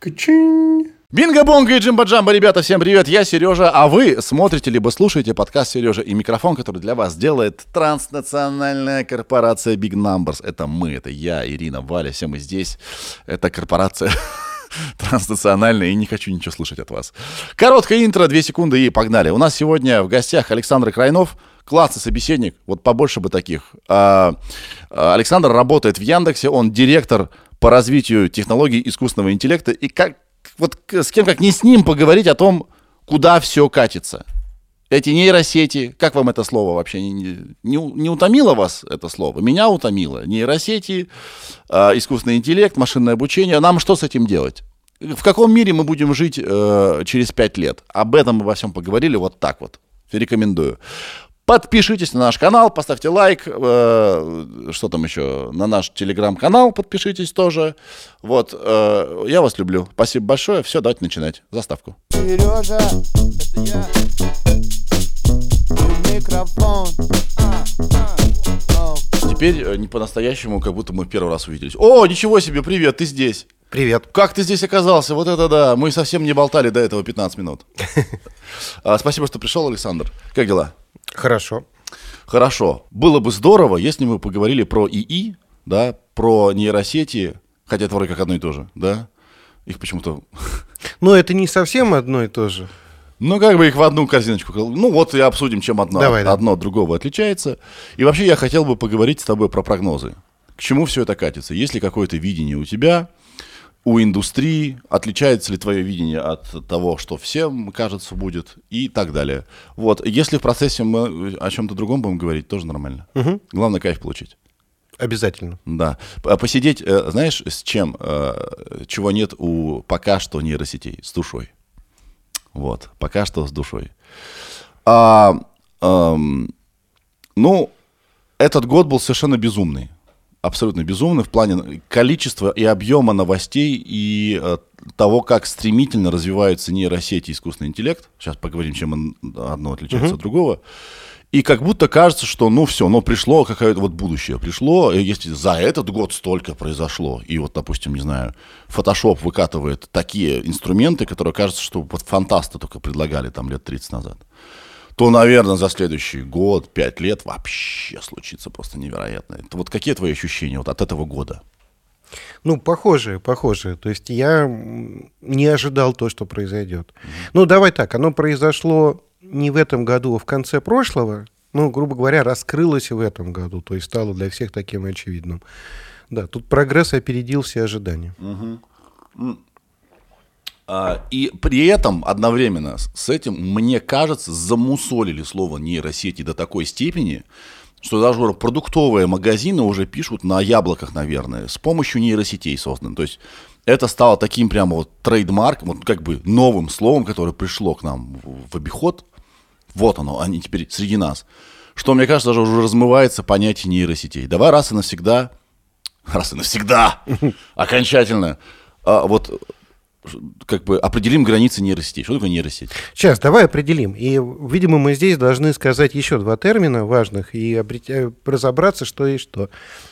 Качин. Бинго-бонго и джимба-джамба, ребята, всем привет, я Сережа, а вы смотрите либо слушаете подкаст Сережа и микрофон, который для вас делает транснациональная корпорация Big Numbers. Это мы, это я, Ирина, Валя, все мы здесь. Это корпорация транснациональная, и не хочу ничего слышать от вас. Короткое интро, две секунды и погнали. У нас сегодня в гостях Александр Крайнов, классный собеседник, вот побольше бы таких. А, а, Александр работает в Яндексе, он директор по развитию технологий искусственного интеллекта. И как, вот с кем как не с ним поговорить о том, куда все катится. Эти нейросети, как вам это слово вообще? Не, не, не утомило вас это слово? Меня утомило. Нейросети, э, искусственный интеллект, машинное обучение. Нам что с этим делать? В каком мире мы будем жить э, через пять лет? Об этом мы во всем поговорили вот так вот. Рекомендую. Подпишитесь на наш канал, поставьте лайк, э, что там еще, на наш телеграм-канал подпишитесь тоже. Вот, э, я вас люблю. Спасибо большое. Все, давайте начинать. Заставку. Сережа, это я. И микрофон. А, а. Теперь э, не по-настоящему, как будто мы первый раз увиделись. О, ничего себе, привет, ты здесь. Привет. Как ты здесь оказался? Вот это да. Мы совсем не болтали до этого 15 минут. А, Спасибо, что пришел, Александр. Как дела? Хорошо. Хорошо. Было бы здорово, если мы поговорили про ИИ, да, про нейросети, хотя это вроде как одно и то же, да? Их почему-то... Но это не совсем одно и то же. Ну, как бы их в одну корзиночку. Ну, вот и обсудим, чем одно, Давай, да. одно от другого отличается. И вообще я хотел бы поговорить с тобой про прогнозы. К чему все это катится? Есть ли какое-то видение у тебя, у индустрии, отличается ли твое видение от того, что всем кажется будет и так далее. Вот, если в процессе мы о чем-то другом будем говорить, тоже нормально. Мгм. Главное кайф получить. Обязательно. Да. Посидеть, э, знаешь, с чем, э, чего нет у пока что нейросетей, с душой. Вот, пока что с душой. А, ам, ну, этот год был совершенно безумный. Абсолютно безумный в плане количества и объема новостей и э, того, как стремительно развиваются нейросети и искусственный интеллект. Сейчас поговорим, чем он- одно отличается от другого. И как будто кажется, что ну все, ну пришло какое-то вот будущее, пришло, если за этот год столько произошло, и вот, допустим, не знаю, Photoshop выкатывает такие инструменты, которые кажется, что вот фантасты только предлагали там лет 30 назад, то, наверное, за следующий год, пять лет вообще случится просто невероятно. Это вот какие твои ощущения вот от этого года? Ну, похожие, похожие. То есть я не ожидал то, что произойдет. Ну, давай так, оно произошло не в этом году, а в конце прошлого. Ну, грубо говоря, раскрылось в этом году. То есть стало для всех таким очевидным. Да, тут прогресс опередил все ожидания. А, И при этом одновременно с- этим, мне кажется, замусолили слово нейросети до такой степени, что даже уже продуктовые магазины уже пишут на яблоках, наверное, с помощью нейросетей созданы. То есть это стало таким прямо вот трейдмарком, вот как бы новым словом, которое пришло к нам в в обиход. Вот оно, они теперь среди нас. Что, мне кажется, даже уже размывается понятие нейросетей. Давай раз и навсегда, раз и навсегда, окончательно, а, вот как бы определим границы нейросетей. Что такое нейросеть? Сейчас, давай определим. И, видимо, мы здесь должны сказать еще два термина важных и обрет- э, разобраться, что и что.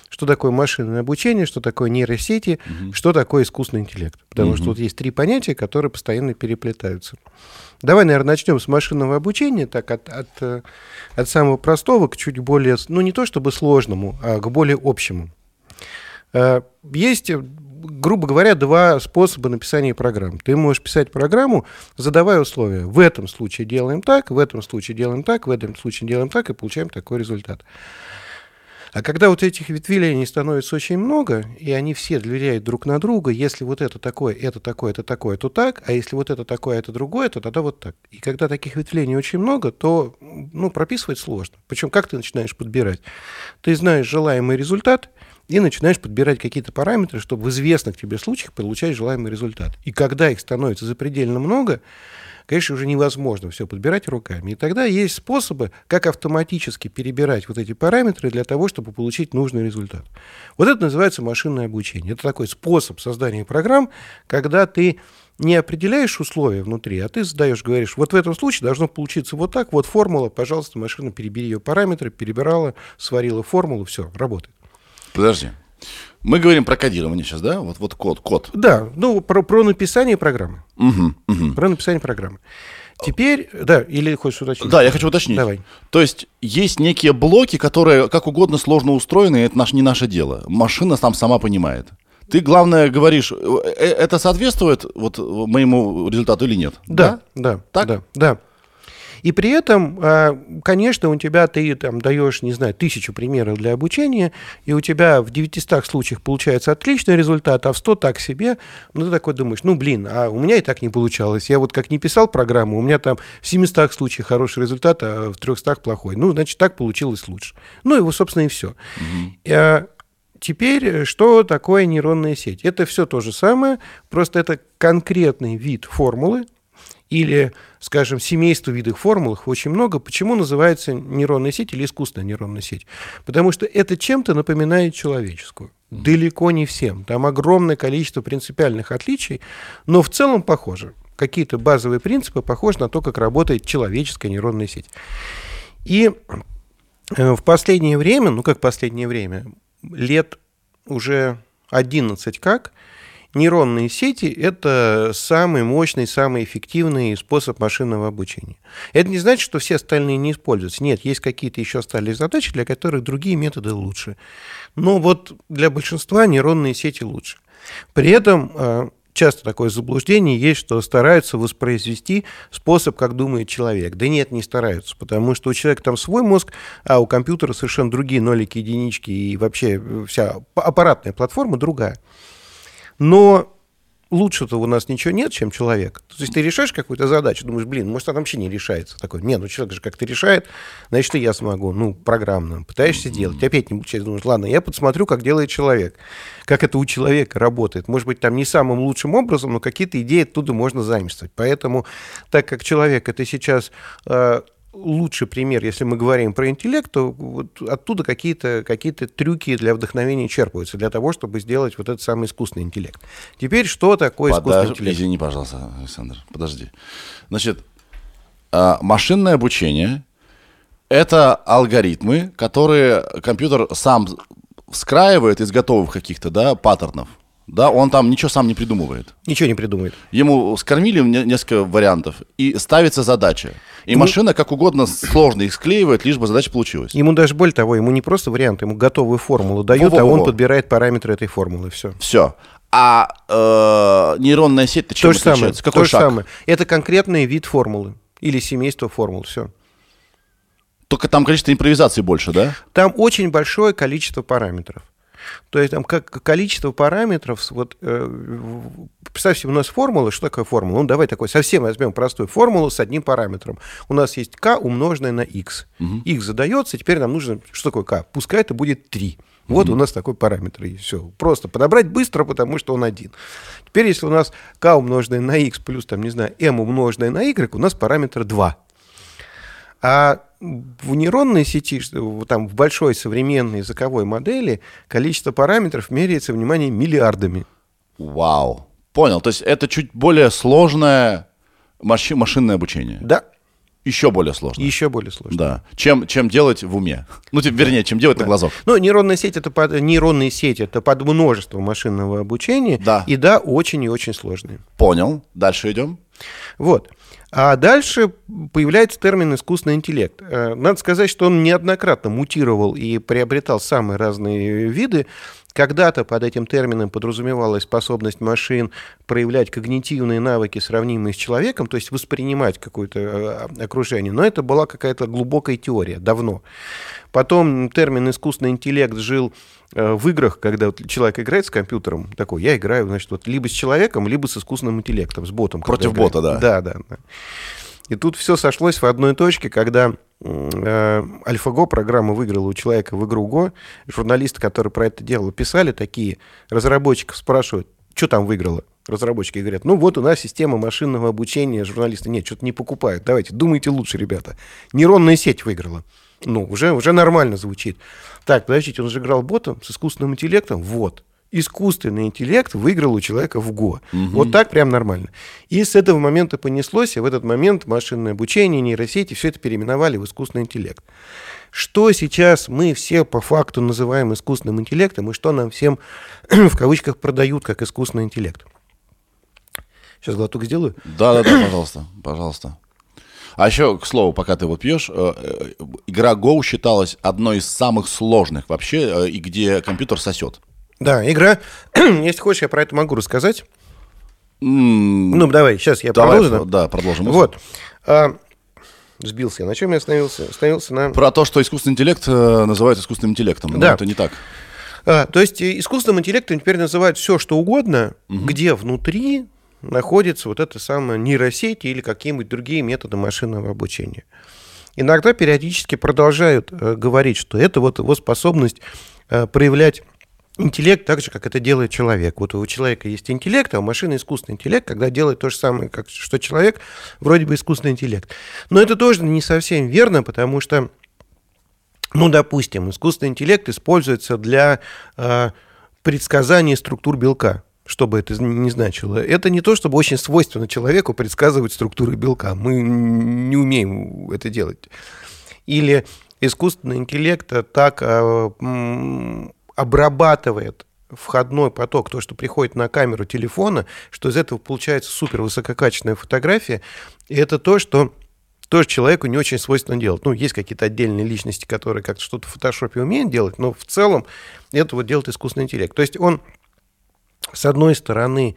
Что такое машинное обучение, что такое нейросети, что такое искусственный интеллект. Потому что тут есть три понятия, которые постоянно переплетаются. Давай, наверное, начнем с машинного обучения, так от, от, э, от самого простого к чуть более, ну не то чтобы сложному, а к более общему. Э, Есть, грубо говоря, два способа написания программ. Ты можешь писать программу, задавая условия. В этом случае делаем так, в этом случае делаем так, в этом случае делаем так, и получаем такой результат. А когда вот этих ветвилений становится очень много, и они все влияют друг на друга, если вот это такое, это такое, это такое, то так, а если вот это такое, это другое, то тогда вот так. И когда таких ветвлений очень много, то ну, прописывать сложно. Причем как ты начинаешь подбирать? Ты знаешь желаемый результат, и начинаешь подбирать какие-то параметры, чтобы в известных тебе случаях получать желаемый результат. И когда их становится запредельно много, конечно, уже невозможно все подбирать руками. И тогда есть способы, как автоматически перебирать вот эти параметры для того, чтобы получить нужный результат. Вот это называется машинное обучение. Это такой способ создания программ, когда ты не определяешь условия внутри, а ты задаешь, говоришь, вот в этом случае должно получиться вот так, вот формула, пожалуйста, машина, перебери ее параметры, перебирала, сварила формулу, все, работает. Подожди. Мы говорим про кодирование сейчас, да? Вот, вот код, код. Да, ну, про, про написание программы. Мгм, мгм. Про написание программы. Теперь, да, или хочешь уточнить? Да, я хочу уточнить. Давай. То есть есть некие блоки, которые как угодно сложно устроены, и это наш, не наше дело. Машина там сама понимает. Ты, главное, говоришь, э, э, это соответствует вот моему результату или нет? Да, да, Так? да, да. И при этом, а, конечно, у тебя ты там даешь, не знаю, тысячу примеров для обучения, и у тебя в 900 случаях получается отличный результат, а в 100 так себе. Ну, ты такой думаешь, ну, блин, а у меня и так не получалось. Я вот как не писал программу, у меня там в 700 случаях хороший результат, а в 300 плохой. Ну, значит, так получилось лучше. Ну, и, вот, собственно, и все. Теперь, э, что такое нейронная сеть? Это все то же самое, просто это конкретный вид формулы, или, скажем, семейство видов формул, их очень много. Почему называется нейронная сеть или искусственная нейронная сеть? Потому что это чем-то напоминает человеческую. Далеко не всем. Там огромное количество принципиальных отличий, но в целом похоже. Какие-то базовые принципы похожи на то, как работает человеческая нейронная сеть. И э, в последнее время, ну как последнее время, лет уже 11 как, нейронные сети – это самый мощный, самый эффективный способ машинного обучения. Это не значит, что все остальные не используются. Нет, есть какие-то еще остались задачи, для которых другие методы лучше. Но вот для большинства нейронные сети лучше. При этом э, часто такое заблуждение есть, что стараются воспроизвести способ, как думает человек. Да нет, не стараются, потому что у человека там свой мозг, а у компьютера совершенно другие нолики, единички, и вообще вся аппаратная платформа другая. Но лучше-то у нас ничего нет, чем человек. То есть ты решаешь какую-то задачу, думаешь, блин, может, она вообще не решается. Такой, нет, ну человек же как-то решает, значит, и я смогу. Ну, программно. Пытаешься делать, опять не получается. Думаешь, ладно, я подсмотрю, как делает человек. Как это у человека работает. Может быть, там не самым лучшим образом, но какие-то идеи оттуда можно заимствовать. Поэтому, так как человек это сейчас э, лучший пример, если мы говорим про интеллект, то вот оттуда какие-то какие трюки для вдохновения черпаются, для того, чтобы сделать вот этот самый искусственный интеллект. Теперь, что такое искусственный Подож- интеллект? Извини, пожалуйста, Александр, подожди. Значит, а, машинное обучение — это алгоритмы, которые компьютер сам вскраивает из готовых каких-то, да, паттернов. Да, он там ничего сам не придумывает. Ничего не придумает. Ему скормили не- несколько вариантов, и ставится задача. И Ему- машина как угодно сложно их склеивает, лишь бы задача получилась. Ему даже более того, ему не просто вариант, ему готовую формулу дают, а Во-во-во. он подбирает параметры этой формулы. Все. Все. А э, нейронная сеть-то чем То же самое. отличается? Какой то же шаг? самое. Это конкретный вид формулы или семейство формул. Все. Только там количество импровизации больше, да? Там очень большое количество параметров. То есть там как количество параметров, вот э, в- представь себе, у нас формула, что такое формула? Ну, давай такой, совсем возьмем простую формулу с одним параметром. У нас есть k умноженное на x. x задается, теперь нам нужно, что такое k? Пускай это будет 3. Вот у нас такой параметр, и все. Просто подобрать быстро, потому что он один. Теперь, если у нас k умноженное на x плюс, там, не знаю, m умноженное на y, у нас параметр 2. А в нейронной сети, там в большой современной языковой модели количество параметров меряется, внимание, миллиардами. Вау. Понял. То есть это чуть более сложное маши- машинное обучение. Да, Еще более сложное. еще более сложно. Да. Чем, чем делать в уме. Ну, типа, вернее, чем делать на глазок. Ну, нейронная сеть это под, нейронные сети это под множество машинного обучения. Да. И да, очень и очень сложные. Понял. Дальше идем. Вот. А дальше появляется термин искусственный интеллект. Э, Надо сказать, что он неоднократно мутировал и приобретал самые разные виды. Когда-то под этим термином подразумевалась способность машин проявлять когнитивные навыки, сравнимые с человеком, то есть воспринимать какое-то э, окружение. Но это была какая-то глубокая теория, давно. Потом термин искусственный интеллект жил в играх, когда вот человек играет с компьютером, такой, я играю, значит, вот либо с человеком, либо с искусственным интеллектом, с ботом. Против бота, да. Да, да, да. И тут все сошлось в одной точке, когда э, AlphaGo программа выиграла у человека в игру Go. Журналисты, которые про это дело писали, такие разработчиков спрашивают, что там выиграло? Разработчики говорят, ну вот у нас система машинного обучения. Журналисты, нет, что-то не покупают. Давайте, думайте лучше, ребята. Нейронная сеть выиграла. Ну, уже, уже нормально звучит. Так, подождите, он же играл ботом с искусственным интеллектом? Вот. искусственный интеллект выиграл у человека в ГО. Вот так прям нормально. И с этого момента понеслось, и в этот момент машинное обучение, нейросети, все это переименовали в искусственный интеллект. Что сейчас мы все по факту называем искусственным интеллектом, и что нам всем в кавычках продают как искусственный интеллект? Сейчас глоток сделаю. Да-да-да, пожалуйста, пожалуйста. А еще, к слову, пока ты вот пьешь, э, э, игра Go считалась одной из самых сложных вообще, э, и где компьютер сосет. Да, игра. Если хочешь, я про это могу рассказать. М, Ну, давай, сейчас я Давай, продолжу. да, продолжим. Вот. А, сбился я. На чем я остановился? Остановился на... Про то, что искусственный интеллект называют искусственным интеллектом. Но Да. это не так. А, то есть искусственным интеллектом теперь называют все, что угодно, где внутри находится вот эта самая нейросеть или какие-нибудь другие методы машинного обучения. Иногда периодически продолжают э, говорить, что это вот его способность э, проявлять интеллект так же, как это делает человек. Вот у человека есть интеллект, а у машины искусственный интеллект, когда делает то же самое, как, что человек, вроде бы искусственный интеллект. Но это тоже не совсем верно, потому что ну, допустим, искусственный интеллект используется для э, предсказания структур белка. Что бы это ни значило. Это не то, чтобы очень свойственно человеку предсказывать структуры белка. Мы не умеем это делать. Или искусственный интеллект так м, обрабатывает входной поток, то, что приходит на камеру телефона, что из этого получается супер высококачественная фотография. И это то, что тоже человеку не очень свойственно делать. Ну, есть какие-то отдельные личности, которые как-то что-то в фотошопе умеют делать, но в целом это вот делает искусственный интеллект. То есть он, с одной стороны,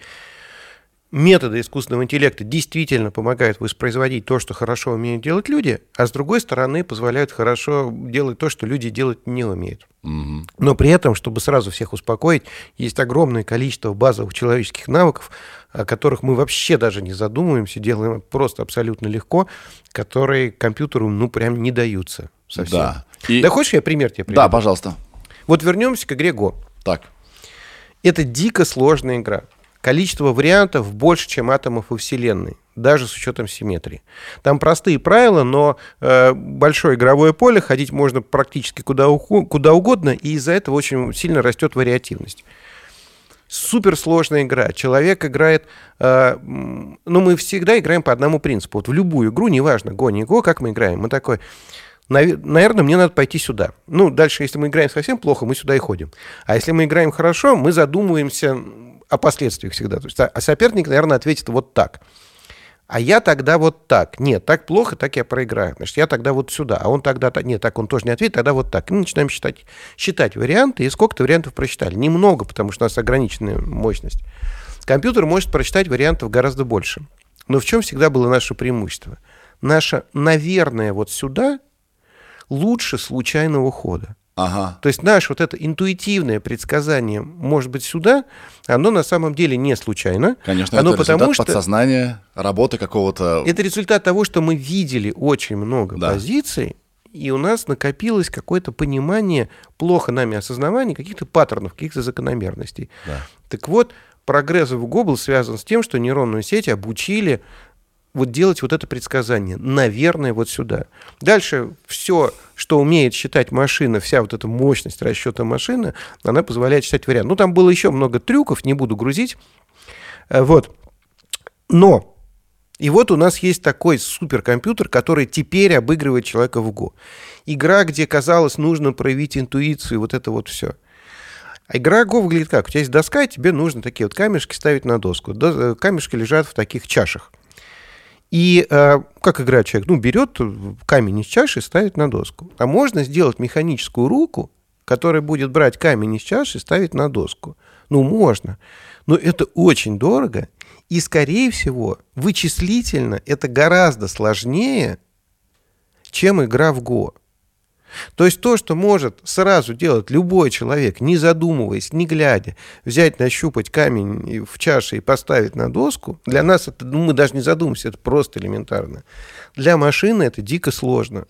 методы искусственного интеллекта действительно помогают воспроизводить то, что хорошо умеют делать люди, а с другой стороны позволяют хорошо делать то, что люди делать не умеют. Но при этом, чтобы сразу всех успокоить, есть огромное количество базовых человеческих навыков, о которых мы вообще даже не задумываемся, делаем просто абсолютно легко, которые компьютеру ну прям не даются совсем. Да. И- Да хочешь, я пример тебе приведу? Да, пожалуйста. Вот вернемся к игре Go. Так. Это дико сложная игра. Количество вариантов больше, чем атомов во Вселенной, даже с учетом симметрии. Там простые правила, но э, большое игровое поле, ходить можно практически куда, уху- куда угодно, и из-за этого очень сильно растет вариативность. Суперсложная игра. Человек играет... э, ну, мы всегда играем по одному принципу. Вот в любую игру, неважно, го, не го, как мы играем, мы такой... Наверное, мне надо пойти сюда. Ну, дальше, если мы играем совсем плохо, мы сюда и ходим. А если мы играем хорошо, мы задумываемся о последствиях всегда. То есть, а- а соперник, наверное, ответит вот так. А я тогда вот так. Нет, так плохо, так я проиграю. Значит, я тогда вот сюда. А он тогда... Нет, так он тоже не ответит, тогда вот так. И мы начинаем считать, считать варианты. И сколько-то вариантов просчитали. Немного, потому что у нас ограниченная мощность. Компьютер может прочитать вариантов гораздо больше. Но в чем всегда было наше преимущество? Наше, наверное, вот сюда лучше случайного хода. Ага. То есть наше вот это интуитивное предсказание, может быть, сюда, оно на самом деле не случайно. Конечно, оно это потому результат что подсознания, работы какого-то... это результат того, что мы видели очень много Да. позиций, и у нас накопилось какое-то понимание, плохо нами осознавание каких-то паттернов, каких-то закономерностей. Да. Так вот, прогресс в Go был связан с тем, что нейронную сеть обучили вот делать вот это предсказание. Наверное, вот сюда. Дальше все, что умеет считать машина, вся вот эта мощность расчета машины, она позволяет считать вариант. Ну, там было еще много трюков, не буду грузить. Э, Вот. Но и вот у нас есть такой суперкомпьютер, который теперь обыгрывает человека в Go. Игра, где, казалось, нужно проявить интуицию, вот это вот все. А игра Go выглядит как? У тебя есть доска, и тебе нужно такие вот камешки ставить на доску. До- э, Камешки лежат в таких чашах. И э, как играет человек? Ну, берет камень из чаши и ставит на доску. А можно сделать механическую руку, которая будет брать камень из чаши и ставить на доску. Ну, можно. Но это очень дорого. И, скорее всего, вычислительно это гораздо сложнее, чем игра в Go. То есть то, что может сразу делать любой человек, не задумываясь, не глядя, взять, нащупать камень в чаше и поставить на доску, для нас это, ну, мы даже не задумываемся, это просто элементарно. Для машины это дико сложно.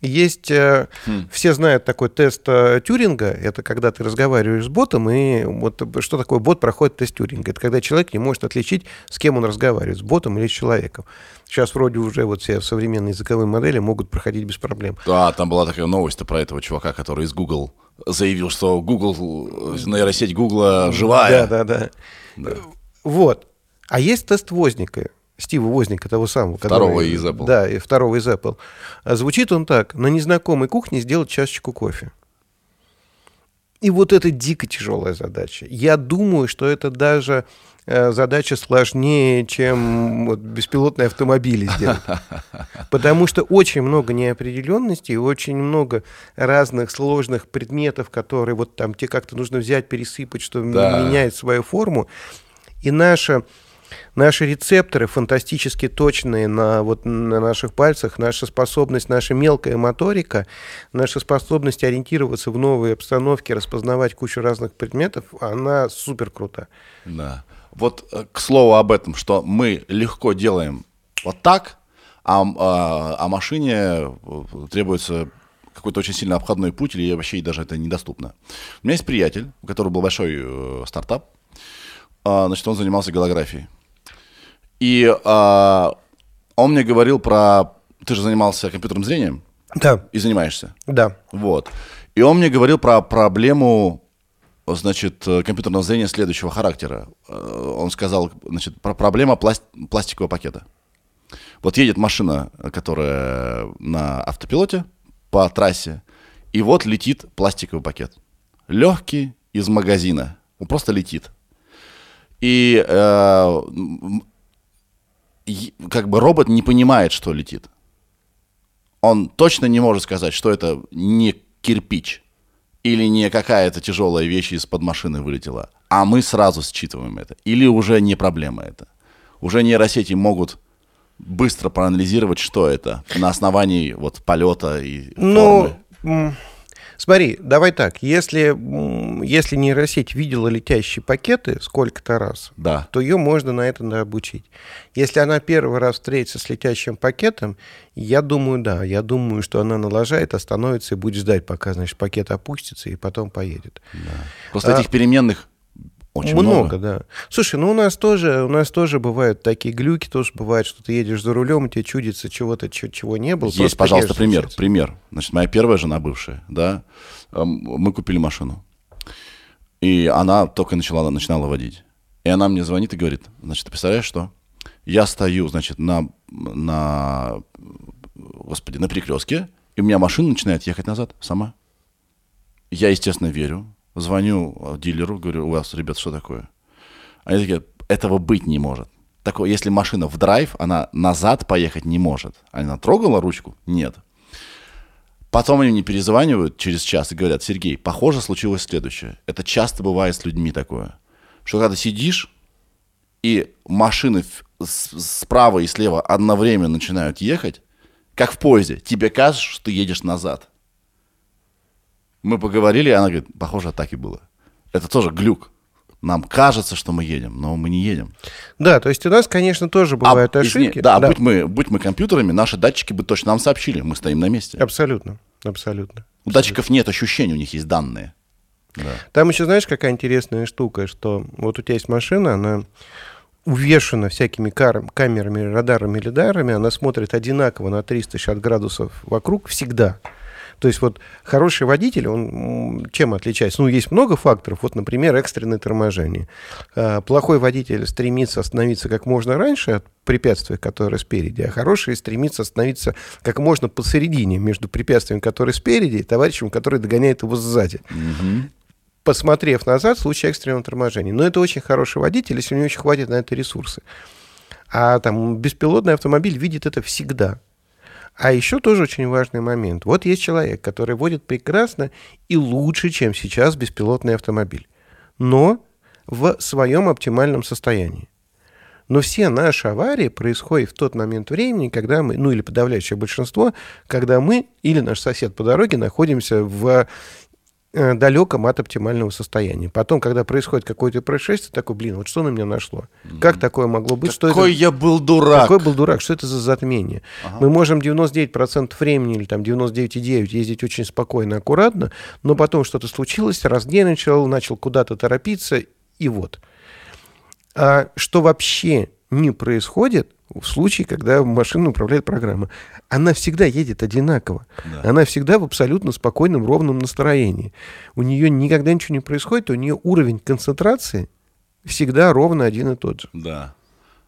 Есть, э, все знают такой тест э, Тюринга, это когда ты разговариваешь с ботом, и вот что такое бот проходит тест Тюринга? Это когда человек не может отличить, с кем он разговаривает, с ботом или с человеком. Сейчас вроде уже вот все современные языковые модели могут проходить без проблем. Да, там была такая новость про этого чувака, который из Google заявил, что Google, э, нейросеть Google живая. Да, да, да. Вот. А есть тест Возника. Стива Возника, того самого. Второго который- из Apple. Да, и второго из Apple. А Звучит он так. На незнакомой кухне сделать чашечку кофе. И вот это дико тяжелая задача. Я думаю, что это даже э, задача сложнее, чем вот, беспилотные автомобили сделать. Потому что очень много неопределенностей, очень много разных сложных предметов, которые вот там тебе как-то нужно взять, пересыпать, что Да. меняет свою форму. И наша Наши рецепторы фантастически точные на, вот, на наших пальцах, наша способность, наша мелкая моторика, наша способность ориентироваться в новой обстановке, распознавать кучу разных предметов, она супер крута. Да. Вот э, к слову об этом, что мы легко делаем вот так, а, а, а машине э, требуется какой-то очень сильно обходной путь, или вообще даже это недоступно. У меня есть приятель, у которого был большой э, стартап, А, значит, он занимался голографией. И а, он мне говорил про... Ты же занимался компьютерным зрением Да, и занимаешься. да. Вот. И он мне говорил про проблему, значит, компьютерного зрения следующего характера. Э, Он сказал, значит, про проблема пласт- пластикового пакета. Вот едет машина, которая на автопилоте по трассе, и вот летит пластиковый пакет. Легкий из магазина. Он просто летит. И э, как бы робот не понимает, что летит он точно не может сказать, что это не кирпич или не какая-то тяжелая вещь из-под машины вылетела. А мы сразу считываем это. Или уже не проблема это. Уже нейросети могут быстро проанализировать, что это на основании вот полета и Ну, формы. Смотри, давай так. Если, если нейросеть видела летящие пакеты сколько-то раз, Да. то ее можно на это обучить. Если она первый раз встретится с летящим пакетом, я думаю, да, я думаю, что она налажает, остановится и будет ждать, пока, значит, пакет опустится и потом поедет. Просто а- этих переменных очень много. много, да. Слушай, ну у нас тоже, у нас тоже бывают такие глюки, тоже бывает, что ты едешь за рулем, и тебе чудится чего-то, чего не было. Есть, просто пожалуйста, пример. сейчас. Пример. Значит, моя первая жена бывшая, да, мы купили машину. И она только начала, начинала водить. И она мне звонит и говорит, значит, ты представляешь, что? Я стою, значит, на, на, господи, на перекрестке, и у меня машина начинает ехать назад сама. Я, естественно, верю. Звоню э, дилеру, говорю, у вас, ребят, что такое? Они такие, этого быть не может. Такое, если машина в драйв, она назад поехать не может. Она трогала ручку? Нет. Потом они мне перезванивают через час и говорят, Сергей, похоже, случилось следующее. Это часто бывает с людьми такое. Что когда сидишь, и машины справа и слева одновременно начинают ехать, как в поезде, тебе кажется, что ты едешь назад. Мы поговорили, и она говорит, похоже, так и было. Это тоже глюк. Нам кажется, что мы едем, но мы не едем. Да, то есть у нас, конечно, тоже бывают А, извини, ошибки. да, Будь, мы, будь мы компьютерами, наши датчики бы точно нам сообщили, мы стоим на месте. Абсолютно, абсолютно. У датчиков нет ощущений, у них есть данные. Да. Там еще, знаешь, какая интересная штука, что вот у тебя есть машина, она увешана всякими камерами, радарами, лидарами, она смотрит одинаково на 360 градусов вокруг всегда. То есть вот хороший водитель, он чем отличается? Ну, есть много факторов. Вот, например, экстренное торможение. А, Плохой водитель стремится остановиться как можно раньше от препятствия, которое спереди, а хороший стремится остановиться как можно посередине между препятствием, которое спереди, и товарищем, который догоняет его сзади посмотрев назад в случае экстренного торможения. Но это очень хороший водитель, если у него еще хватит на это ресурсы. А там беспилотный автомобиль видит это всегда. А еще тоже очень важный момент. Вот есть человек, который водит прекрасно и лучше, чем сейчас беспилотный автомобиль. Но в своем оптимальном состоянии. Но все наши аварии происходят в тот момент времени, когда мы, ну или подавляющее большинство, когда мы или наш сосед по дороге находимся в далеком от оптимального состояния. Потом, когда происходит какое-то происшествие, такой, блин, вот что на меня нашло? Как такое могло быть? Что Какой это... я был дурак. Какой был дурак? Что это за затмение? Мы можем 99% времени или там 99,9 ездить очень спокойно, аккуратно, но потом что-то случилось, разнервничал, начал куда-то торопиться, и вот. А что вообще не происходит в случае, когда машину управляет программа? Она всегда едет одинаково. Она всегда в абсолютно спокойном, ровном настроении. У нее никогда ничего не происходит, у нее уровень концентрации всегда ровно один и тот же. Да.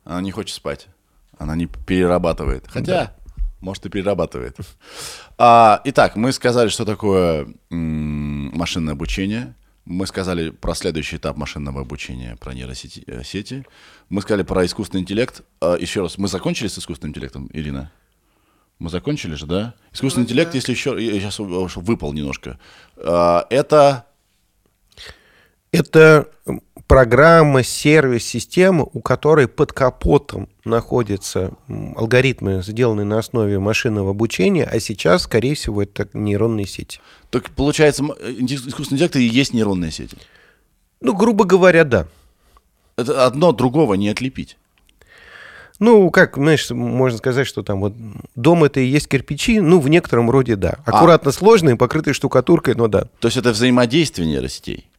Она не хочет спать. Она не перерабатывает. Хотя, может, и перерабатывает. А, итак, мы сказали, что такое м, машинное обучение. Мы сказали про следующий этап машинного обучения, про нейросети. э, сети. Мы сказали про искусственный интеллект. А, еще раз, мы закончили с искусственным интеллектом, Ирина? Мы закончили же, да? Искусственный интеллект, если еще... Я сейчас выпал немножко. А, это... Это программа, сервис, система, у которой под капотом находятся алгоритмы, сделанные на основе машинного обучения, а сейчас, скорее всего, это нейронные сети. Так получается, э, искусственный интеллект и есть нейронные сети. Ну, грубо говоря, да. Это одно другого не отлепить. Ну, как, знаешь, можно сказать, что там вот дом это и есть кирпичи, ну, в некотором роде да. А. Аккуратно сложные, покрытые штукатуркой, но да. То есть это взаимодействие нейросетей.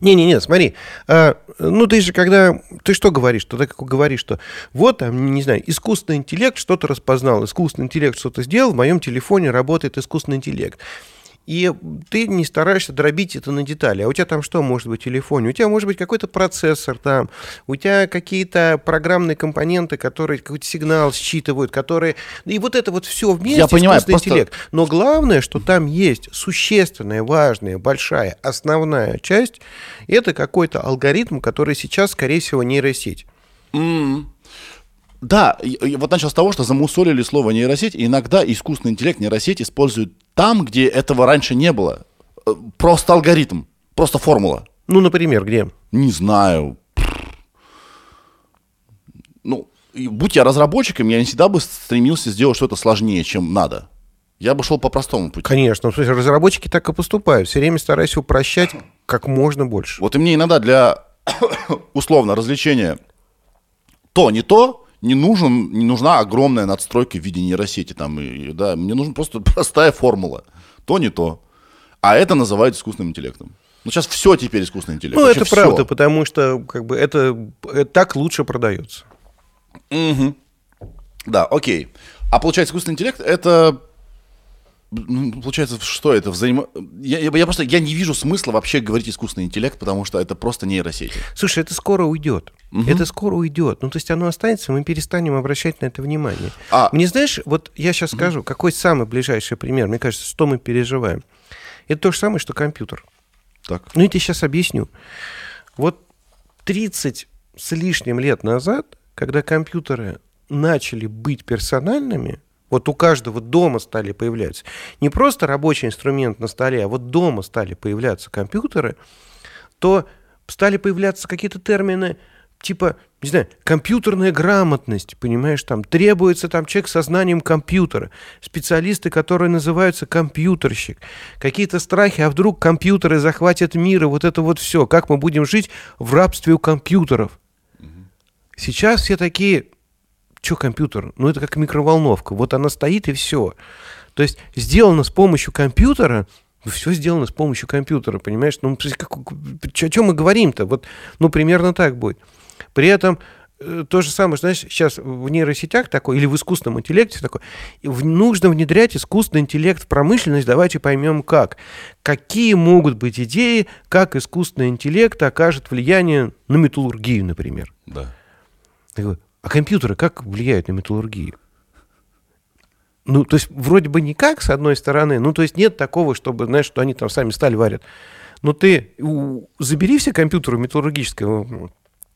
Не-не-не, смотри, а, ну ты же когда, ты что говоришь, что ты как говоришь, что вот там, не знаю, искусственный интеллект что-то распознал, искусственный интеллект что-то сделал, в моем телефоне работает искусственный интеллект. И ты не стараешься дробить это на детали. А у тебя там что может быть в телефоне? У тебя может быть какой-то процессор там, у тебя какие-то программные компоненты, которые какой-то сигнал считывают, которые... И вот это вот все вместе, Я понимаю, просто- интеллект. Но главное, что там есть существенная, важная, большая, основная часть, это какой-то алгоритм, который сейчас, скорее всего, нейросеть. Да, и вот начал с того, что замусолили слово нейросеть, и иногда искусственный интеллект нейросеть используют там, где этого раньше не было. Э, Просто алгоритм, просто формула. Ну, например, где? Не знаю. Ну, будь я разработчиком, я не всегда бы стремился сделать что-то сложнее, чем надо. Я бы шел по простому пути. Конечно, в смысле, разработчики так и поступают. Все время стараются упрощать как можно больше. Вот и мне иногда для условно развлечения то, не то, не, нужен, не нужна огромная надстройка в виде нейросети. Там, и, да, мне нужна просто простая формула. То, не то. А это называют искусственным интеллектом. Ну, сейчас все теперь искусственный интеллект. Ну, Вообще это всё. правда, потому что как бы это, это так лучше продается. Да, окей. А получается, искусственный интеллект это. Ну, Получается, что это? Взаимо... Я, я- я просто я не вижу смысла вообще говорить искусственный интеллект, потому что это просто нейросети. Слушай, это скоро уйдет. Это скоро уйдет. Ну, то есть оно останется, мы перестанем обращать на это внимание. А- Мне знаешь, вот я сейчас скажу, какой самый ближайший пример, мне кажется, что мы переживаем. Это то же самое, что компьютер. Так. Ну, я тебе сейчас объясню. Вот 30 с лишним лет назад, когда компьютеры начали быть персональными, вот у каждого дома стали появляться, не просто рабочий инструмент на столе, а вот дома стали появляться компьютеры, то стали появляться какие-то термины типа, не знаю, компьютерная грамотность, понимаешь, там требуется там человек со знанием компьютера, специалисты, которые называются компьютерщик, какие-то страхи, а вдруг компьютеры захватят мир, и вот это вот все, как мы будем жить в рабстве у компьютеров. Сейчас все такие, что компьютер? Ну, это как микроволновка. Вот она стоит и все. То есть сделано с помощью компьютера, все сделано с помощью компьютера, понимаешь? Ну, как- о чем мы говорим-то? Вот, ну, примерно так будет. При этом э, то же самое, знаешь, сейчас в нейросетях такой, или в искусственном интеллекте такой, нужно внедрять искусственный интеллект в промышленность, давайте поймем как. Какие могут быть идеи, как искусственный интеллект окажет влияние на металлургию, например. Да. А компьютеры как влияют на металлургию? Ну, то есть, вроде бы никак, с одной стороны, ну, то есть, нет такого, чтобы, знаешь, что они там сами сталь варят. Но ты забери все компьютеры металлургического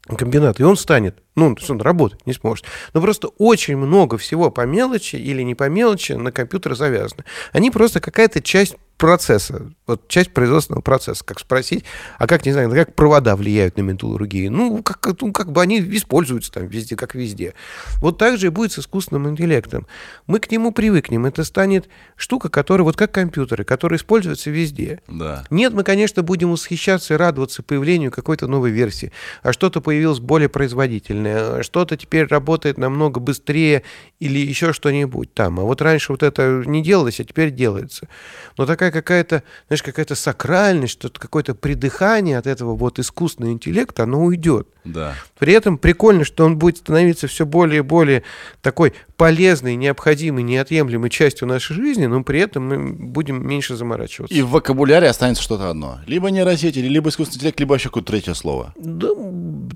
комбината, и он станет, ну, он работать не сможет. Но просто очень много всего по мелочи или не по мелочи на компьютер завязано. Они просто какая-то часть процесса, вот часть производственного процесса. Как спросить, а как, не знаю, как провода влияют на металлургию? Ну, как, ну, как бы они используются там везде, как везде. Вот так же и будет с искусственным интеллектом. Мы к нему привыкнем. Это станет штука, которая, вот как компьютеры, которые используются везде. Да. Нет, мы, конечно, будем восхищаться и радоваться появлению какой-то новой версии. А что-то появилось более производительное, а что-то теперь работает намного быстрее или еще что-нибудь там. А вот раньше вот это не делалось, а теперь делается. Но такая какая-то, знаешь, какая-то сакральность, что-то какое-то придыхание от этого вот искусственного интеллекта, оно уйдет. Да. При этом прикольно, что он будет становиться все более и более такой полезной, необходимой, неотъемлемой частью нашей жизни, но при этом мы будем меньше заморачиваться. И в вокабуляре останется что-то одно. Либо нейросеть, либо искусственный интеллект, либо еще какое-то третье слово. Да,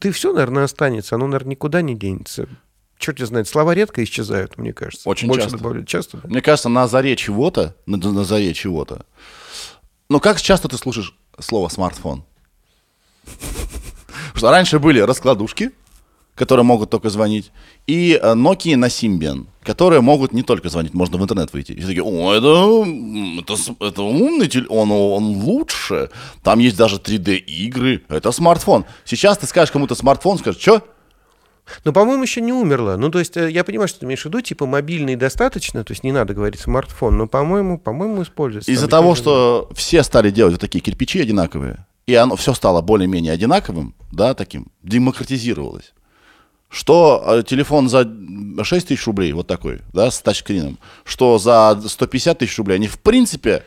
ты все, наверное, останется. Оно, наверное, никуда не денется. Черт тебя знает, слова редко исчезают, мне кажется. Очень Больше часто. добавляют. Часто, да? Мне кажется, на заре чего-то, на, на заре чего-то. Ну, как часто ты слушаешь слово смартфон? Потому Что раньше были раскладушки, которые могут только звонить, и э, Nokia на Symbian, которые могут не только звонить, можно в интернет выйти. И все такие, о, это, это, это умный телефон, он, он лучше. Там есть даже 3D-игры, это смартфон. Сейчас ты скажешь кому-то смартфон, скажешь, что? Но, по-моему, еще не умерла. Ну, то есть, э, я понимаю, что ты имеешь в виду, типа, мобильный достаточно, то есть не надо говорить смартфон, но, по-моему, по-моему, используется. Из-за того, что все стали делать вот такие кирпичи одинаковые, и оно все стало более-менее одинаковым, да, таким, демократизировалось. Что э, телефон за 6 тысяч рублей, вот такой, да, с тачскрином, что за 150 тысяч рублей, они в принципе,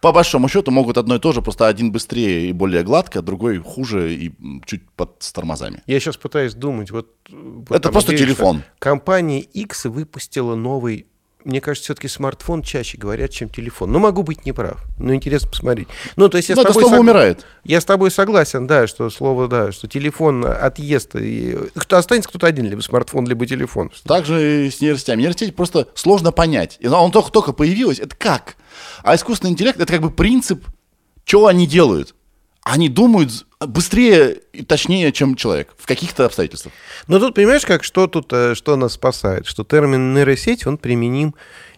по большому счету, могут одно и то же, просто один быстрее и более гладко, другой хуже и чуть под с тормозами. Я сейчас пытаюсь думать. Вот, э, вот Это просто телефон. Компания X выпустила новый... Мне кажется, все-таки смартфон чаще говорят, чем телефон. Ну, могу быть неправ. Но интересно посмотреть. Ну, то есть я Ну, с это тобой слово сог- умирает. Я с тобой согласен, да, что слово, да, что телефон отъест. И... Кто останется кто-то один, либо смартфон, либо телефон. Также и с нейросетями. Нейросеть просто сложно понять. И он только, только появилась, это как? А искусственный интеллект это как бы принцип, что они делают. Они думают быстрее и точнее, чем человек в каких-то обстоятельствах. Но тут, понимаешь, как, что тут, э, что нас спасает? Что термин нейросеть, он применим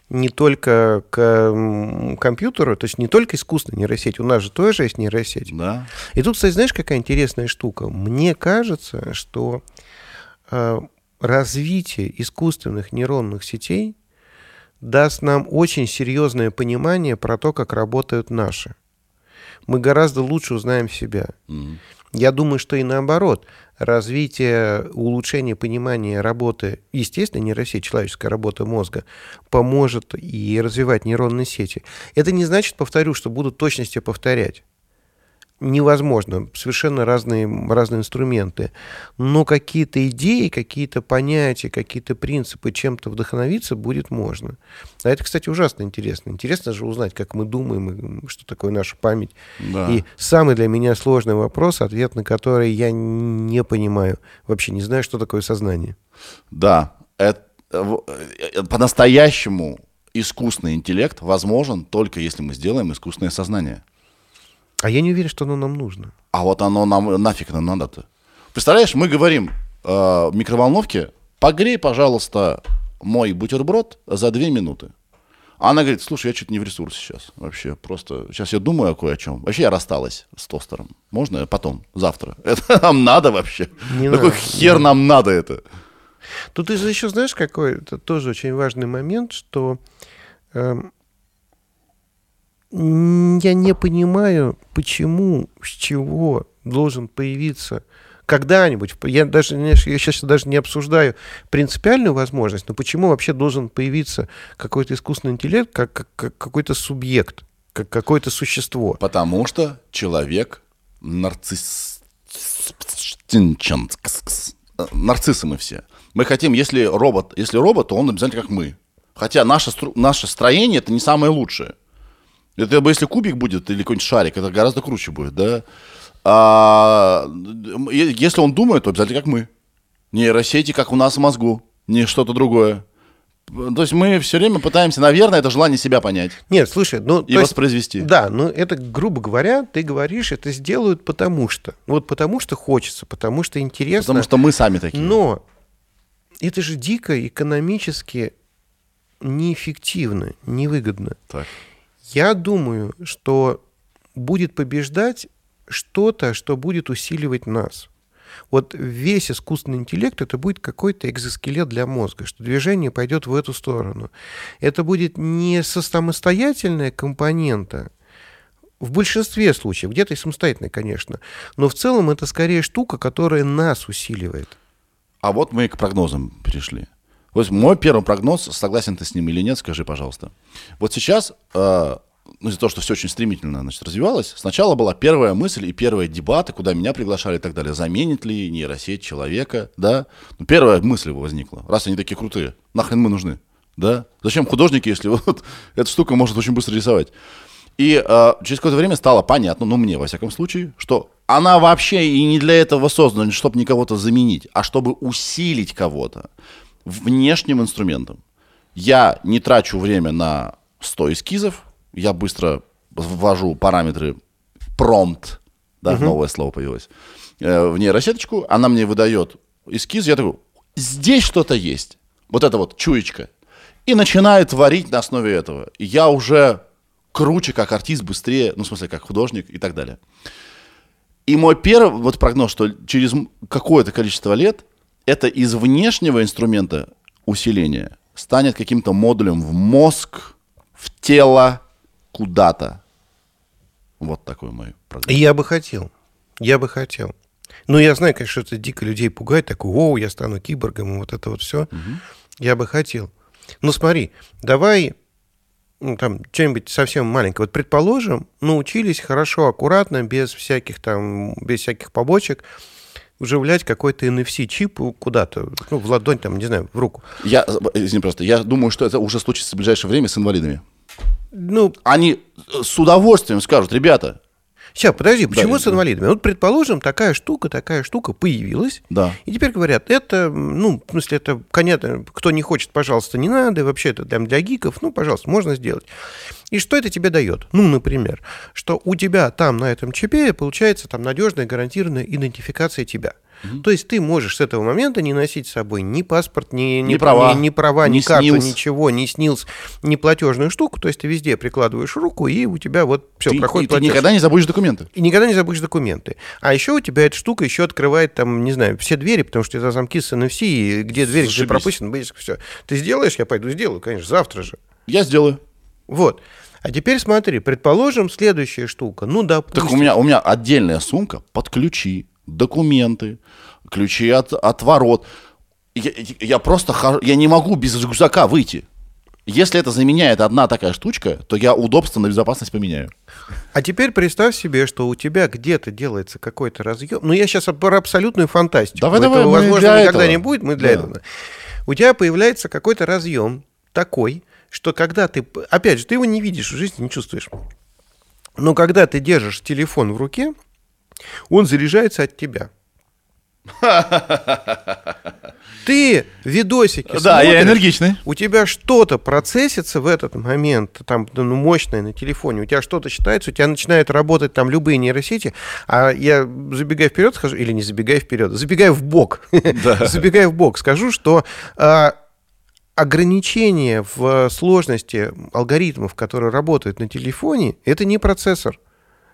не только к компьютеру, то есть не только искусственная нейросеть, у нас же тоже есть нейросеть. Да. И тут, кстати, знаешь, какая интересная штука? Мне кажется, что э, развитие искусственных нейронных сетей даст нам очень серьезное понимание про то, как работают наши. Мы гораздо лучше узнаем себя. Я думаю, что и наоборот. Развитие, улучшение понимания работы, естественно, нейросеть, человеческая работа мозга, поможет и развивать нейронные сети. Это не значит, повторю, что будут точности повторять. Невозможно. Совершенно разные, разные инструменты. Но какие-то идеи, какие-то понятия, какие-то принципы чем-то вдохновиться будет можно. А это, кстати, ужасно интересно. Интересно же узнать, как мы думаем, что такое наша память. Да. И самый для меня сложный вопрос, ответ на который я не понимаю. Вообще не знаю, что такое сознание. Да. Это, э, э, по-настоящему искусственный интеллект возможен только если мы сделаем искусственное сознание. А я не уверен, что оно нам нужно. А вот оно нам нафиг нам надо-то. Представляешь, мы говорим э, в микроволновке, погрей, пожалуйста, мой бутерброд за две минуты. Она говорит, слушай, я что-то не в ресурсе сейчас вообще. Просто сейчас я думаю о кое о чем. Вообще я рассталась с тостером. Можно потом, завтра? Это нам надо вообще? Не На Какой надо, хер нам надо это? Тут еще знаешь, какой это тоже очень важный момент, что эм, я не понимаю, почему, с чего должен появиться когда-нибудь, я даже я сейчас даже не обсуждаю принципиальную возможность, но почему вообще должен появиться какой-то искусственный интеллект, как, как- как какой-то субъект, как какое-то существо. Потому что человек нарцисс... Нарциссы мы все. Мы хотим, если робот, если робот, то он обязательно как мы. Хотя наше, наше строение это не самое лучшее. Это бы если кубик будет или какой-нибудь шарик, это гораздо круче будет, да? А, если он думает, то обязательно как мы. Нейросети, как у нас в мозгу, не что-то другое. То есть мы все время пытаемся, наверное, это желание себя понять Нет, слушай, ну... и то есть- воспроизвести. Да, но это, грубо говоря, ты говоришь, это сделают потому что. Вот потому что хочется, потому что интересно. Потому что мы сами такие. Но это же дико экономически неэффективно, невыгодно. Так. Я думаю, что будет побеждать что-то, что будет усиливать нас. Вот весь искусственный интеллект это будет какой-то экзоскелет для мозга, что движение пойдет в эту сторону. Это будет не самостоятельная компонента, в большинстве случаев, где-то и самостоятельная, конечно, но в целом это скорее штука, которая нас усиливает. А вот мы к прогнозам перешли. Вот мой первый прогноз, согласен ты с ним или нет, скажи, пожалуйста. Вот сейчас, э, ну, из-за того, что все очень стремительно значит, развивалось, сначала была первая мысль и первые дебаты, куда меня приглашали и так далее. Заменит ли нейросеть человека, да? Ну, первая мысль возникла. Раз они такие крутые, нахрен мы нужны, да? Зачем художники, если вот эта штука может очень быстро рисовать? И э, через какое-то время стало понятно, ну мне во всяком случае, что она вообще и не для этого создана, чтобы никого-то заменить, а чтобы усилить кого-то внешним инструментом. Я не трачу время на 100 эскизов, я быстро ввожу параметры промпт, да, новое слово появилось, э, в нейросеточку, она мне выдает эскиз, я такой, здесь что-то есть, вот это вот чуечка, и начинает творить на основе этого. И я уже круче как артист, быстрее, ну, в смысле, как художник и так далее. И мой первый вот прогноз, что через какое-то количество лет это из внешнего инструмента усиления станет каким-то модулем в мозг, в тело, куда-то. Вот такой мой прогноз. Я бы хотел. Я бы хотел. Ну, я знаю, конечно, это дико людей пугает, такой, о, я стану киборгом, и вот это вот все. Я бы хотел. Ну, смотри, давай ну, там что-нибудь совсем маленькое. Вот, предположим, научились хорошо, аккуратно, без всяких там, без всяких побочек, вживлять какой-то NFC-чип куда-то, ну, в ладонь, там, не знаю, в руку. Я, извини, просто, я думаю, что это уже случится в ближайшее время с инвалидами. Ну, Они э, с удовольствием скажут, ребята, сейчас, подожди, почему да, с да. инвалидами? Вот, предположим, такая штука, такая штука появилась, да, И теперь говорят, это, ну, в смысле, это, понятно, кто не хочет, пожалуйста, не надо, вообще это там для гиков, ну, пожалуйста, можно сделать. И что это тебе дает? Ну, например, что у тебя там на этом чипе получается там надежная гарантированная идентификация тебя. То есть ты можешь с этого момента не носить с собой ни паспорт, ни, Ни права, ни, ни права, ни, ни карту, снилс. ничего, ни снилс, ни платежную штуку. То есть ты везде прикладываешь руку, и у тебя вот все, ты, проходит и ты платеж. никогда не забудешь документы. И никогда не забудешь документы. А еще у тебя эта штука еще открывает там, не знаю, все двери, потому что это замки с NFC, и где дверь, где Зашибись. пропущен, все. Ты сделаешь, я пойду сделаю, конечно, завтра же. Я сделаю. Вот. А теперь смотри, предположим, следующая штука. Ну, допустим. Так у меня, у меня отдельная сумка под ключи, документы, ключи от, от ворот. Я, я просто хожу- я не могу без рюкзака выйти. Если это заменяет одна такая штучка, то я удобство на безопасность поменяю. А теперь представь себе, что у тебя где-то делается какой-то разъем. Ну, я сейчас про абсолютную фантастику. Давай, Этого, давай, возможно, для никогда этого. не будет, мы для Да. этого. У тебя появляется какой-то разъем такой, что когда ты... Опять же, ты его не видишь в жизни, не чувствуешь. Но когда ты держишь телефон в руке, он заряжается от тебя. Ты видосики Да, я смотришь, энергичный. у тебя что-то процессится в этот момент, там, ну, мощное на телефоне, у тебя что-то считается, у тебя начинают работать там любые нейросети, а я, забегая вперед, скажу, или не забегая вперед, забегая в бок, забегая в бок, скажу, что а, ограничение в сложности алгоритмов, которые работают на телефоне, это не процессор,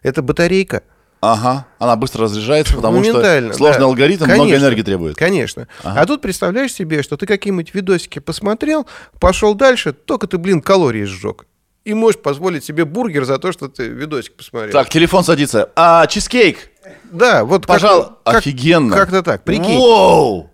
это батарейка. Ага, она быстро разряжается, потому что сложный да. алгоритм много Конечно, энергии требует. Конечно. А тут представляешь себе, что ты какие-нибудь видосики посмотрел, пошел дальше, только ты, блин, калории сжег. И можешь позволить себе бургер за то, что ты видосик посмотрел. Так, телефон садится. А, чизкейк. Да, вот Пожалуй, как- офигенно. Как-то так, прикинь. Воу!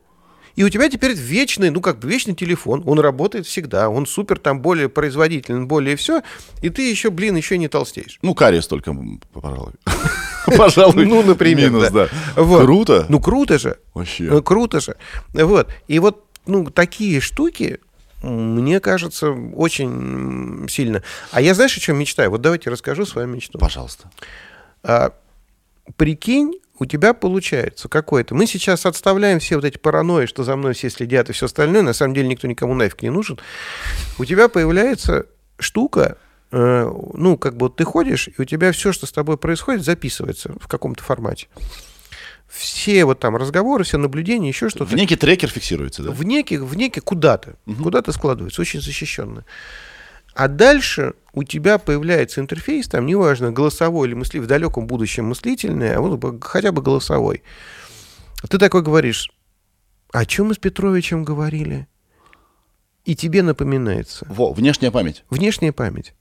И у тебя теперь вечный, ну как бы вечный телефон, он работает всегда, он супер там более производителен, более все, и ты еще, блин, еще не толстеешь. Ну, кариес только, пожалуй. Пожалуй. Ну, например, Минус, да. да. Вот. Круто. Ну, круто же. Вообще. Ну, круто же. Вот. И вот, ну, такие штуки, мне кажется, очень сильно. А я, знаешь, о чем мечтаю? Вот давайте расскажу свою мечту. Пожалуйста. А, прикинь, у тебя получается какой-то. Мы сейчас отставляем все вот эти паранойи, что за мной все следят и все остальное. На самом деле никто никому нафиг не нужен. У тебя появляется штука, э, ну, как бы вот ты ходишь, и у тебя все, что с тобой происходит, записывается в каком-то формате. Все вот там разговоры, все наблюдения, еще что-то. В некий трекер фиксируется, да? В неких, в неких куда-то, куда-то складывается, очень защищенно. А дальше у тебя появляется интерфейс, там неважно, голосовой или мысли в далеком будущем мыслительный, а вот хотя бы голосовой. Ты такой говоришь, о чем мы с Петровичем говорили? И тебе напоминается. Во, внешняя память. Внешняя память.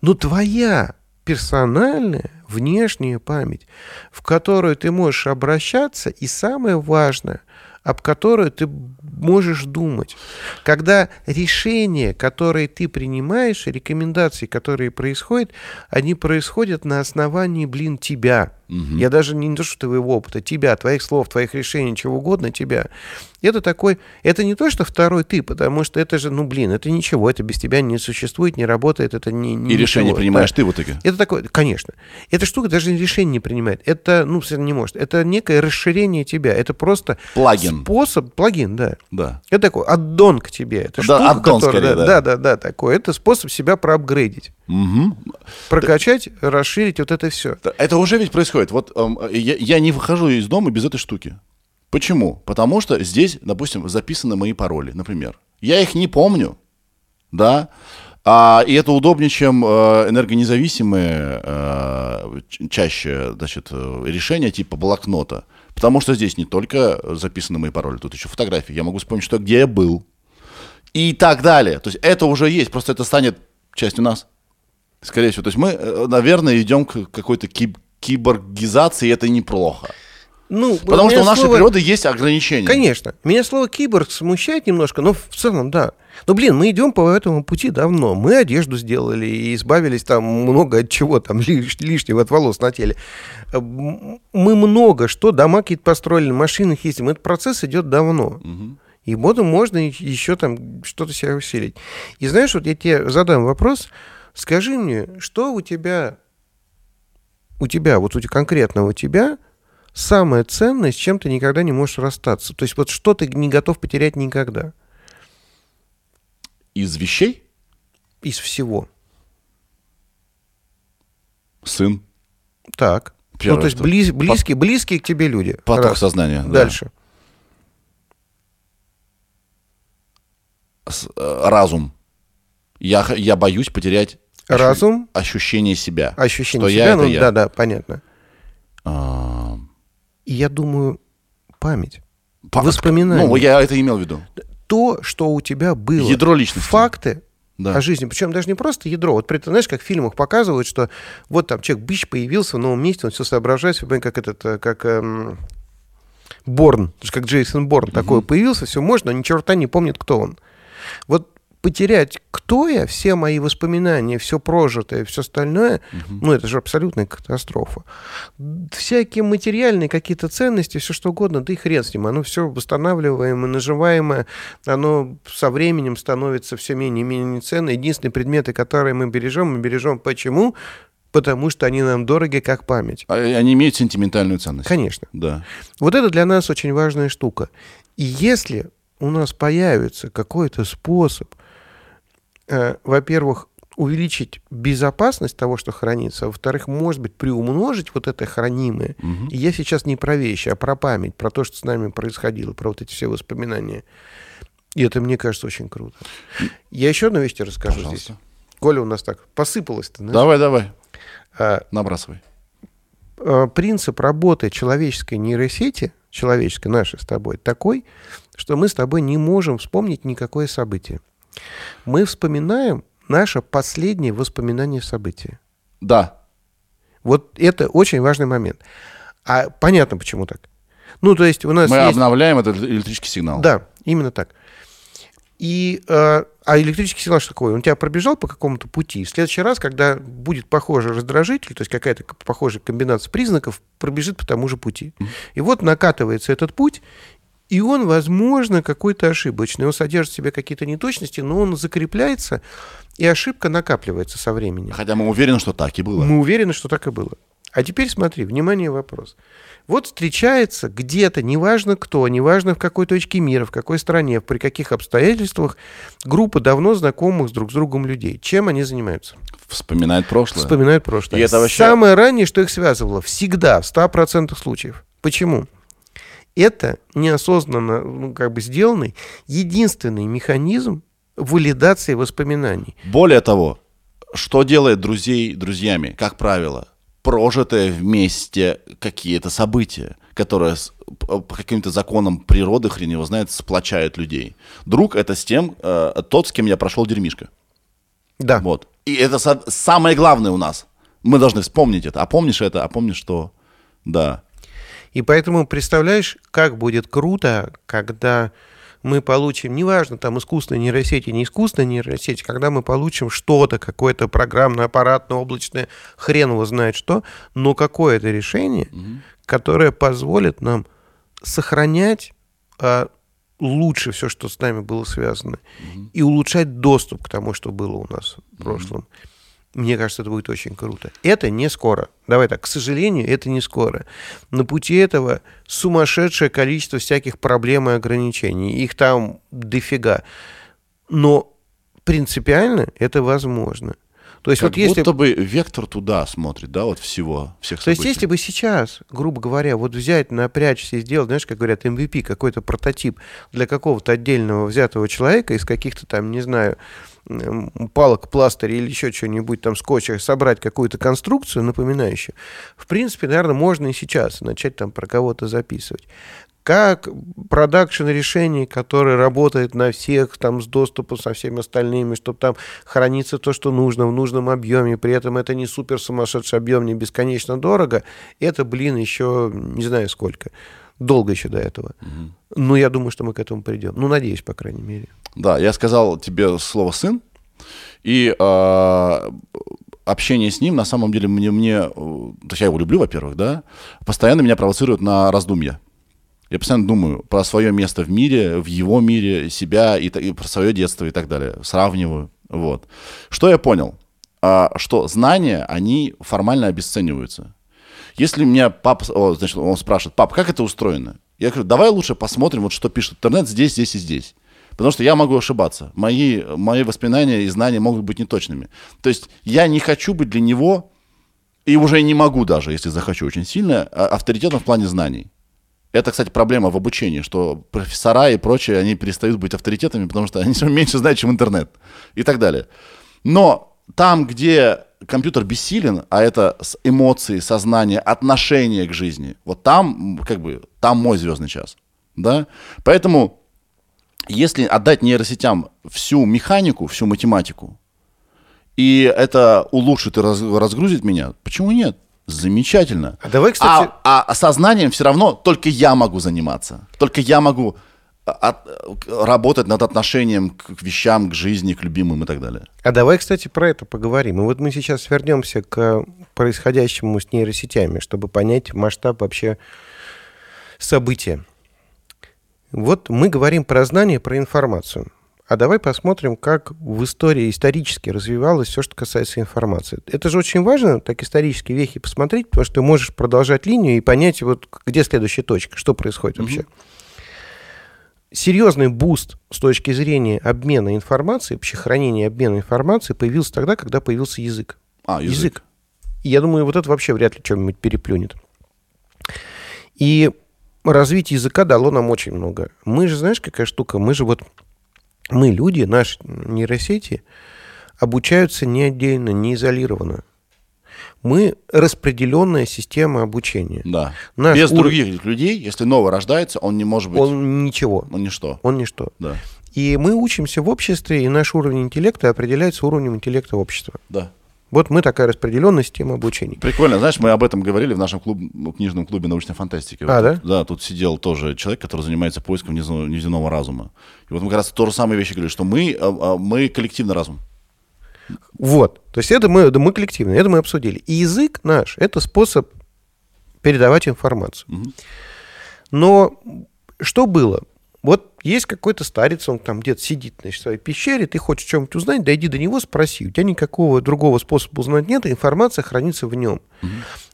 Но твоя персональная внешняя память, в которую ты можешь обращаться, и самое важное, об которой ты можешь думать. Когда решения, которые ты принимаешь, рекомендации, которые происходят, они происходят на основании, блин, тебя. Я даже не то, что твоего опыта, тебя, твоих слов, твоих решений, чего угодно, тебя. Это такой, это не то, что второй ты, потому что это же, ну, блин, это ничего, это без тебя не существует, не работает, это не, не И решение ничего. принимаешь Да. ты в итоге. Это такое, конечно. Эта штука даже решение не принимает. Это, ну, не может. Это некое расширение тебя. Это просто Плагин. способ, плагин, да. Да. Это такой аддон к тебе. Это Да, штука, аддон которая- скорее, да. да, да, да, такой. Это способ себя проапгрейдить. Мгм. Прокачать, расширить вот это все. Да, Это уже ведь происходит. Вот эм, я, я не выхожу из дома без этой штуки. Почему? Потому что здесь, допустим, записаны мои пароли, например. Я их не помню, да, а, и это удобнее, чем э, энергонезависимые э, чаще значит, э, решения типа блокнота. Потому что здесь не только записаны мои пароли, тут еще фотографии. Я могу вспомнить, что где я был. И так далее. То есть это уже есть, просто это станет частью нас. Скорее всего. То есть мы, э, наверное, идем к какой-то киб- киборгизации, и это неплохо. Ну, Потому что у нашей слово- природы есть ограничения. Конечно. Меня слово киборг смущает немножко, но в целом, да. Но, блин, мы идем по этому пути давно. Мы одежду сделали и избавились там много от чего там лиш- лишнего от волос на теле. Э, Мы много что, дома какие-то построили, на машинах ездим. Этот процесс идет давно. И вот можно еще там что-то себя усилить. И знаешь, вот я тебе задам вопрос. Скажи мне, что у тебя, у тебя, вот у тебя, конкретно у тебя, самое ценное, с чем ты никогда не можешь расстаться? То есть вот что ты не готов потерять никогда Из вещей из всего? сын, Так. Первое, ну, то есть близ- близкие, близкие к тебе люди. поток Раз. сознания. да. Дальше. С- э, разум. Я, я боюсь потерять Разум. ощущение себя. Ощущение что себя, я это ну я. да, да, понятно. А, И я думаю, память. па- Воспоминания. Ну, я это имел в виду. То, что у тебя было. Ядро личности. Факты Да. о жизни. Причем даже не просто ядро. Вот при этом, знаешь, как в фильмах показывают, что вот там человек бич появился в новом месте, он все соображает, понимает, как этот, э, как эм, Борн, как Джейсон Борн такой появился, все можно, но ни черта не помнит, кто он. Вот потерять, кто я, все мои воспоминания, все прожитое, все остальное, ну, это же абсолютная катастрофа. Всякие материальные какие-то ценности, все что угодно, да и хрен с ним, оно все восстанавливаемое, наживаемое, оно со временем становится все менее и менее ценно. Единственные предметы, которые мы бережем, мы бережем почему? Потому что они нам дороги, как память. А, Они имеют сентиментальную ценность. Конечно. Да. Вот это для нас очень важная штука. И если у нас появится какой-то способ, во-первых, увеличить безопасность того, что хранится, а во-вторых, может быть, приумножить вот это хранимое. И я сейчас не про вещи, а про память, про то, что с нами происходило, про вот эти все воспоминания. И это, мне кажется, очень круто. Я еще одну вещь тебе расскажу здесь. Пожалуйста. Коля у нас так посыпалось-то. знаешь. Давай, давай. А, Набрасывай. э, принцип работы человеческой нейросети, человеческой, нашей с тобой, такой, что мы с тобой не можем вспомнить никакое событие. Мы вспоминаем наше последнее воспоминание события. Да. Вот это очень важный момент. А понятно, почему так. Ну, то есть у нас Мы есть... обновляем этот электрический сигнал. Да, именно так. И, э, а электрический сигнал что такое? Он тебя пробежал по какому-то пути. В следующий раз, когда будет похожий раздражитель, то есть какая-то похожая комбинация признаков, пробежит по тому же пути. И вот накатывается этот путь, и он, возможно, какой-то ошибочный. Он содержит в себе какие-то неточности, но он закрепляется, и ошибка накапливается со временем. Хотя мы уверены, что так и было. Мы уверены, что так и было. А теперь смотри, внимание, вопрос. Вот встречается где-то, неважно кто, неважно в какой точке мира, в какой стране, при каких обстоятельствах, группа давно знакомых с друг с другом людей. Чем они занимаются? Вспоминает прошлое. Вспоминают прошлое. И это вообще- Самое раннее, что их связывало, всегда, в 100% случаев. Почему? Это неосознанно ну, как бы сделанный единственный механизм валидации воспоминаний. Более того, что делает друзей друзьями, как правило? Прожитые вместе какие-то события, которые по каким-то законам природы, хрен его знает, сплочают людей. Друг — это с тем, э, тот, с кем я прошел дерьмишко. Да. Вот. И это самое главное у нас. Мы должны вспомнить это. А помнишь это? А помнишь что? Да. И поэтому представляешь, как будет круто, когда мы получим, неважно, там искусственные нейросети, не искусственные нейросети, когда мы получим что-то, какое-то программное, аппаратное, облачное, хрен его знает что, но какое-то решение, которое позволит нам сохранять а, лучше все, что с нами было связано, и улучшать доступ к тому, что было у нас в прошлом. Мне кажется, это будет очень круто. Это не скоро. Давай так, к сожалению, это не скоро. На пути этого сумасшедшее количество всяких проблем и ограничений. Их там дофига. Но принципиально это возможно. То есть Как вот если... будто бы вектор туда смотрит, да, вот всего, всех То есть, событий. если бы сейчас, грубо говоря, вот взять, напрячься и сделать, знаешь, как говорят, MVP, какой-то прототип для какого-то отдельного взятого человека из каких-то там, не знаю, палок, пластырей или еще чего-нибудь там, скотча, собрать какую-то конструкцию напоминающую, в принципе, наверное, можно и сейчас начать там про кого-то записывать. Как продакшн решений, который работает на всех, там, с доступом со всеми остальными, чтобы там хранится то, что нужно, в нужном объеме, при этом это не супер сумасшедший объем, не бесконечно дорого, это, блин, еще не знаю сколько. Долго еще до этого. Но я думаю, что мы к этому придем. Ну, надеюсь, по крайней мере. Да, я сказал тебе слово сын, и э, общение с ним на самом деле мне, мне, э, то есть я его люблю, во-первых, да, постоянно меня провоцирует на раздумья. Я постоянно думаю про свое место в мире, в его мире, себя и, и про свое детство и так далее. Сравниваю. Вот. Что я понял? А, что знания, они формально обесцениваются. Если меня папа, о, значит, он спрашивает, пап, как это устроено? Я говорю, давай лучше посмотрим, вот что пишет интернет здесь, здесь и здесь. Потому что я могу ошибаться. Мои, мои воспоминания и знания могут быть неточными. То есть я не хочу быть для него, и уже не могу даже, если захочу очень сильно, а- авторитетом в плане знаний. Это, кстати, проблема в обучении, что профессора и прочие, они перестают быть авторитетами, потому что они всё меньше знают, чем интернет и так далее. Но там, где компьютер бессилен, а это эмоции, сознание, отношение к жизни, вот там, как бы, там мой звездный час. Да? Поэтому, если отдать нейросетям всю механику, всю математику, и это улучшит и раз- разгрузит меня, почему нет? Замечательно. А давай, кстати- А, а сознанием все равно только я могу заниматься. Только я могу а, от- работать над отношением к к вещам, к жизни, к любимым и так далее. А давай, кстати, про это поговорим. И вот мы сейчас вернемся к происходящему с нейросетями, чтобы понять масштаб вообще события. Вот мы говорим про знание, про информацию. А давай посмотрим, как в истории исторически развивалось все, что касается информации. Это же очень важно, так исторические вехи посмотреть, потому что ты можешь продолжать линию и понять, вот где следующая точка, что происходит вообще. Серьезный boost с точки зрения обмена информацией, вообще хранения обмена информацией появился тогда, когда появился язык. А, язык. И я думаю, вот это вообще вряд ли что-нибудь переплюнет. И развитие языка дало нам очень много. Мы же, знаешь, какая штука? Мы же вот, мы люди, наши нейросети, обучаются не отдельно, не изолированно. Мы распределенная система обучения. Да. Наш Без ур- других людей, если новый рождается, он не может быть. Он, Он ничего, ничто. он ничто. Да. И мы учимся в обществе, и наш уровень интеллекта определяется уровнем интеллекта общества. Да. Вот мы такая распределенная система обучения. Прикольно, знаешь, мы об этом говорили в нашем клуб, книжном клубе научной фантастики. А, Вот да? Да, тут сидел тоже человек, который занимается поиском неземного, разума. И вот мы как раз то же самое вещи говорили, что мы, а, а, мы коллективный разум. Вот. То есть это мы, да, мы коллективно, это мы обсудили. И язык наш – это способ передавать информацию. Но что было? Вот есть какой-то старец, он там где-то сидит значит, в своей пещере, ты хочешь что-нибудь узнать, дойди до него, спроси. У тебя никакого другого способа узнать нет, и информация хранится в нем.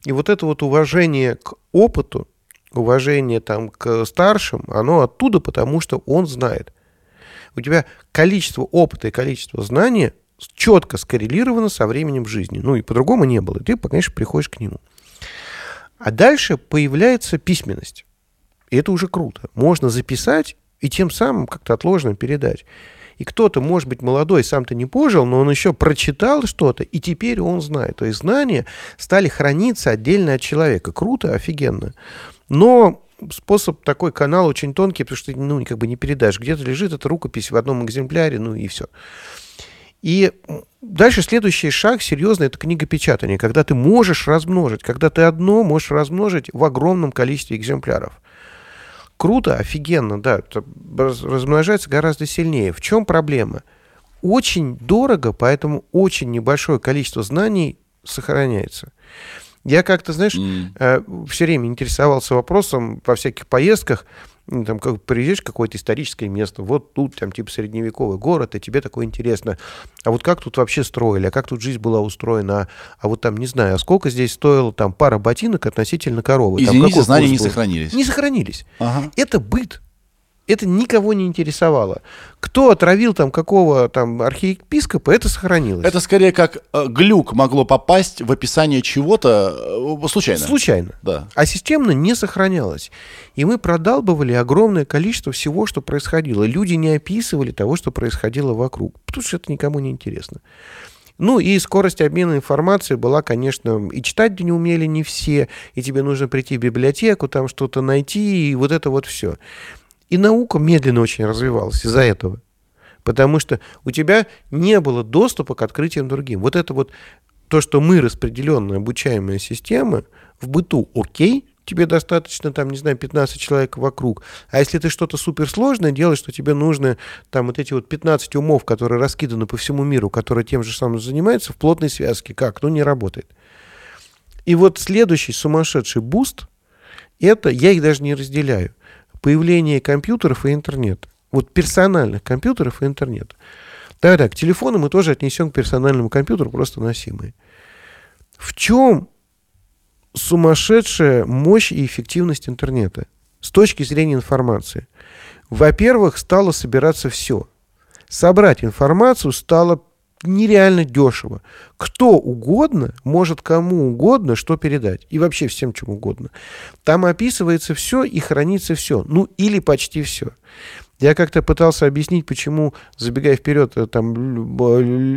И вот это вот уважение к опыту, уважение там к старшим, оно оттуда, потому что он знает. У тебя количество опыта и количество знания четко скоррелировано со временем жизни. Ну и по-другому не было. Ты, конечно, приходишь к нему. А дальше появляется письменность. И это уже круто. Можно записать и тем самым как-то отложенно передать. И кто-то, может быть, молодой, сам-то не пожил, но он еще прочитал что-то, и теперь он знает. То есть знания стали храниться отдельно от человека. Круто, офигенно. Но способ такой канал очень тонкий, потому что ну, как бы не передашь. Где-то лежит эта рукопись в одном экземпляре, ну и все. И дальше следующий шаг серьезный это книгопечатание, когда ты можешь размножить, когда ты одно можешь размножить в огромном количестве экземпляров. Круто, офигенно, да, размножается гораздо сильнее. В чем проблема? Очень дорого, поэтому очень небольшое количество знаний сохраняется. Я как-то, знаешь, М. все время интересовался вопросом во всяких поездках, ну, там, как приезжаешь в какое-то историческое место, вот тут, там, типа, средневековый город, и тебе такое интересно. А вот как тут вообще строили, а как тут жизнь была устроена, а, вот там, не знаю, а сколько здесь стоило там пара ботинок относительно коровы? Там Извините, какой знания не сохранились. Не сохранились. Ага. Это быт. Это никого не интересовало. Кто отравил там какого там архиепископа, это сохранилось. Это скорее как э, глюк могло попасть в описание чего-то э, случайно. случайно. Да. А системно не сохранялось. И мы продалбывали огромное количество всего, что происходило. Люди не описывали того, что происходило вокруг, потому что это никому не интересно. Ну и скорость обмена информацией была, конечно, и читать не умели не все, и тебе нужно прийти в библиотеку, там что-то найти, и вот это вот все. И наука медленно очень развивалась из-за этого. Потому что у тебя не было доступа к открытиям другим. Вот это вот то, что мы распределенная обучаемая система, в быту окей, тебе достаточно, там, не знаю, 15 человек вокруг. А если ты что-то суперсложное делаешь, что тебе нужно там вот эти вот 15 умов, которые раскиданы по всему миру, которые тем же самым занимаются, в плотной связке, как? Ну, не работает. И вот следующий сумасшедший boost, это, я их даже не разделяю, появление компьютеров и интернета. Вот персональных компьютеров и интернета. Да, да, к телефону мы тоже отнесем к персональному компьютеру, просто носимые. В чем сумасшедшая мощь и эффективность интернета с точки зрения информации? Во-первых, стало собираться все. Собрать информацию стало нереально дешево. Кто угодно может кому угодно что передать. И вообще всем чем угодно. Там описывается все и хранится все. Ну, или почти все. Я как-то пытался объяснить, почему, забегая вперед, э, там,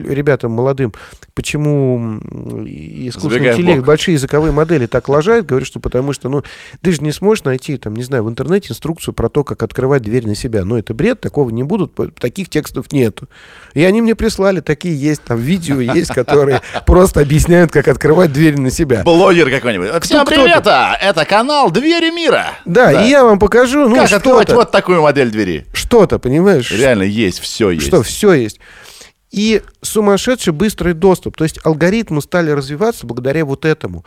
ребятам молодым, почему искусственный Забегая в интеллект, бок. большие языковые модели так лажают, говорю, что потому что, ну, ты же не сможешь найти, там, не знаю, в интернете инструкцию про то, как открывать дверь на себя. Ну, это бред, такого не будут, таких текстов нету. И они мне прислали, такие есть, там, видео есть, которые просто объясняют, как открывать дверь на себя. Блогер какой-нибудь. Всем привет! Это канал Двери мира. Да, и я вам покажу, ну, Как открывать вот такую модель двери? Что-то, понимаешь? Реально есть, все есть. Что, все есть. И сумасшедший быстрый доступ. То есть алгоритмы стали развиваться благодаря вот этому.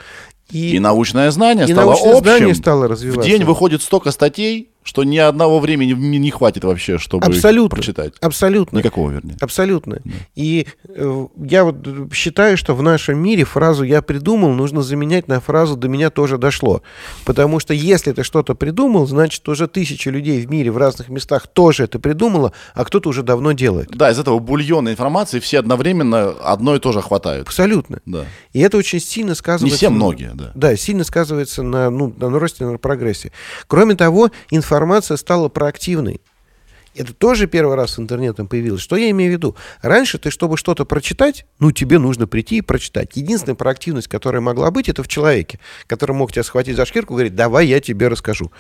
И, И научное знание и стало научное общим. знание стало В развиваться. день выходит столько статей, что ни одного времени в- не хватит вообще, чтобы Абсолютно. прочитать. Абсолютно. Никакого, вернее. Абсолютно. И э, я вот э, считаю, что в нашем мире фразу «я придумал» нужно заменять на фразу «до меня тоже дошло». Потому что если ты что-то придумал, значит, уже тысячи людей в мире в разных местах тоже это придумало, а кто-то уже давно делает. Да, из этого бульона информации все одновременно одно и то же хватают. Абсолютно. Да. И это очень сильно Не сказывается... все, на- многие, да. Да, сильно сказывается на, ну, на росте, на прогрессе. Кроме того, информация стала проактивной. Это тоже первый раз с интернетом появилось. Что я имею в виду? Раньше ты, чтобы что-то прочитать, ну, тебе нужно прийти и прочитать. Единственная проактивность, которая могла быть, это в человеке, который мог тебя схватить за шкирку и говорить, давай я тебе расскажу.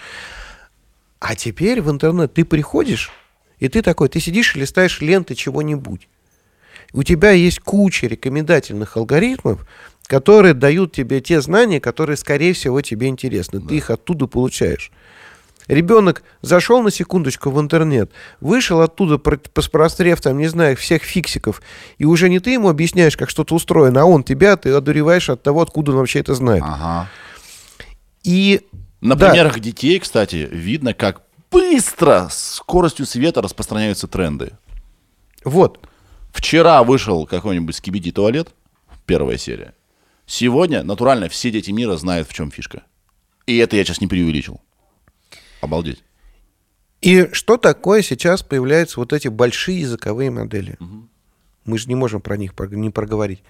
А теперь в интернет ты приходишь, и ты такой, ты сидишь и листаешь ленты чего-нибудь. У тебя есть куча рекомендательных алгоритмов, которые дают тебе те знания, которые, скорее всего, тебе интересны. Ты их оттуда получаешь. Ребенок зашел на секундочку в интернет, вышел оттуда, про- поспрострев там, не знаю, всех фиксиков, и уже не ты ему объясняешь, как что-то устроено, а он тебя, ты одуреваешь от того, откуда он вообще это знает. Ага. И На да, примерах детей, кстати, видно, как быстро с скоростью света распространяются тренды. вот, Вчера вышел какой-нибудь скибиди туалет, первая серия. Сегодня, натурально, все дети мира знают, в чем фишка. И это я сейчас не преувеличил. Обалдеть. И что такое сейчас появляются вот эти большие языковые модели? Мы же не можем про них не проговорить.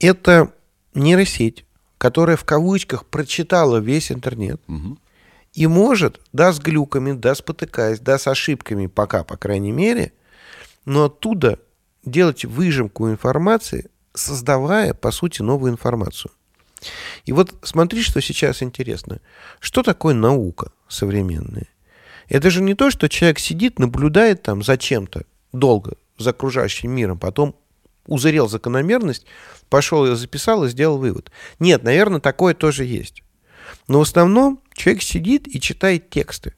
Это нейросеть, которая в кавычках прочитала весь интернет И может, да, с глюками, да, спотыкаясь, да, с ошибками, пока, по крайней мере, но оттуда делать выжимку информации, создавая, по сути, новую информацию. И вот смотри, что сейчас интересно. Что такое наука современная? Это же не то, что человек сидит, наблюдает там за чем-то долго, за окружающим миром, потом узрел закономерность, пошел ее записал и сделал вывод. Нет, наверное, такое тоже есть. Но в основном человек сидит и читает тексты.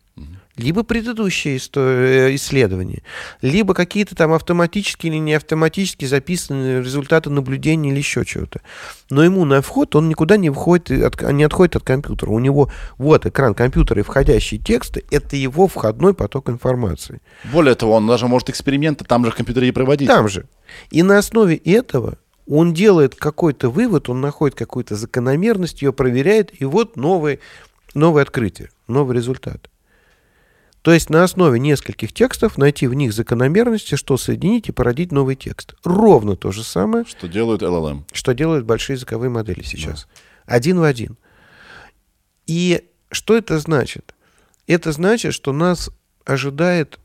Либо предыдущие э, исследования, либо какие-то там автоматически или не автоматически записанные результаты наблюдения или еще чего-то. Но ему на вход он никуда не, входит, от- не отходит от компьютера. У него вот экран компьютера и входящие тексты — это его входной поток информации. Более того, он даже может эксперименты там же в компьютере и проводить. Там же. И на основе этого он делает какой-то вывод, он находит какую-то закономерность, ее проверяет, и вот новое, новое открытие, новый результат. То есть на основе нескольких текстов найти в них закономерности, что соединить и породить новый текст. Ровно то же самое, Что делают LLM. что делают большие языковые модели сейчас. Один в один. И что это значит? Это значит, что нас ожидает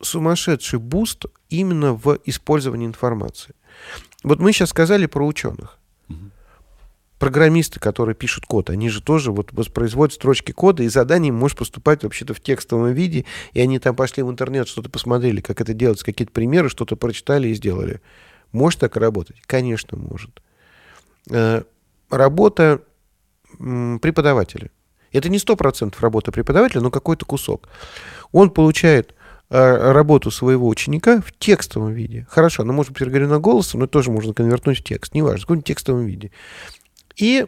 сумасшедший boost именно в использовании информации. Вот мы сейчас сказали про ученых. Программисты, которые пишут код, они же тоже вот воспроизводят строчки кода, и задание может поступать вообще-то в текстовом виде, и они там пошли в интернет, что-то посмотрели, как это делается, какие-то примеры, что-то прочитали и сделали. Может так работать? Конечно, может. Э, Работа преподавателя. Это не 100% работа преподавателя, но какой-то кусок. Он получает э, работу своего ученика в текстовом виде. Хорошо, она может быть переговорена голосом, но тоже можно конвертнуть в текст. Неважно, в каком-нибудь текстовом виде. И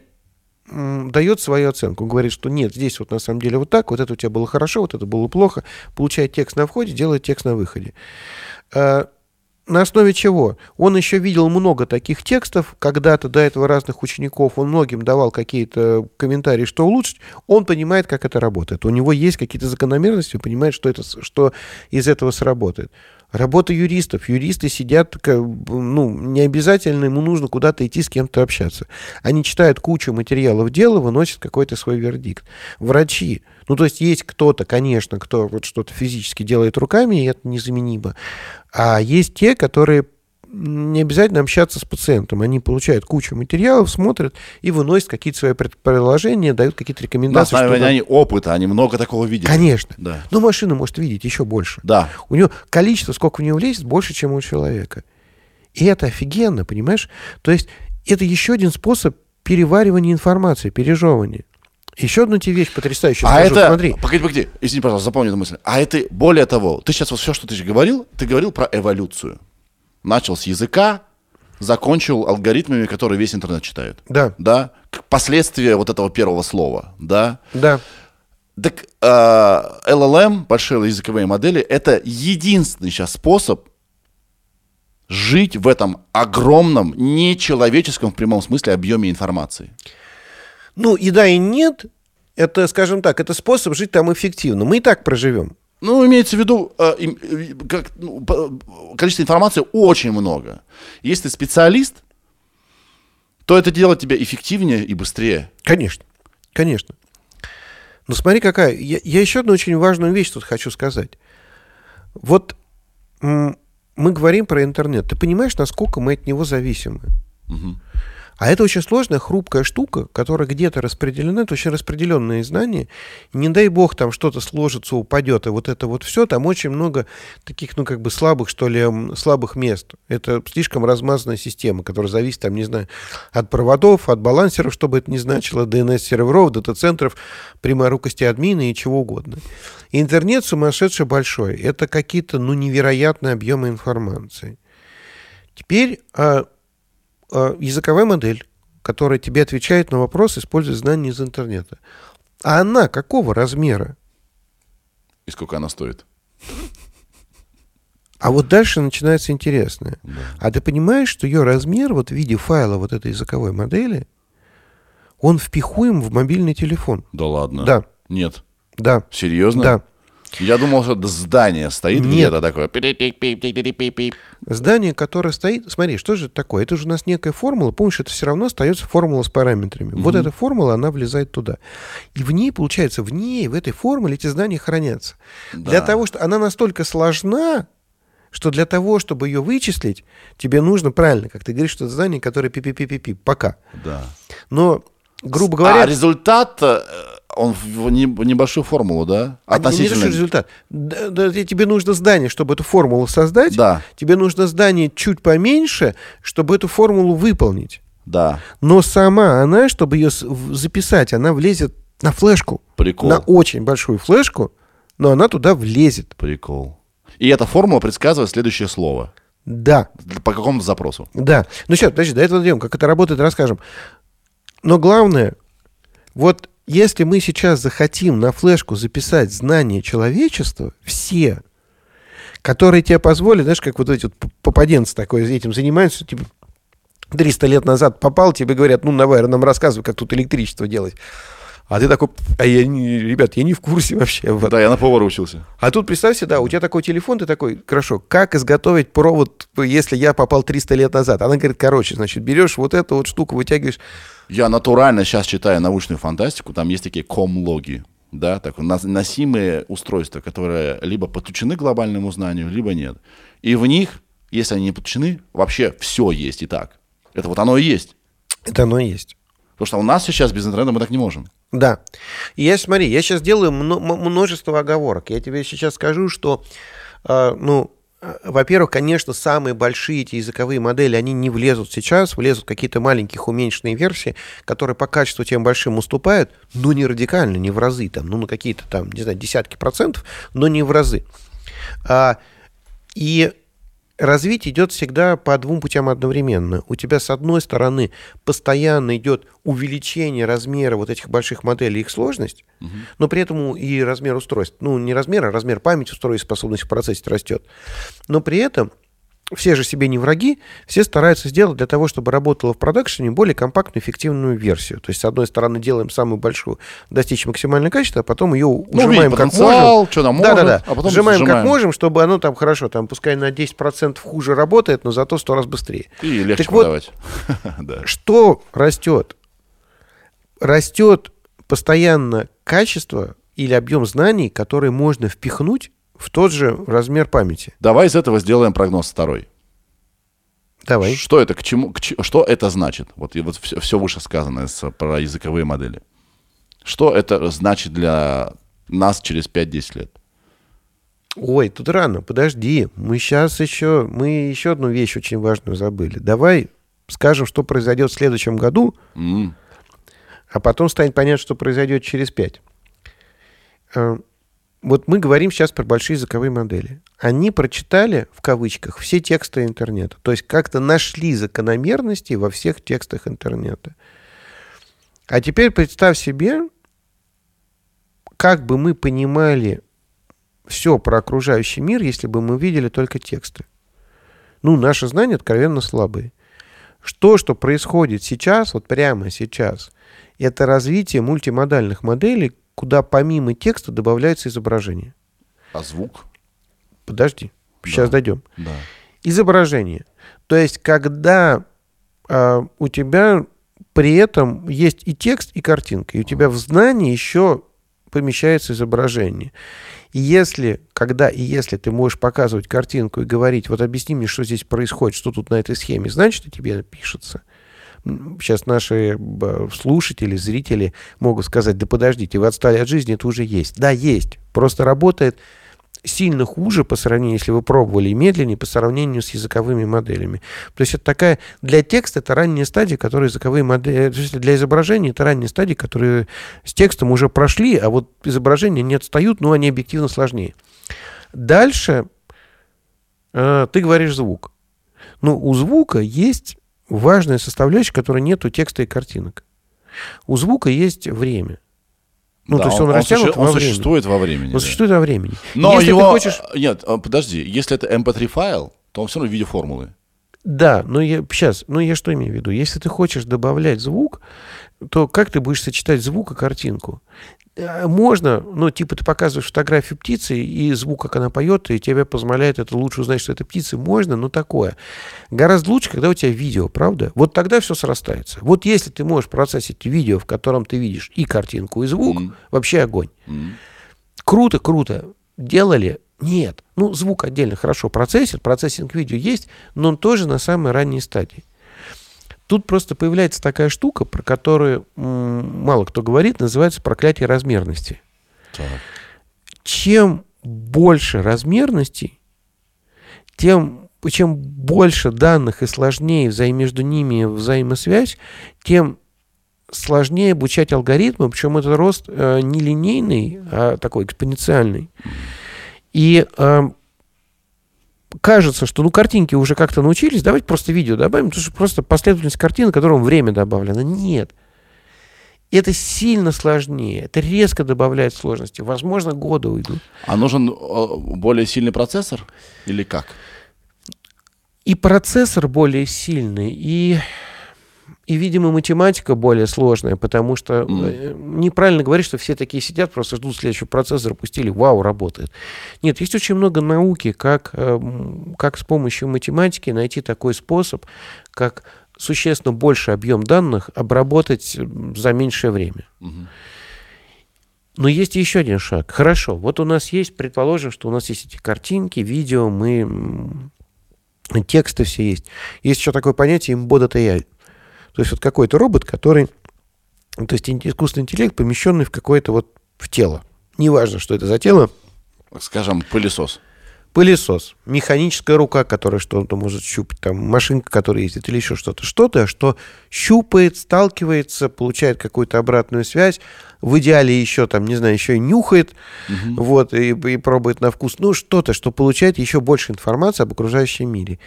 дает свою оценку. Говорит, что нет, здесь вот на самом деле вот так, вот это у тебя было хорошо, вот это было плохо. Получает текст на входе, делает текст на выходе. Э, на основе чего? Он еще видел много таких текстов, когда-то до этого разных учеников, он многим давал какие-то комментарии, что улучшить, он понимает, как это работает. У него есть какие-то закономерности, он понимает, что, это, что из этого сработает. Работа юристов. Юристы сидят, ну, не обязательно ему нужно куда-то идти с кем-то общаться. Они читают кучу материалов дела, выносят какой-то свой вердикт. Врачи. Ну, то есть есть кто-то, конечно, кто вот что-то физически делает руками, и это незаменимо. А есть те, которые не обязательно общаться с пациентом. Они получают кучу материалов, смотрят и выносят какие-то свои предположения, дают какие-то На рекомендации. основе что да. они опыта, они много такого видели. Конечно. Да. Но машина может видеть еще больше. Да. У нее количество, сколько в нее влезет, больше, чем у человека. И это офигенно, понимаешь? То есть это еще один способ переваривания информации, пережевывания. Еще одну тебе вещь потрясающую А скажу. это, Смотри. погоди, погоди, извини, пожалуйста, запомни эту мысль. А это, более того, ты сейчас вот все, что ты же говорил, ты говорил про эволюцию. Начал с языка, закончил алгоритмами, которые весь интернет читает. Да. Да? Последствия вот этого первого слова, да? Да. Так э, LLM, большие языковые модели, это единственный сейчас способ жить в этом огромном, нечеловеческом в прямом смысле объеме информации. Ну и да, и нет. Это, скажем так, это способ жить там эффективно. Мы и так проживем. Ну, имеется в виду, э, э, как, ну, количество информации очень много. Если ты специалист, то это делает тебя эффективнее и быстрее. Конечно. Конечно. Но смотри, какая. Я, я еще одну очень важную вещь тут хочу сказать. Вот мы говорим про интернет. Ты понимаешь, насколько мы от него зависимы? А это очень сложная, хрупкая штука, которая где-то распределена, это очень распределенные знания. Не дай бог там что-то сложится, упадет, и вот это вот все, там очень много таких, ну, как бы слабых, что ли, слабых мест. Это слишком размазанная система, которая зависит, там, не знаю, от проводов, от балансеров, что бы это ни значило, DNS-серверов, дата-центров, пряморукости админа и чего угодно. Интернет сумасшедший большой. Это какие-то, ну, невероятные объемы информации. Теперь а, языковая модель, которая тебе отвечает на вопрос, используя знания из интернета. А она какого размера? И сколько она стоит? А вот дальше начинается интересное. А ты понимаешь, что ее размер вот в виде файла вот этой языковой модели, он впихуем в мобильный телефон. Да ладно. Да. Нет. Да. Серьезно? Да. Я думал, что здание стоит где-то такое. Здание, которое стоит... Смотри, что же это такое? Это же у нас некая формула. Помнишь, это все равно остается формула с параметрами. Вот эта формула, она влезает туда. И в ней, получается, в ней, в этой формуле эти знания хранятся. Для Да. того, что она настолько сложна, что для того, чтобы ее вычислить, тебе нужно, правильно, как ты говоришь, что это знание, которое пи-пи-пи-пи-пи, пока. Да. Но, грубо говоря... А результат, э, он в не- в небольшую формулу, да? А не- Относительно... что результат. Да, да, те- тебе нужно здание, чтобы эту формулу создать. Да. Тебе нужно здание чуть поменьше, чтобы эту формулу выполнить. Да, Но сама она, чтобы ее записать, она влезет на флешку. Прикол. На очень большую флешку, но она туда влезет. прикол. И эта формула предсказывает следующее слово. Да, По какому-то запросу. да. Ну сейчас, подожди, до этого дойдем. Как это работает, расскажем. Но главное, вот если мы сейчас захотим на флешку записать знания человечества, все, которые тебе позволят, знаешь, как вот эти вот попаденцы такой этим занимаются, типа 300 лет назад попал, тебе говорят, ну, давай, нам рассказывай, как тут электричество делать. А ты такой, а я не, ребят, я не в курсе вообще. Вот. Да, я на повара учился. А тут представь себе, да, у тебя такой телефон, ты такой, хорошо, как изготовить провод, если я попал 300 лет назад? Она говорит, короче, значит, берешь вот эту вот штуку, вытягиваешь. Я натурально сейчас читаю научную фантастику, там есть такие комлоги, да, так, носимые устройства, которые либо подключены к глобальному знанию, либо нет. И в них, если они не подключены, вообще все есть и так. Это вот оно и есть. Это оно и есть. Потому что у нас сейчас без интернета мы так не можем. Да. Я, смотри, я сейчас делаю множество оговорок. Я тебе сейчас скажу, что, э, ну, э, во-первых, конечно, самые большие эти языковые модели, они не влезут сейчас, влезут какие-то маленьких уменьшенные версии, которые по качеству тем большим уступают, но не радикально, не в разы, там, ну, на какие-то там, не знаю, десятки процентов, но не в разы. А, и развитие идет всегда по двум путям одновременно. У тебя, с одной стороны, постоянно идет увеличение размера вот этих больших моделей, их сложность, но при этом и размер устройств, ну, не размер, а размер памяти устройств, способность процессить растет. Но при этом все же себе не враги, все стараются сделать для того, чтобы работала в продакшене более компактную, эффективную версию. То есть, с одной стороны, делаем самую большую, достичь максимальное качество, а потом ее ужимаем видим как можем. что нам да, да, может, да. а потом сжимаем, как сжимаем. можем, чтобы оно там хорошо, там пускай на 10% хуже работает, но зато 100 раз быстрее. И легче Так вот, продавать. Да. что растет? Растет постоянно качество или объем знаний, которые можно впихнуть в тот же размер памяти. Давай из этого сделаем прогноз второй. Давай. Что это, к чему, к ч, что это значит? Вот, и вот все, все вышесказанное с, про языковые модели. Что это значит для нас через 5-10 лет? Ой, тут рано, подожди. Мы сейчас еще, мы еще одну вещь очень важную забыли. Давай скажем, что произойдет в следующем году, mm. а потом станет понятно, что произойдет через 5. Вот мы говорим сейчас про большие языковые модели. Они прочитали, в кавычках, все тексты интернета. То есть как-то нашли закономерности во всех текстах интернета. А теперь представь себе, как бы мы понимали все про окружающий мир, если бы мы видели только тексты. Ну, наши знания откровенно слабые. Что, что происходит сейчас, вот прямо сейчас, это развитие мультимодальных моделей, куда помимо текста добавляется изображение. а звук? Подожди, сейчас Да. дойдем. Да. Изображение. То есть, когда а, у тебя при этом есть и текст, и картинка, и у тебя в знании еще помещается изображение. И если, когда и если ты можешь показывать картинку и говорить, вот объясни мне, что здесь происходит, что тут на этой схеме, значит, и тебе пишется. Сейчас наши б, слушатели, зрители могут сказать, да подождите, вы отстали от жизни, это уже есть. Да, есть. Просто работает сильно хуже по сравнению, если вы пробовали, медленнее по сравнению с языковыми моделями. То есть это такая, для текста это ранняя стадия, которую языковые модели, есть для изображения это ранняя стадия, которые с текстом уже прошли, а вот изображения не отстают, но они объективно сложнее. Дальше э, ты говоришь звук. Ну, у звука есть важная составляющая, которой нет у текста и картинок. У звука есть время. Ну, Да, то есть он, растянут суще- во он времени. существует во времени. Он да. существует во времени. Но Если его... ты хочешь... Нет, а, подожди, если это mp3 файл, то он все равно в виде формулы. Да, но я сейчас, ну я что имею в виду? Если ты хочешь добавлять звук, то как ты будешь сочетать звук и картинку? Э, можно, ну, типа ты показываешь фотографию птицы и звук, как она поет, и тебе позволяет это лучше узнать, что это птица, можно, но такое. Гораздо лучше, когда у тебя видео, правда? Вот тогда все срастается. Вот если ты можешь процессить видео, в котором ты видишь и картинку, и звук, Мгм. вообще огонь. М. Круто, круто. Делали? Нет. Ну, звук отдельно хорошо процессит, процессинг видео есть, но он тоже на самой ранней стадии. Тут просто появляется такая штука, про которую мало кто говорит, называется проклятие размерности. Так. Чем больше размерностей, тем чем больше данных и сложнее взаим- между ними взаимосвязь, тем сложнее обучать алгоритмы, причем это рост э, не линейный, а такой экспоненциальный. И э, кажется, что ну картинки уже как-то научились, давайте просто видео добавим, потому что просто последовательность картин, которым время добавлено. Нет. Это сильно сложнее, это резко добавляет сложности. Возможно, годы уйдут. А нужен э, более сильный процессор или как? И процессор более сильный, и, и видимо, математика более сложная, потому что э, неправильно говорить, что все такие сидят, просто ждут следующего процессора, пустили, вау, работает. Нет, есть очень много науки, как, э, как с помощью математики найти такой способ, как существенно больше объем данных обработать м, за меньшее время. Мгм. Но есть еще один шаг. Хорошо, вот у нас есть, предположим, что у нас есть эти картинки, видео, мы тексты все есть. Есть еще такое понятие embedded AI. То есть вот какой-то робот, который, то есть искусственный интеллект, помещенный в какое-то вот в тело. Неважно, что это за тело. Скажем, пылесос. Пылесос, механическая рука, которая что-то может щупать, там машинка, которая ездит, или еще что-то. Что-то, что щупает, сталкивается, получает какую-то обратную связь, в идеале еще там, не знаю, еще и нюхает, вот, и, и пробует на вкус. Ну, что-то, что получает еще больше информации об окружающем мире.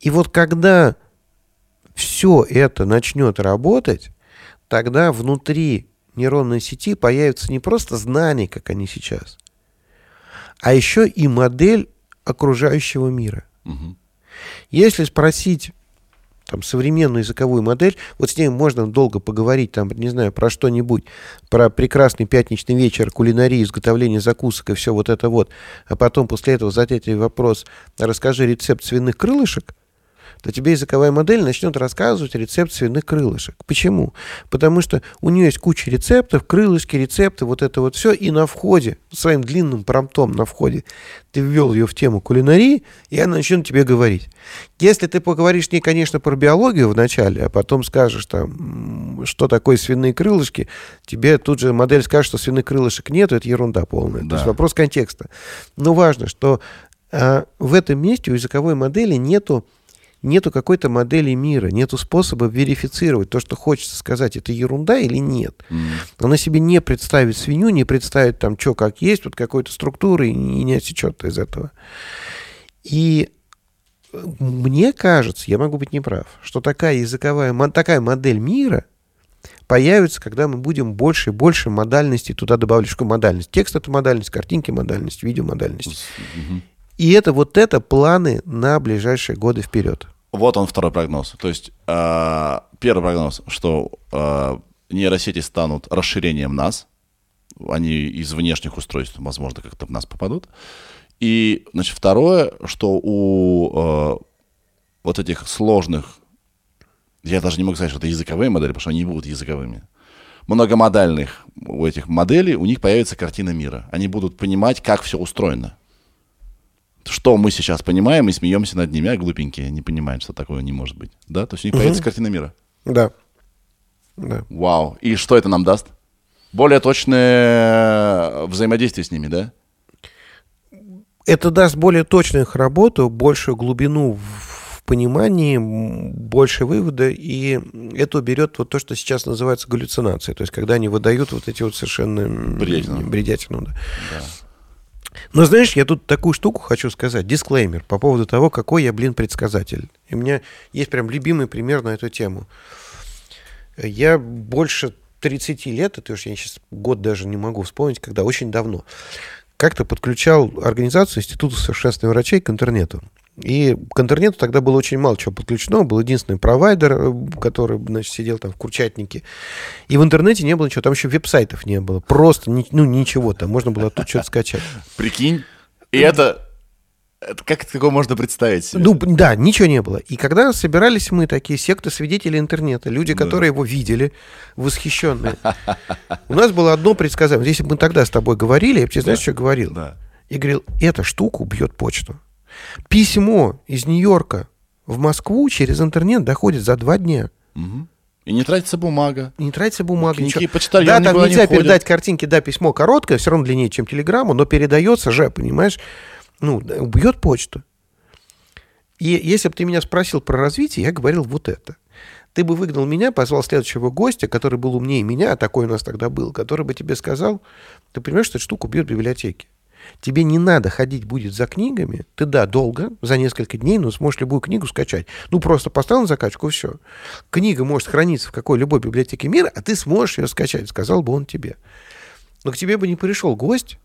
И вот когда все это начнет работать, тогда внутри нейронной сети появится не просто знание, как они сейчас, а еще и модель окружающего мира. Мгм. Если спросить там, современную языковую модель, вот с ней можно долго поговорить, там, не знаю, про что-нибудь, про прекрасный пятничный вечер, кулинарию, изготовление закусок и все вот это вот, а потом после этого задать ей вопрос, расскажи рецепт свиных крылышек, то тебе языковая модель начнет рассказывать рецепт свиных крылышек. Почему? Потому что у нее есть куча рецептов, крылышки, рецепты, вот это вот все, и на входе, своим длинным промптом на входе, ты ввел ее в тему кулинарии, и она начнет тебе говорить. Если ты поговоришь с ней, конечно, про биологию вначале, а потом скажешь, там, что такое свиные крылышки, тебе тут же модель скажет, что свиных крылышек нет, это ерунда полная. То Да. есть вопрос контекста. Но важно, что а, в этом месте у языковой модели нету нету какой-то модели мира, нету способа верифицировать то, что хочется сказать, это ерунда или нет. М. Она себе не представит свинью, не представит там, что как есть, вот какой-то структуры и не отсечет из этого. И э, мне кажется, я могу быть неправ, что такая языковая, такая модель мира появится, когда мы будем больше и больше модальностей туда добавлять. Что модальность? Текст — это модальность, картинки — модальность, видео — модальность. Мгм. И это вот это планы на ближайшие годы вперед. Вот он второй прогноз. То есть э, первый прогноз, что э, нейросети станут расширением нас, они из внешних устройств, возможно, как-то в нас попадут. И, значит, второе, что у э, вот этих сложных, я даже не могу сказать, что это языковые модели, потому что они не будут языковыми. Многомодальных у этих моделей, у них появится картина мира. Они будут понимать, как все устроено. Что мы сейчас понимаем и смеемся над ними, а глупенькие не понимают, что такое не может быть. Да? То есть у них появится картина мира. Да. Да. Вау. И что это нам даст? Более точное взаимодействие с ними, да? Это даст более точную их работу, большую глубину в понимании, больше вывода, и это уберет вот то, что сейчас называется галлюцинацией. То есть, когда они выдают вот эти вот совершенно Бредятину. бредятину, да. Да. Но знаешь, я тут такую штуку хочу сказать, дисклеймер по поводу того, какой я, блин, предсказатель. И у меня есть прям любимый пример на эту тему. Я больше 30 лет, это уж я сейчас год даже не могу вспомнить, когда очень давно, как-то подключал организацию Института совершенствования врачей к интернету. И к интернету тогда было очень мало чего подключено. Был единственный провайдер, э, который, значит, сидел там в Курчатнике. И в интернете не было ничего. Там еще веб-сайтов не было. Просто, ну, ничего там. Можно было оттуда что-то скачать. Прикинь. И это... это как такое можно представить себе? Ну, да, ничего не было. И когда собирались мы, такие секты свидетелей интернета, люди, которые его видели, восхищенные, у нас было одно предсказание. Если бы мы тогда с тобой говорили, я бы тебе, знаешь, что говорил? Да. Я говорил, эта штука убьет почту. Письмо из Нью-Йорка в Москву через интернет доходит за два дня. И не тратится бумага. Не тратится бумага, Маленькие ничего. почтальоны Да, там не нельзя ходят. передать картинки, да, письмо короткое, все равно длиннее, чем телеграмму, но передается же, понимаешь? Ну, убьет почту. И если бы ты меня спросил про развитие, я говорил вот это. Ты бы выгнал меня, позвал следующего гостя, который был умнее меня, а такой у нас тогда был, который бы тебе сказал, ты понимаешь, что эта штука убьет библиотеки. Тебе не надо ходить будет за книгами. Ты, да, долго, за несколько дней, но сможешь любую книгу скачать. Ну, просто поставил на закачку, все. Книга может храниться в какой-либой библиотеке мира, а ты сможешь ее скачать, сказал бы он тебе. Но к тебе бы не пришел гость,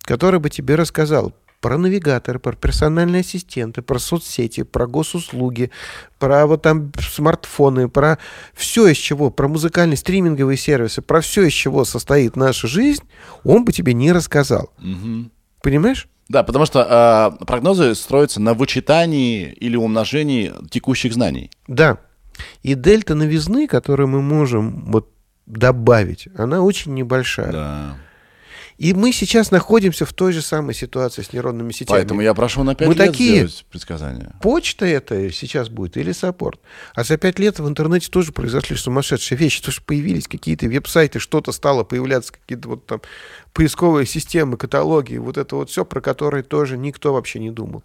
который бы тебе рассказал про навигаторы, про персональные ассистенты, про соцсети, про госуслуги, про вот там смартфоны, про все из чего, про музыкальные стриминговые сервисы, про все из чего состоит наша жизнь, он бы тебе не рассказал. Мгм. Понимаешь? Да, потому что а, прогнозы строятся на вычитании или умножении текущих знаний. Да. И дельта новизны, которую мы можем вот добавить, она очень небольшая. Да. И мы сейчас находимся в той же самой ситуации с нейронными сетями. Поэтому я прошу на 5 Мы лет такие. сделать предсказание. Почта это сейчас будет или саппорт. А за пять лет в интернете тоже произошли сумасшедшие вещи. Тоже появились какие-то веб-сайты, что-то стало появляться, какие-то вот там поисковые системы, каталоги. Вот это вот все, про которые тоже никто вообще не думал.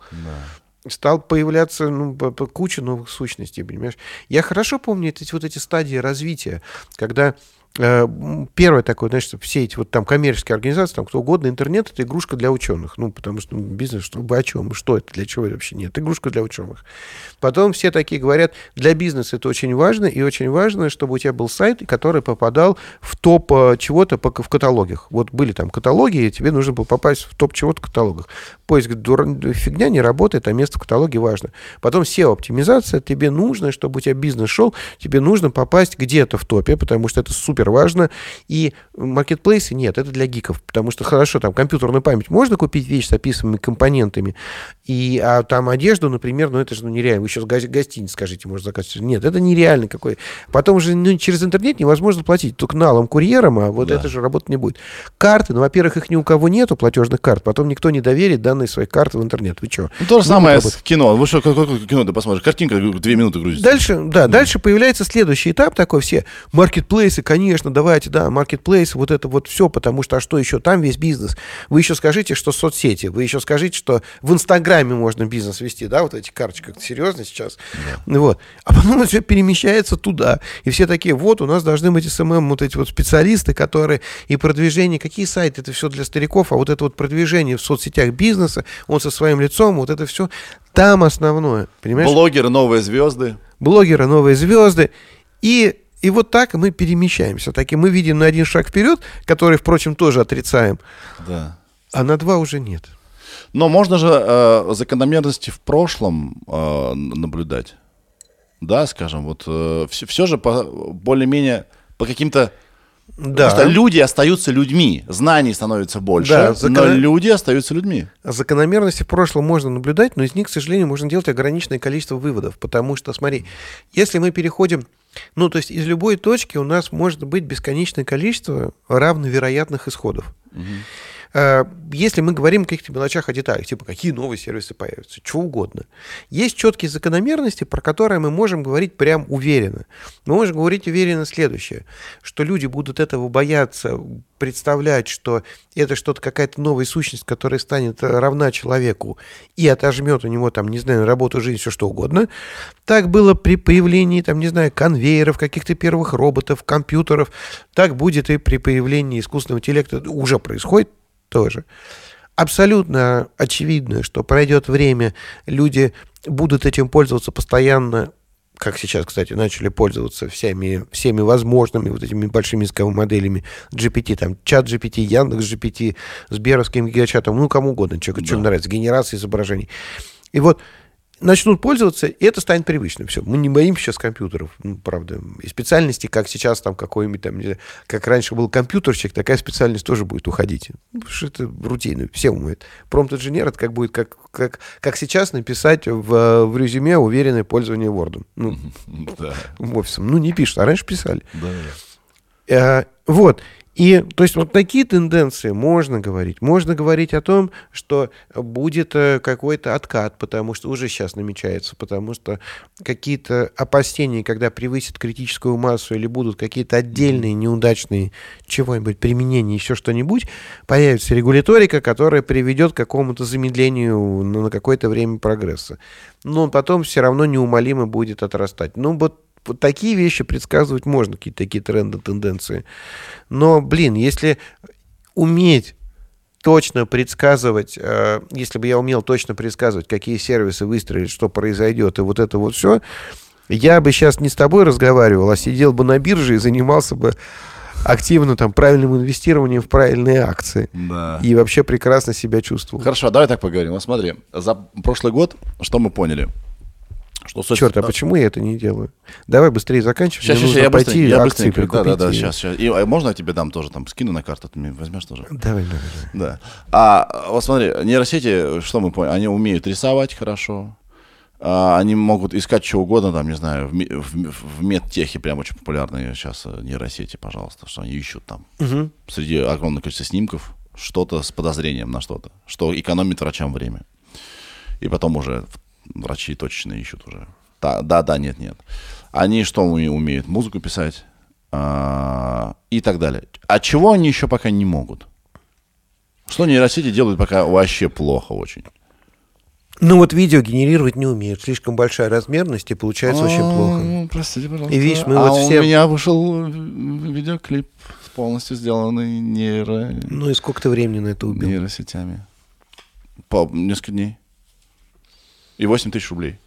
Стал появляться ну, куча новых сущностей, понимаешь? Я хорошо помню эти, вот эти стадии развития, когда первое такое, что все эти вот там коммерческие организации, там кто угодно, интернет это игрушка для ученых. Ну, потому что ну, бизнес, чтобы о чем, что это, для чего это вообще нет. Игрушка для ученых. Потом все такие говорят, для бизнеса это очень важно, и очень важно, чтобы у тебя был сайт, который попадал в топ э, чего-то в каталогах. Вот были там каталоги, и тебе нужно было попасть в топ чего-то в каталогах. Поиск фигня не работает, а место в каталоге важно. Потом SEO-оптимизация, тебе нужно, чтобы у тебя бизнес шел, тебе нужно попасть где-то в топе, потому что это супер важно. И маркетплейсы нет, это для гиков, потому что хорошо, там компьютерную память можно купить вещь с описанными компонентами, и, а там одежду, например, ну это же ну, нереально. Вы еще с га- гостиниц скажите, может заказать. Нет, это нереально какой. Потом же ну, через интернет невозможно платить только налом курьером, а вот Да. это же работать не будет. Карты, ну, во-первых, их ни у кого нету, платежных карт, потом никто не доверит данные своей карты в интернет. Вы что? Ну, то же самое с кино. Вы что, какое кино ты посмотришь? Картинка две минуты грузится. Дальше, да, дальше появляется следующий этап такой, все маркетплейсы, конечно, давайте, да, маркетплейсы, вот это вот все, потому что, а что еще, там весь бизнес. Вы еще скажите, что соцсети, вы еще скажите, что в Инстаграме можно бизнес вести, да, вот эти карточки, серьезно сейчас, вот. А потом все перемещается туда, и все такие, вот, у нас должны быть SMM, вот эти вот специалисты, которые и продвижение, какие сайты, это все для стариков, а вот это вот продвижение в соцсетях бизнеса, он со своим лицом, вот это все, там основное, понимаешь? Блогеры, новые звезды. блогеры, новые звезды. И, и вот так мы перемещаемся. Так и мы видим на один шаг вперед, который, впрочем, тоже отрицаем, Да. а на два уже нет. Но можно же э, закономерности в прошлом э, наблюдать. Да, скажем, вот все, же по, более-менее по каким-то... Да. Просто люди остаются людьми, знаний становится больше, Да, но закон- люди остаются людьми. Закономерности в прошлом можно наблюдать, но из них, к сожалению, можно делать ограниченное количество выводов. Потому что, смотри, если мы переходим, ну, то есть из любой точки у нас может быть бесконечное количество равновероятных исходов. Э, Если мы говорим о каких-то мелочах, о деталях, типа какие новые сервисы появятся, чего угодно, есть четкие закономерности, про которые мы можем говорить прям уверенно. Мы можем говорить уверенно следующее, что люди будут этого бояться, представлять, что это что-то, какая-то новая сущность, которая станет равна человеку и отожмет у него, там, не знаю, работу, жизнь, все что угодно. Так было при появлении, там, не знаю, конвейеров, каких-то первых роботов, компьютеров. Так будет и при появлении искусственного интеллекта. Уже происходит тоже. Абсолютно очевидно, что пройдет время, люди будут этим пользоваться постоянно, как сейчас, кстати, начали пользоваться всеми, всеми возможными вот этими большими языковыми моделями GPT, там, чат GPT, Яндекс GPT, Сберовским гигачатом, ну, кому угодно, человеку, что Да. нравится, генерация изображений. И вот начнут пользоваться, и это станет привычным. Все. Мы не боимся сейчас компьютеров, ну, правда. И специальности, как сейчас там какой-нибудь там, знаю, как раньше был компьютерщик, такая специальность тоже будет уходить. Ну, потому что это рутина, все умеют. Промпт-инженер, это как будет, как, как, как сейчас написать в, в резюме уверенное пользование Word. Ну, Да, офисом. Ну, не пишут, а раньше писали. да. Э, Вот. И, то есть, вот такие тенденции можно говорить. Можно говорить о том, что будет э, какой-то откат, потому что уже сейчас намечается, потому что какие-то опасения, когда превысит критическую массу или будут какие-то отдельные неудачные чего-нибудь применения, еще что-нибудь, появится регуляторика, которая приведет к какому-то замедлению на какое-то время прогресса. Но потом все равно неумолимо будет отрастать. Ну, вот вот такие вещи предсказывать можно, какие-то такие тренды, тенденции. Но, блин, если уметь точно предсказывать, э, если бы я умел точно предсказывать, какие сервисы выстрелят, что произойдет, и вот это вот все, я бы сейчас не с тобой разговаривал, а сидел бы на бирже и занимался бы активно там правильным инвестированием в правильные акции. Да. И вообще прекрасно себя чувствовал. Хорошо, давай так поговорим. Вот смотри, за прошлый год что мы поняли? Что с- Черт, а почему я это не делаю? Давай быстрее заканчивай. Сейчас, сейчас, я пойти быстренько, я акции быстренько. Да, да, да, сейчас, сейчас. И, а можно я тебе дам тоже, там, скину на карту, ты мне возьмешь тоже? Давай, давай. Да. А вот смотри, нейросети, что мы поняли, они умеют рисовать хорошо, а, они могут искать что угодно, там, не знаю, в, в, в медтехе прям очень популярные сейчас э, нейросети, пожалуйста, что они ищут там Мгм. среди огромного количества снимков что-то с подозрением на что-то, что экономит врачам время. И потом уже врачи точно ищут уже. Да, да, да, нет, нет. Они что уме- умеют? Музыку писать а, и так далее. А чего они еще пока не могут? Что нейросети делают пока вообще плохо очень? Ну вот видео генерировать не умеют. Слишком большая размерность, и получается очень плохо. ну, Простите, пожалуйста. И видишь, мы а вот у все- меня вышел видеоклип, полностью сделанный нейро... Ну и сколько ты времени на это убил? нейросетями. По несколько дней. И 8 тысяч рублей.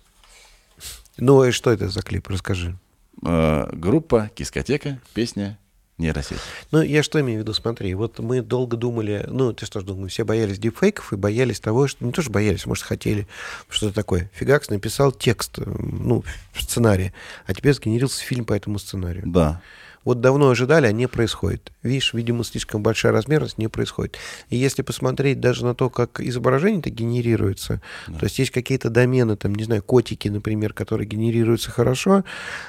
Ну и что это за клип? Расскажи. Э, группа, кискотека, песня, нейросеть. Ну, я что имею в виду, смотри, вот мы долго думали, ну, ты что ж думал, все боялись дипфейков и боялись того, что, не то, что боялись, может, хотели, что-то такое. Фигакс написал текст, э, ну, в сценарии, а теперь сгенерился фильм по этому сценарию. Да. Вот давно ожидали, а не происходит. Видишь, видимо, слишком большая размерность не происходит. И если посмотреть даже на то, как изображение-то генерируется, то есть есть какие-то домены, там, не знаю, котики, например, которые генерируются хорошо,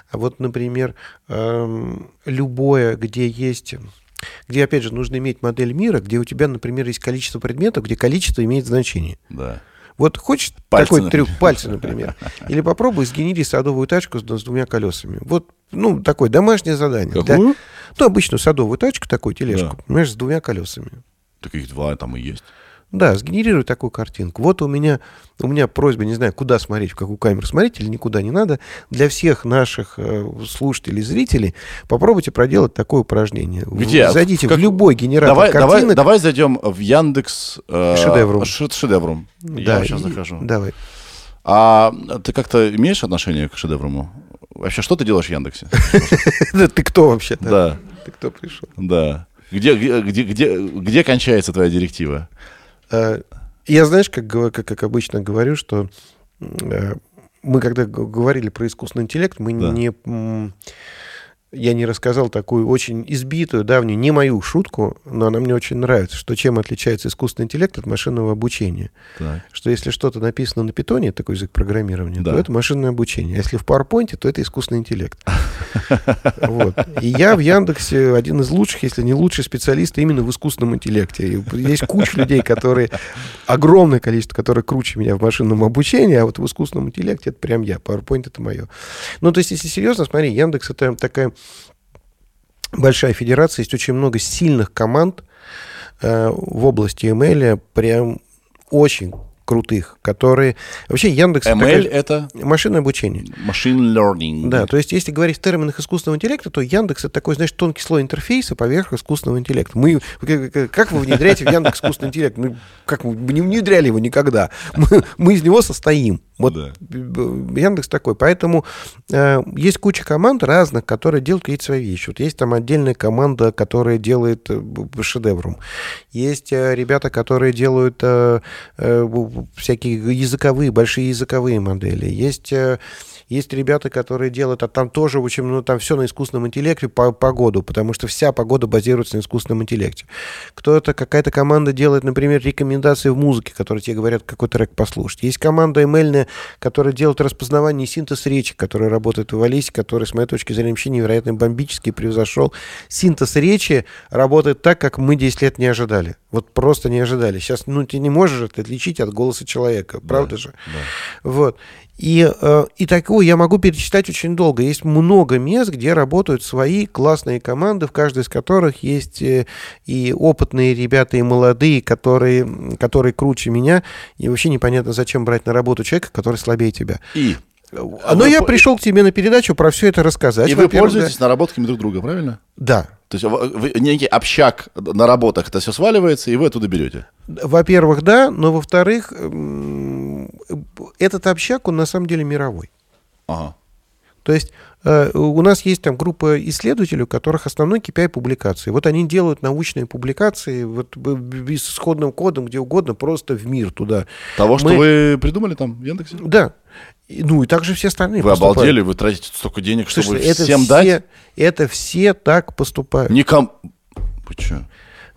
а вот, например, эм, любое, где есть где, опять же, нужно иметь модель мира, где у тебя, например, есть количество предметов, где количество имеет значение. Да. Вот хочешь Пальцы, такой например. трюк, пальцы, например. Или попробуй сгенери садовую тачку с, с двумя колесами. Вот, ну, такое домашнее задание. да. Какую? Ну, обычную садовую тачку, такую тележку, Да. понимаешь, с двумя колесами. Так их два там и есть. Да, сгенерируй такую картинку. Вот у меня, у меня просьба, не знаю, куда смотреть, в какую камеру смотреть, или никуда не надо. Для всех наших э, слушателей, зрителей, попробуйте проделать такое упражнение. Где? Зайдите Как- в любой генератор Давай, давай, картинок. давай зайдем в Яндекс... э, Шедеврум. ш- Шедеврум. Я Да, вот сейчас и- захожу. Давай. А ты как-то имеешь отношение к шедевруму? Вообще, что ты делаешь в Яндексе? Ты кто вообще? Да, Ты кто пришел? да. Где, где, где, где кончается твоя директива? Э, Я, знаешь, как, как, как обычно говорю, что э, мы когда говорили про искусственный интеллект, мы Да. не... Я не рассказал такую очень избитую, давнюю, не мою шутку, но она мне очень нравится, что чем отличается искусственный интеллект от машинного обучения. Так. Что если что-то написано на питоне, такой язык программирования, Да. то это машинное обучение. А если в PowerPoint, то это искусственный интеллект. Вот. И я в Яндексе один из лучших, если не лучший специалист именно в искусственном интеллекте. И есть куча людей, которые, огромное количество, которые круче меня в машинном обучении, а вот в искусственном интеллекте это прям я. PowerPoint это мое. Ну, то есть, если серьезно, смотри, Яндекс это такая большая федерация, есть очень много сильных команд э, в области ML, прям очень крутых, которые... Вообще Яндекс... ML такая- это Машинное обучение. machine learning. Да, то есть если говорить в терминах искусственного интеллекта, то Яндекс это такой, знаешь, тонкий слой интерфейса поверх искусственного интеллекта. Мы, как- вы внедряете в Яндекс искусственный интеллект? Ну, как мы не внедряли его никогда. Мы, мы из него состоим. Вот Да. б- Яндекс такой. Поэтому э, есть куча команд разных, которые делают какие-то свои вещи. Вот есть там отдельная команда, которая делает э, шедевром. Есть э, ребята, которые делают э, э, всякие языковые, большие языковые модели. Есть э, есть ребята, которые делают, а там тоже, в общем, ну, там все на искусственном интеллекте по погоду, потому что вся погода базируется на искусственном интеллекте. Кто-то, какая-то команда делает, например, рекомендации в музыке, которые тебе говорят, какой трек послушать. Есть команда ML, которая делает распознавание и синтез речи, которая работает в Алисе, который, с моей точки зрения, вообще невероятно бомбически превзошел. Синтез речи работает так, как мы 10 лет не ожидали. Вот просто не ожидали. Сейчас, ну, ты не можешь это отличить от голоса человека, правда же? Вот. И, э, и такого я могу перечислять очень долго. Есть много мест, где работают свои классные команды, в каждой из которых есть э, и опытные ребята, и молодые, которые, которые круче меня. И вообще непонятно, зачем брать на работу человека, который слабее тебя. И, Но вы я пришел к тебе на передачу про все это рассказать. и вы пользуетесь наработками друг друга, правильно? Да. То есть вы- некий общак на работах, это все сваливается, и вы оттуда берете. да. Во-первых, да, но во-вторых, этот общак, он на самом деле мировой. Ага. То есть э, у нас есть там группа исследователей, у которых основной KPI публикации. Вот они делают научные публикации вот с исходным кодом, где угодно, просто в мир туда. Того, что Мы- вы придумали там в Яндексе? Да. И, ну и также все остальные Вы поступают. обалдели, вы тратите столько денег, чтобы Слушай, это всем все, дать? это все так поступают. Никому... Что?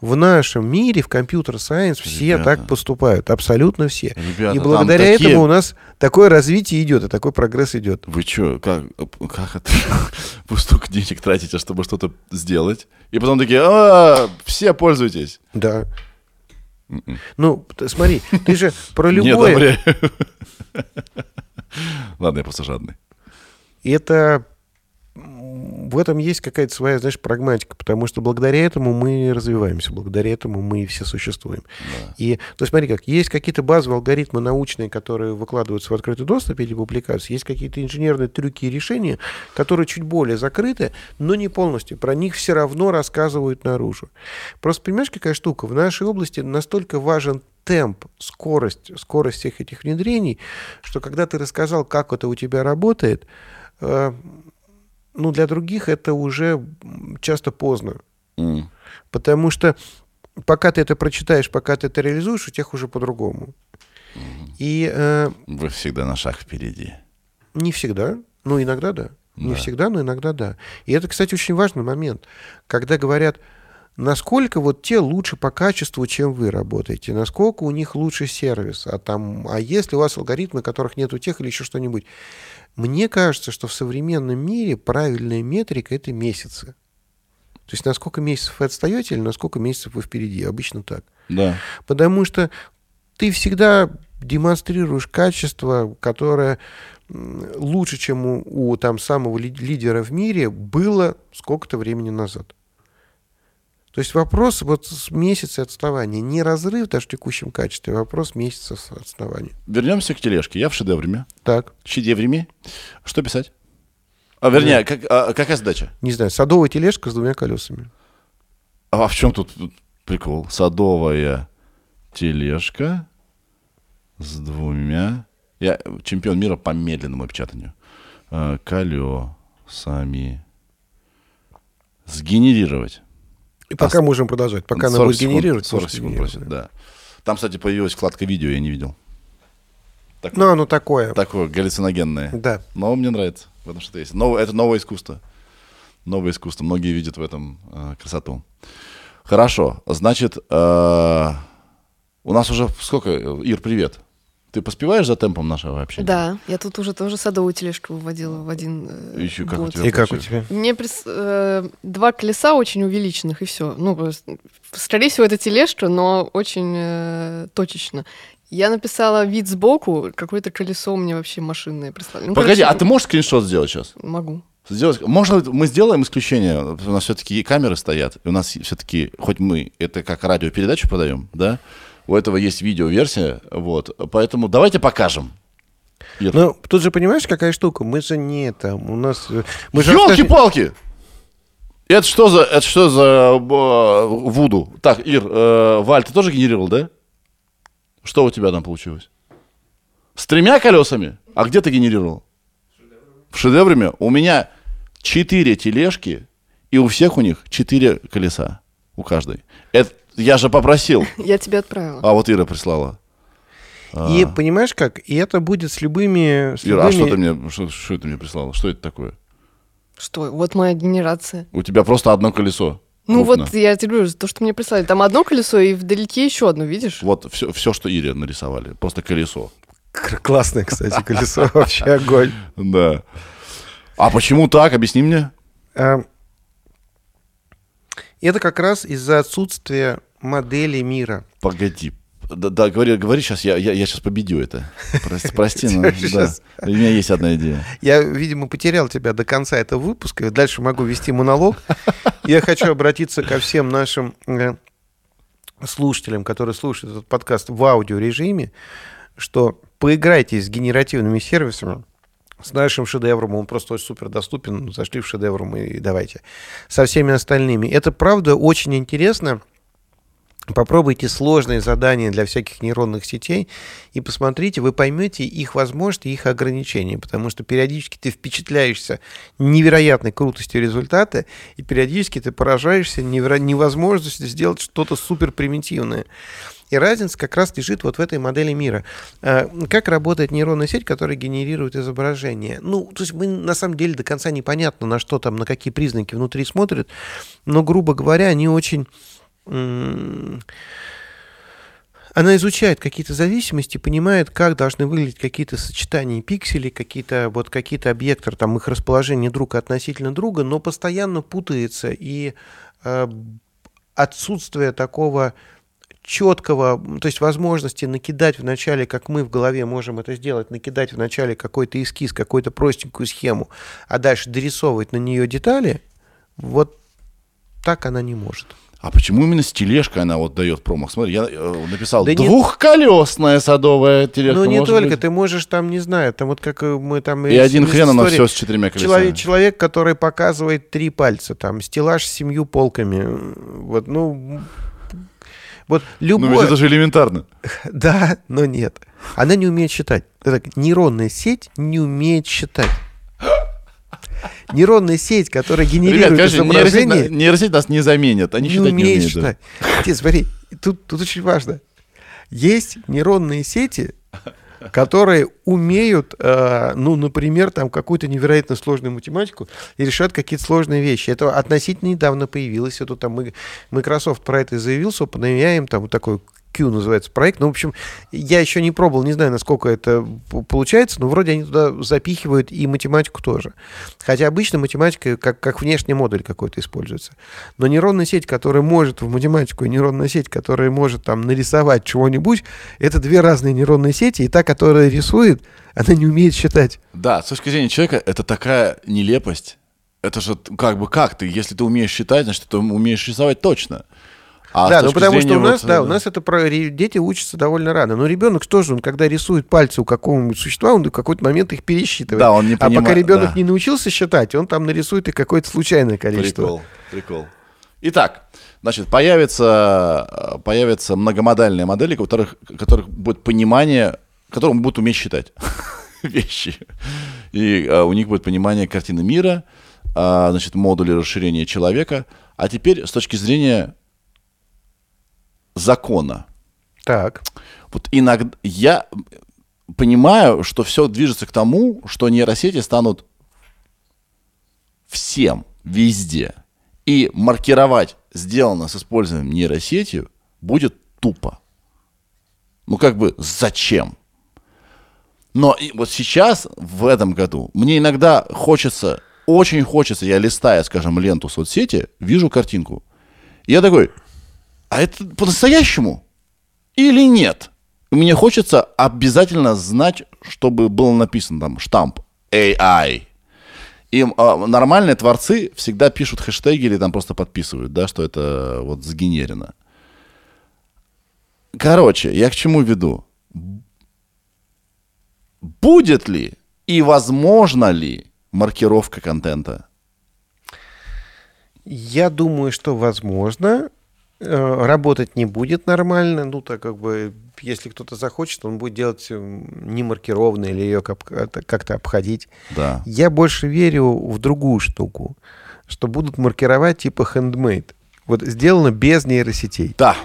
В нашем мире, в компьютер-сайенс, все Ребята. так поступают. Абсолютно все. Ребята, и благодаря такие- этому у нас такое развитие идет, и такой прогресс идет. Вы что, как, как это? Вы столько денег тратите, чтобы что-то сделать, и потом такие, а, все пользуйтесь. Да. Ну, т- смотри, ты же про любое... одобряю. Ладно, я просто жадный. это в этом есть какая-то своя, знаешь, прагматика, потому что благодаря этому мы развиваемся, благодаря этому мы все существуем. И, то есть, смотри, как есть какие-то базовые алгоритмы научные, которые выкладываются в открытый доступ или публикации, есть какие-то инженерные трюки и решения, которые чуть более закрыты, но не полностью. Про них все равно рассказывают наружу. Просто понимаешь, какая штука? В нашей области настолько важен темп, скорость, скорость всех этих внедрений, что когда ты рассказал, как это у тебя работает, э, ну, для других это уже часто поздно. М. Потому что пока ты это прочитаешь, пока ты это реализуешь, у тех уже по-другому. И э, Вы всегда на шаг впереди. не всегда, но иногда да. Не Да. всегда, но иногда да. И это, кстати, очень важный момент. Когда говорят, насколько вот те лучше по качеству, чем вы работаете, насколько у них лучше сервис, а там, а если у вас алгоритмы, которых нет у тех или еще что-нибудь. Мне кажется, что в современном мире правильная метрика — это месяцы. То есть на сколько месяцев вы отстаете или на сколько месяцев вы впереди. Обычно так. Да. Потому что ты всегда демонстрируешь качество, которое лучше, чем у, у там самого ли- лидера в мире было сколько-то времени назад. То есть вопрос вот с месяца отставания, не разрыв даже в текущем качестве, а вопрос месяца отставания. Вернемся к тележке. Я в шедевре. Так, Шедевре. Что писать? А, вернее, как, а, какая задача? не знаю, садовая тележка с двумя колесами. А в чем тут прикол? Садовая тележка с двумя... Я чемпион мира по медленному печатанию. А, Колесами. Сгенерировать. И пока А можем продолжать. Пока она 40 будет секунд, генерировать. 40 может секунд просит, да. Там, кстати, появилась вкладка видео, я не видел. Такое, Ну, оно такое. такое галлюциногенное. Да. Но мне нравится. В этом что-то есть. Новое, это новое искусство. Новое искусство. Многие видят в этом э, красоту. Хорошо. Значит, э, у нас уже сколько... Ир, привет. Ты поспеваешь за темпом нашего общения? Да, я тут уже тоже садовую тележку выводила в один э, Ещё как у год. тебя И как у тебя? Мне прис- э, два колеса очень увеличенных, и все. Ну, скорее всего, это тележка, но очень э, точечно. Я написала вид сбоку, какое-то колесо мне вообще машинное прислали. Ну, Погоди, короче, а ты можешь скриншот сделать сейчас? Могу. Сделать, можно мы сделаем исключение? У нас все-таки камеры стоят, и у нас все-таки, хоть мы это как радиопередачу подаем, да, У этого есть видеоверсия, вот. Поэтому давайте покажем. Ир. Ну, тут же понимаешь, какая штука? Мы же не это. У нас. э, Мы же расскажем- Елки-палки! Это что за, это что за э, вуду? Так, Ир, э, Валь, ты тоже генерировал, да? Что у тебя там получилось? С тремя колесами? А где ты генерировал? В шедевре? У меня четыре тележки, и у всех у них четыре колеса. У каждой. Это, я же попросил, Я тебе отправила. а вот Ира прислала. И понимаешь как? И это будет с любыми. С Ира, а что любыми- ты мне, что, что ты мне прислала? Что это такое? Что? Вот моя генерация. У тебя просто одно колесо. Ну крупно. вот я тебе говорю, то, что мне прислали. Там одно колесо, и вдалеке еще одно, видишь? Вот все, все, что Ире нарисовали. Просто колесо. Классное, кстати, колесо. Вообще огонь. Да. А почему так? Объясни мне. А, Это как раз из-за отсутствия модели мира. Погоди. Да, да, говори, говори сейчас, я, я, я сейчас победю это. Прости, прости но, да. У меня есть одна идея. Я, видимо, потерял тебя до конца этого выпуска. и Дальше могу вести монолог. Я хочу обратиться ко всем нашим э, слушателям, которые слушают этот подкаст в аудиорежиме, что поиграйтесь с генеративными сервисами, с нашим шедевром, он просто очень супер доступен, зашли в шедевром и давайте. Со всеми остальными. Это, правда, очень интересно. Попробуйте сложные задания для всяких нейронных сетей и посмотрите, вы поймете их возможности, их ограничения, потому что периодически ты впечатляешься невероятной крутостью результата, и периодически ты поражаешься неверо- невозможностью сделать что-то супер примитивное. И разница как раз лежит вот в этой модели мира. А, Как работает нейронная сеть, которая генерирует изображение? Ну, то есть мы на самом деле до конца непонятно, на что там, на какие признаки внутри смотрят, но, грубо говоря, они очень она изучает какие-то зависимости, понимает, как должны выглядеть какие-то сочетания пикселей, какие-то вот какие-то объекты, там их расположение друг относительно друга, но постоянно путается и э, отсутствие такого четкого, то есть возможности накидать вначале, как мы в голове можем это сделать, накидать вначале какой-то эскиз, какую-то простенькую схему, а дальше дорисовывать на нее детали, вот так она не может. А почему именно с тележкой она вот дает промах? Смотри, я э, написал Да двухколесная садовая тележка. Ну, не только, быть? ты можешь там, не знаю, там вот как э, мы там... И из- один хрен, истории. все с четырьмя колесами. Человек, человек, который показывает три пальца, там, стеллаж с семью полками. Вот, ну, вот Ну, любое... ведь это же элементарно. Да, но нет. Она не умеет считать. Это нейронная сеть не умеет считать. Нейронная сеть, которая Ребят, генерирует конечно, нейросеть, изображение, на- нейросеть нас не заменит. Они не считать не умеет умеют. да. считать. Ты смотри, тут, тут очень важно. Есть нейронные сети, которые умеют, э, ну, например, там какую-то невероятно сложную математику и решают какие-то сложные вещи. Это относительно недавно появилось. Это там мы- Microsoft про это заявил с OpenAI, там вот такой Называется проект. Ну, в общем, я еще не пробовал, не знаю, насколько это получается, но вроде они туда запихивают и математику тоже. Хотя обычно математика как, как внешний модуль какой-то используется. Но нейронная сеть, которая может в математику, и нейронная сеть, которая может там нарисовать чего-нибудь, это две разные нейронные сети, и та, которая рисует, она не умеет считать. Да, с точки зрения человека, это такая нелепость. Это же как бы как ты? Если ты умеешь считать, значит, ты умеешь рисовать точно. А да, ну потому что у нас, вот, да, э, у нас это про дети учатся довольно рано. Но ребенок что же, он когда рисует пальцы у какого-нибудь существа, он в какой-то момент их пересчитывает. Да, он не а пока понимает, ребенок да. не научился считать, он там нарисует и какое-то случайное количество. Прикол, прикол. Итак, значит, появится, э, появятся многомодальные модели, у которых, у которых будет понимание, которым будут уметь считать вещи. И э, у них будет понимание картины мира, а, значит, модули расширения человека. А теперь с точки зрения закона. Так. Вот иногда я понимаю, что все движется к тому, что нейросети станут всем, везде. И маркировать сделано с использованием нейросети будет тупо. Ну как бы зачем? Но и вот сейчас, в этом году, мне иногда хочется, очень хочется, я листая, скажем, ленту соцсети, вижу картинку. И я такой, а это по-настоящему? Или нет? Мне хочется обязательно знать, чтобы было написано там штамп AI. И а, нормальные творцы всегда пишут хэштеги или там просто подписывают, да, что это вот сгенерено. Короче, я к чему веду? Будет ли и возможно ли маркировка контента? Я думаю, что возможно. Э, Работать не будет нормально. Ну, так как бы, если кто-то захочет, он будет делать м, немаркированно или ее как- как-то обходить. Да. Я больше верю в другую штуку, что будут маркировать типа handmade. Вот сделано без нейросетей. Да.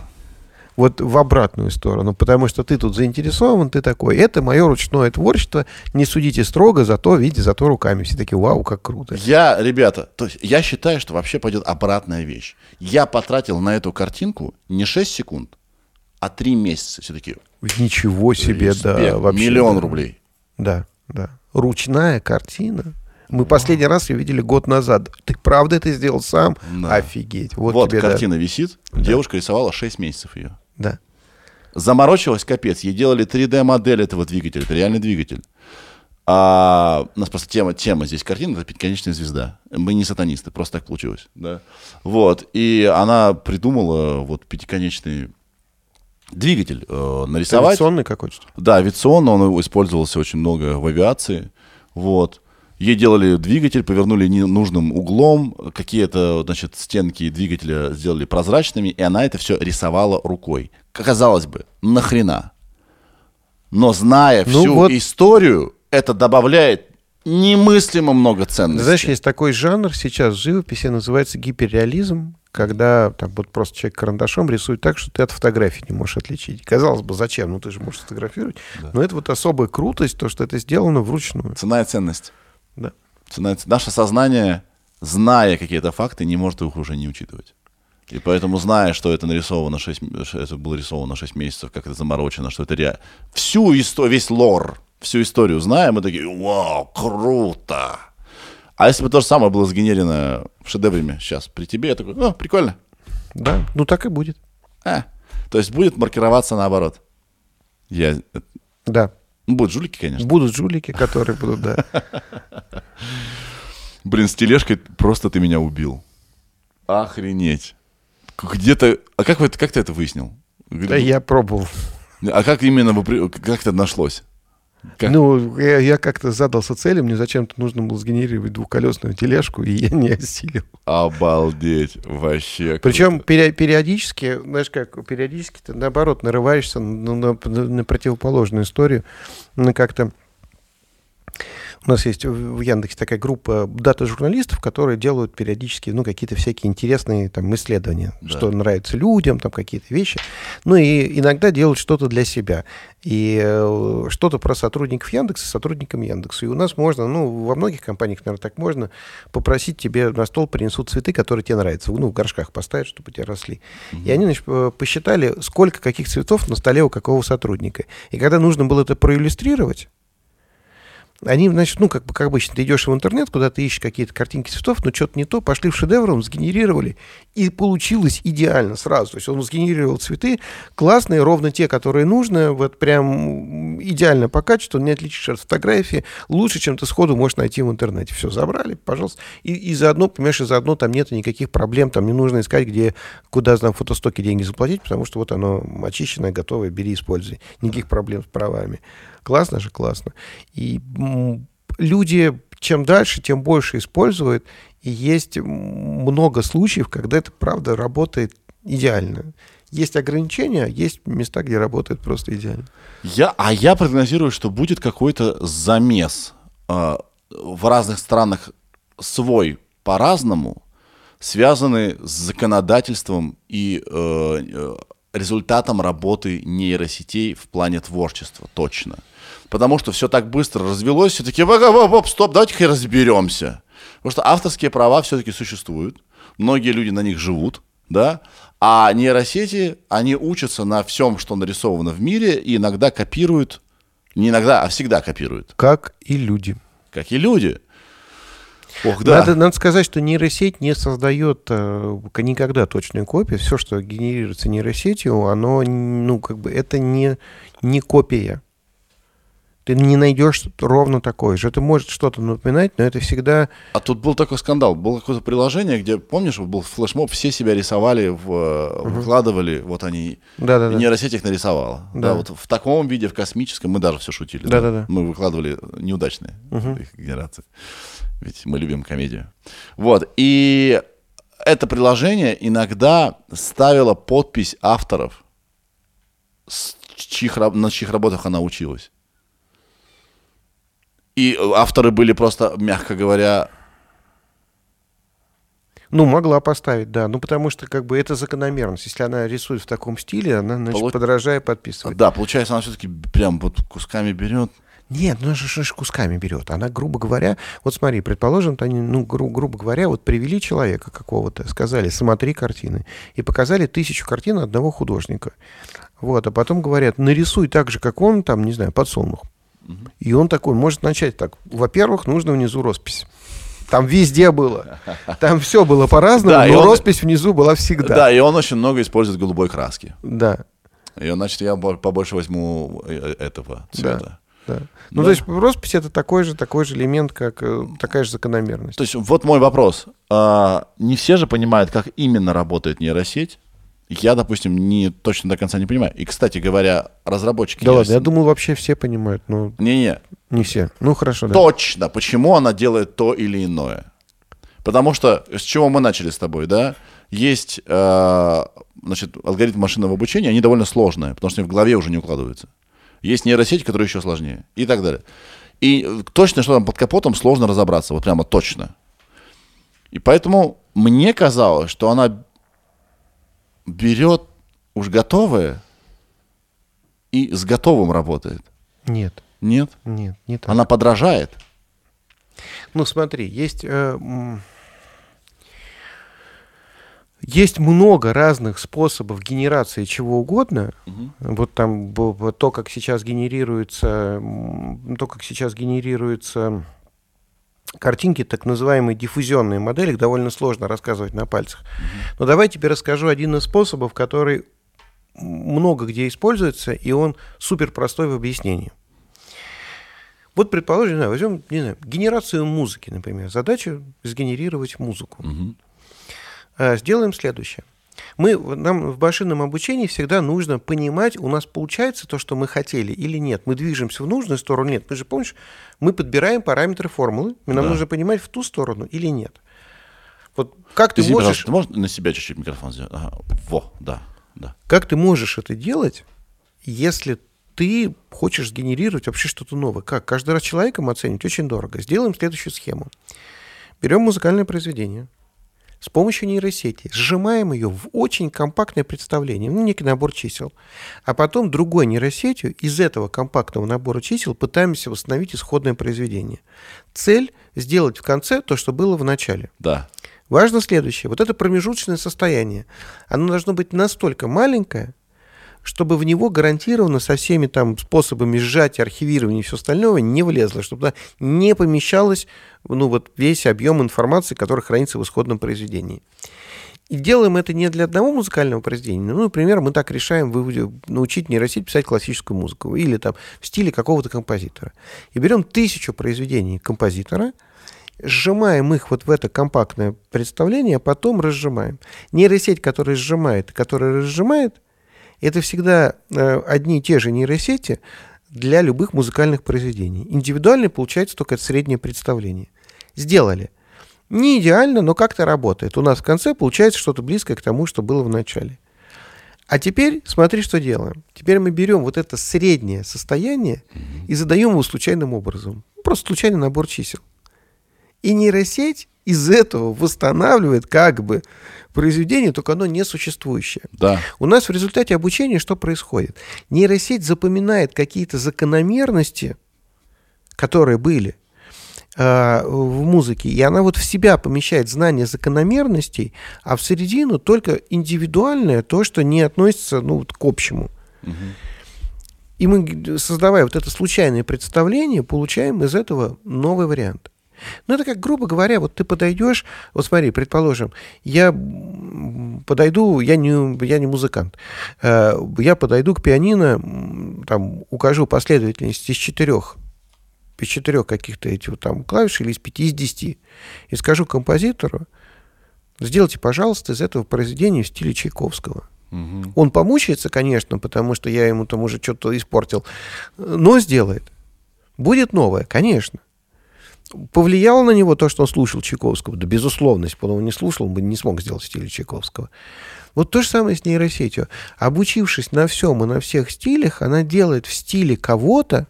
Вот в обратную сторону, потому что ты тут заинтересован, ты такой, это мое ручное творчество, не судите строго, зато, видите, зато руками. Все такие, вау, как круто. Я, ребята, то есть я считаю, что вообще пойдет обратная вещь. Я потратил на эту картинку не 6 секунд, а 3 месяца. Все-таки Ничего себе, да. Вообще, миллион да. рублей. Да, да. Ручная картина. Мы последний раз ее видели год назад. Ты правда это сделал сам? Да. Офигеть. Вот, Вот, тебе, да. картина висит. Девушка рисовала 6 месяцев ее. Да. Заморочилась капец. Ей делали 3D-модель этого двигателя. Это реальный двигатель. А, у нас просто тема, тема здесь картина, это пятиконечная звезда. Мы не сатанисты, просто так получилось. Да? Вот. И она придумала вот пятиконечный двигатель э, нарисовать. Традиционный какой-то. что ли? Да, авиационно он использовался очень много в авиации. Вот. Ей делали двигатель, повернули не- нужным углом, какие-то, значит, стенки двигателя сделали прозрачными, и она это все рисовала рукой. Казалось бы, нахрена? Но зная Ну всю вот- историю, это добавляет немыслимо много ценностей. Знаешь, есть такой жанр сейчас в живописи, называется гиперреализм, когда там вот просто человек карандашом рисует так, что ты от фотографии не можешь отличить. Казалось бы, зачем? Ну ты же можешь сфотографировать. Но это вот особая крутость, то, что это сделано вручную. Цена и ценность. Да. Наше сознание, зная какие-то факты, не может их уже не учитывать. И поэтому, зная, что это нарисовано 6, м- что это было рисовано 6 месяцев, как это заморочено, что это реально... Всю историю, весь лор, всю историю знаем, мы такие, вау, круто! А если бы то же самое было сгенерено в шедевре сейчас при тебе, я такой, о, прикольно. Да, ну так и будет. А. То есть будет маркироваться наоборот. Я... э, Да. Ну, будут жулики, конечно. Будут жулики, которые будут, да. Блин, с тележкой просто ты меня убил. Охренеть. Где-то... А как, вы, как ты это выяснил? Да я пробовал. А как именно Как это нашлось? Как? Ну, я, я как-то задался целью, мне зачем-то нужно было сгенерировать двухколесную тележку, и я не осилил. Обалдеть. Вообще. Причем пере- периодически, знаешь как, периодически ты наоборот нарываешься на, на- на противоположную историю. Ну, как-то у нас есть в Яндексе такая группа дата-журналистов, которые делают периодически, ну, какие-то всякие интересные там исследования, Да. что нравится людям, там какие-то вещи. Ну, и иногда делают что-то для себя. И э, что-то про сотрудников Яндекса сотрудникам Яндекса. И у нас можно, ну, во многих компаниях, наверное, так можно, попросить тебе на стол принесут цветы, которые тебе нравятся. Ну, в горшках поставить, чтобы у тебя росли. И они, значит, посчитали, сколько каких цветов на столе у какого сотрудника. И когда нужно было это проиллюстрировать, они, значит, ну, как бы, как обычно, ты идешь в интернет, куда ты ищешь какие-то картинки цветов, но что-то не то, пошли в шедевром, сгенерировали, и получилось идеально сразу. То есть он сгенерировал цветы классные, ровно те, которые нужно, вот прям идеально по качеству, не отличишь от фотографии, лучше, чем ты сходу можешь найти в интернете. Все, забрали, пожалуйста. И, и заодно, понимаешь, и заодно там нет никаких проблем, там не нужно искать, где, куда на фотостоке деньги заплатить, потому что вот оно очищенное, готовое, бери, используй. Никаких проблем с правами. Классно же, классно. И люди чем дальше, тем больше используют. И есть много случаев, когда это, правда, работает идеально. Есть ограничения, есть места, где работает просто идеально. Я, а я прогнозирую, что будет какой-то замес. а, в разных странах свой по-разному, связанный с законодательством и э, э, результатом работы нейросетей в плане творчества, точно. Потому что все так быстро развелось, все таки оп, стоп, давайте-ка разберемся. Потому что авторские права все-таки существуют, многие люди на них живут, да, а нейросети, они учатся на всем, что нарисовано в мире, и иногда копируют, не иногда, а всегда копируют, Как и люди. как и люди. Ох, да. Надо, надо сказать, что нейросеть не создает э, никогда точную копию. Все, что генерируется нейросетью, оно, ну, как бы, это не, не копия. Ты не найдешь ровно такое же. Это может что-то напоминать, но это всегда... А тут был такой скандал. Было какое-то приложение, где, помнишь, был флешмоб, все себя рисовали, в, э, выкладывали, вот они... Да-да-да. Нейросеть их нарисовала. Да. Да. вот в таком виде, в космическом, мы даже все шутили. Да-да-да. Мы выкладывали неудачные их генерации. Ведь мы любим комедию. Вот. И это приложение иногда ставило подпись авторов, с чьих, на чьих работах она училась. И авторы были просто, мягко говоря, Ну, могла поставить, да. Ну, потому что, как бы, это закономерность. Если она рисует в таком стиле, она, значит, Полу- подражая, подписывает. да, получается, она все-таки прям вот кусками берет. Нет, ну она же, же кусками берет. Она, грубо говоря, вот смотри, предположим, они, ну, гру- грубо говоря, вот привели человека какого-то, сказали, смотри картины, и показали тысячу картин одного художника. Вот, а потом говорят, нарисуй так же, как он, там, не знаю, подсолнух. И он такой может начать так. Во-первых, нужно внизу роспись. Там везде было. Там все было по-разному, Да, но он- роспись внизу была всегда. Да. и он очень много использует голубой краски. Да. И он, значит, я бо- побольше возьму э, этого цвета. да. Ну, Да. то есть роспись это такой же, такой же элемент, как э, такая же закономерность. То есть вот мой вопрос. А, не все же понимают, как именно работает нейросеть. Я, допустим, не точно до конца не понимаю. И, кстати говоря, разработчики... Да ладно, я думаю, вообще все понимают, но Не-не, не все. Ну, хорошо, да. точно, почему она делает то или иное. Потому что, с чего мы начали с тобой, да? Есть, э, значит, алгоритм машинного обучения, они довольно сложные, потому что они в голове уже не укладываются. Есть нейросети, которые еще сложнее, и так далее. И э, точно, что там под капотом, сложно разобраться, вот прямо точно. И поэтому мне казалось, что она берет уж готовое и с готовым работает. Нет, Нет? нет, не так. Она подражает. Ну, смотри, есть... э, есть много разных способов генерации чего угодно. Вот там то, как сейчас генерируется, то, как сейчас генерируются картинки, так называемые диффузионные модели, их довольно сложно рассказывать на пальцах. Но давай тебе расскажу один из способов, который много где используется, и он супер простой в объяснении. Вот, предположим, не знаю, возьмем не знаю, генерацию музыки, например. Задача сгенерировать музыку. А, Сделаем следующее. Мы, нам в машинном обучении всегда нужно понимать, у нас получается то, что мы хотели или нет. Мы движемся в нужную сторону, нет. Мы же, помнишь, мы подбираем параметры формулы, и нам Да. нужно понимать, в ту сторону или нет. Вот как ты Извини, можешь... ты можешь на себя чуть-чуть микрофон сделать? Ага. Во, да, да. Как ты можешь это делать, если ты хочешь сгенерировать вообще что-то новое? Как? Каждый раз человеком оценивать очень дорого. Сделаем следующую схему. Берем музыкальное произведение, с помощью нейросети сжимаем ее в очень компактное представление, ну, некий набор чисел, а потом другой нейросетью из этого компактного набора чисел пытаемся восстановить исходное произведение. Цель – сделать в конце то, что было в начале. Да. Важно следующее. Вот это промежуточное состояние, оно должно быть настолько маленькое, чтобы в него гарантированно со всеми там способами сжатия, архивирования и все остального не влезло, чтобы туда не помещалось ну, вот весь объем информации, который хранится в исходном произведении. И делаем это не для одного музыкального произведения. Ну, например, мы так решаем научить нейросеть писать классическую музыку или там в стиле какого-то композитора. И берем тысячу произведений композитора, сжимаем их вот в это компактное представление, а потом разжимаем. Нейросеть, которая сжимает, которая разжимает, это всегда э, одни и те же нейросети для любых музыкальных произведений. Индивидуально получается только это среднее представление. Сделали. Не идеально, но как-то работает. У нас в конце получается что-то близкое к тому, что было в начале. А теперь смотри, что делаем. Теперь мы берем вот это среднее состояние и задаем его случайным образом. Просто случайный набор чисел. И нейросеть из этого восстанавливает как бы произведение, только оно несуществующее. Да. У нас в результате обучения что происходит? Нейросеть запоминает какие-то закономерности, которые были э, в музыке, и она вот в себя помещает знание закономерностей, а в середину только индивидуальное, то, что не относится ну, вот к общему. И мы, создавая вот это случайное представление, получаем из этого новый вариант. Ну, это как, грубо говоря, вот ты подойдешь, вот смотри, предположим, я подойду, я не, я не музыкант, э, я подойду к пианино, там, укажу последовательность из четырех, из четырех каких-то этих там клавиш или из пяти, из десяти, и скажу композитору, сделайте, пожалуйста, из этого произведения в стиле Чайковского. Мгм. Он помучается, конечно, потому что я ему там уже что-то испортил, но сделает. Будет новое, конечно. Повлияло на него то, что он слушал Чайковского? Да, безусловно, если бы он его не слушал, он бы не смог сделать в стиле Чайковского. Вот то же самое с нейросетью. Обучившись на всем и на всех стилях, она делает в стиле кого-то,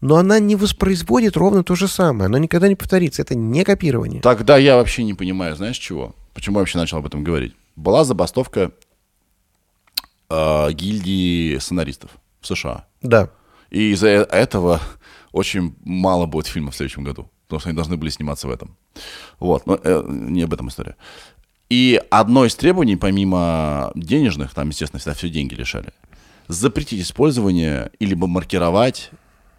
но она не воспроизводит ровно то же самое. Оно никогда не повторится. Это не копирование. Тогда я вообще не понимаю, знаешь чего? Почему я вообще начал об этом говорить? Была забастовка э, гильдии сценаристов в США. Да. И из-за э- этого очень мало будет фильмов в следующем году. Потому что они должны были сниматься в этом. Вот. Но э, не об этом история. И одно из требований, помимо денежных, там, естественно, всегда все деньги лишали, запретить использование или бы маркировать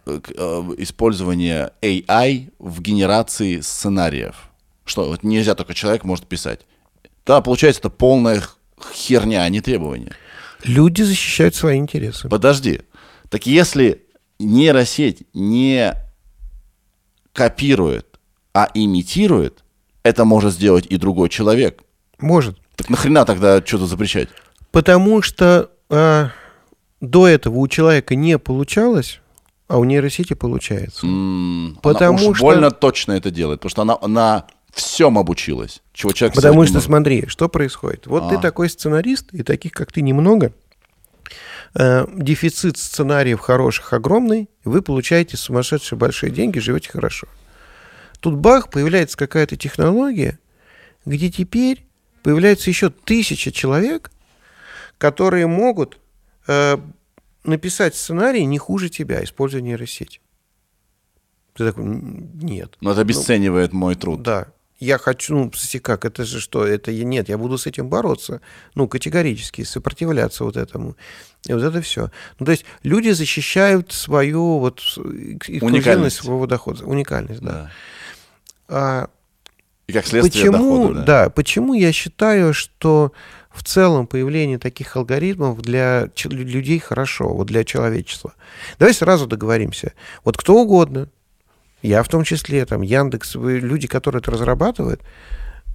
э, э, использование AI в генерации сценариев. Что, вот нельзя только человек может писать. Да, получается, это полная херня, а не требование. Люди защищают свои интересы. Подожди. Так если нейросеть не копирует, а имитирует, это может сделать и другой человек. Может. Так нахрена тогда что-то запрещать? Потому что а, до этого у человека не получалось, а у нейросети получается. М, Потому она уж что- больно точно это делает, потому что она на всем обучилась, чего человек Потому что, смотри, что происходит. Вот ты А. такой сценарист, и таких, как ты, немного. Э, дефицит сценариев хороших огромный, вы получаете сумасшедшие большие деньги, живете хорошо. Тут бах, появляется какая-то технология, где теперь появляется еще тысяча человек, которые могут э, написать сценарий не хуже тебя, используя нейросеть. Ты такой, «Н- нет. Но это обесценивает мой труд. Да. Я хочу, ну, кстати, как, это же что, это нет, я буду с этим бороться, ну, категорически, сопротивляться вот этому. И вот это все. Ну, то есть люди защищают свою вот Уникальность. своего дохода, уникальность, да. Да. А И как следствие почему, дохода. да. почему я считаю, что в целом появление таких алгоритмов для людей хорошо, вот для человечества. Давай сразу договоримся. Вот кто угодно, я в том числе, там, Яндекс, люди, которые это разрабатывают,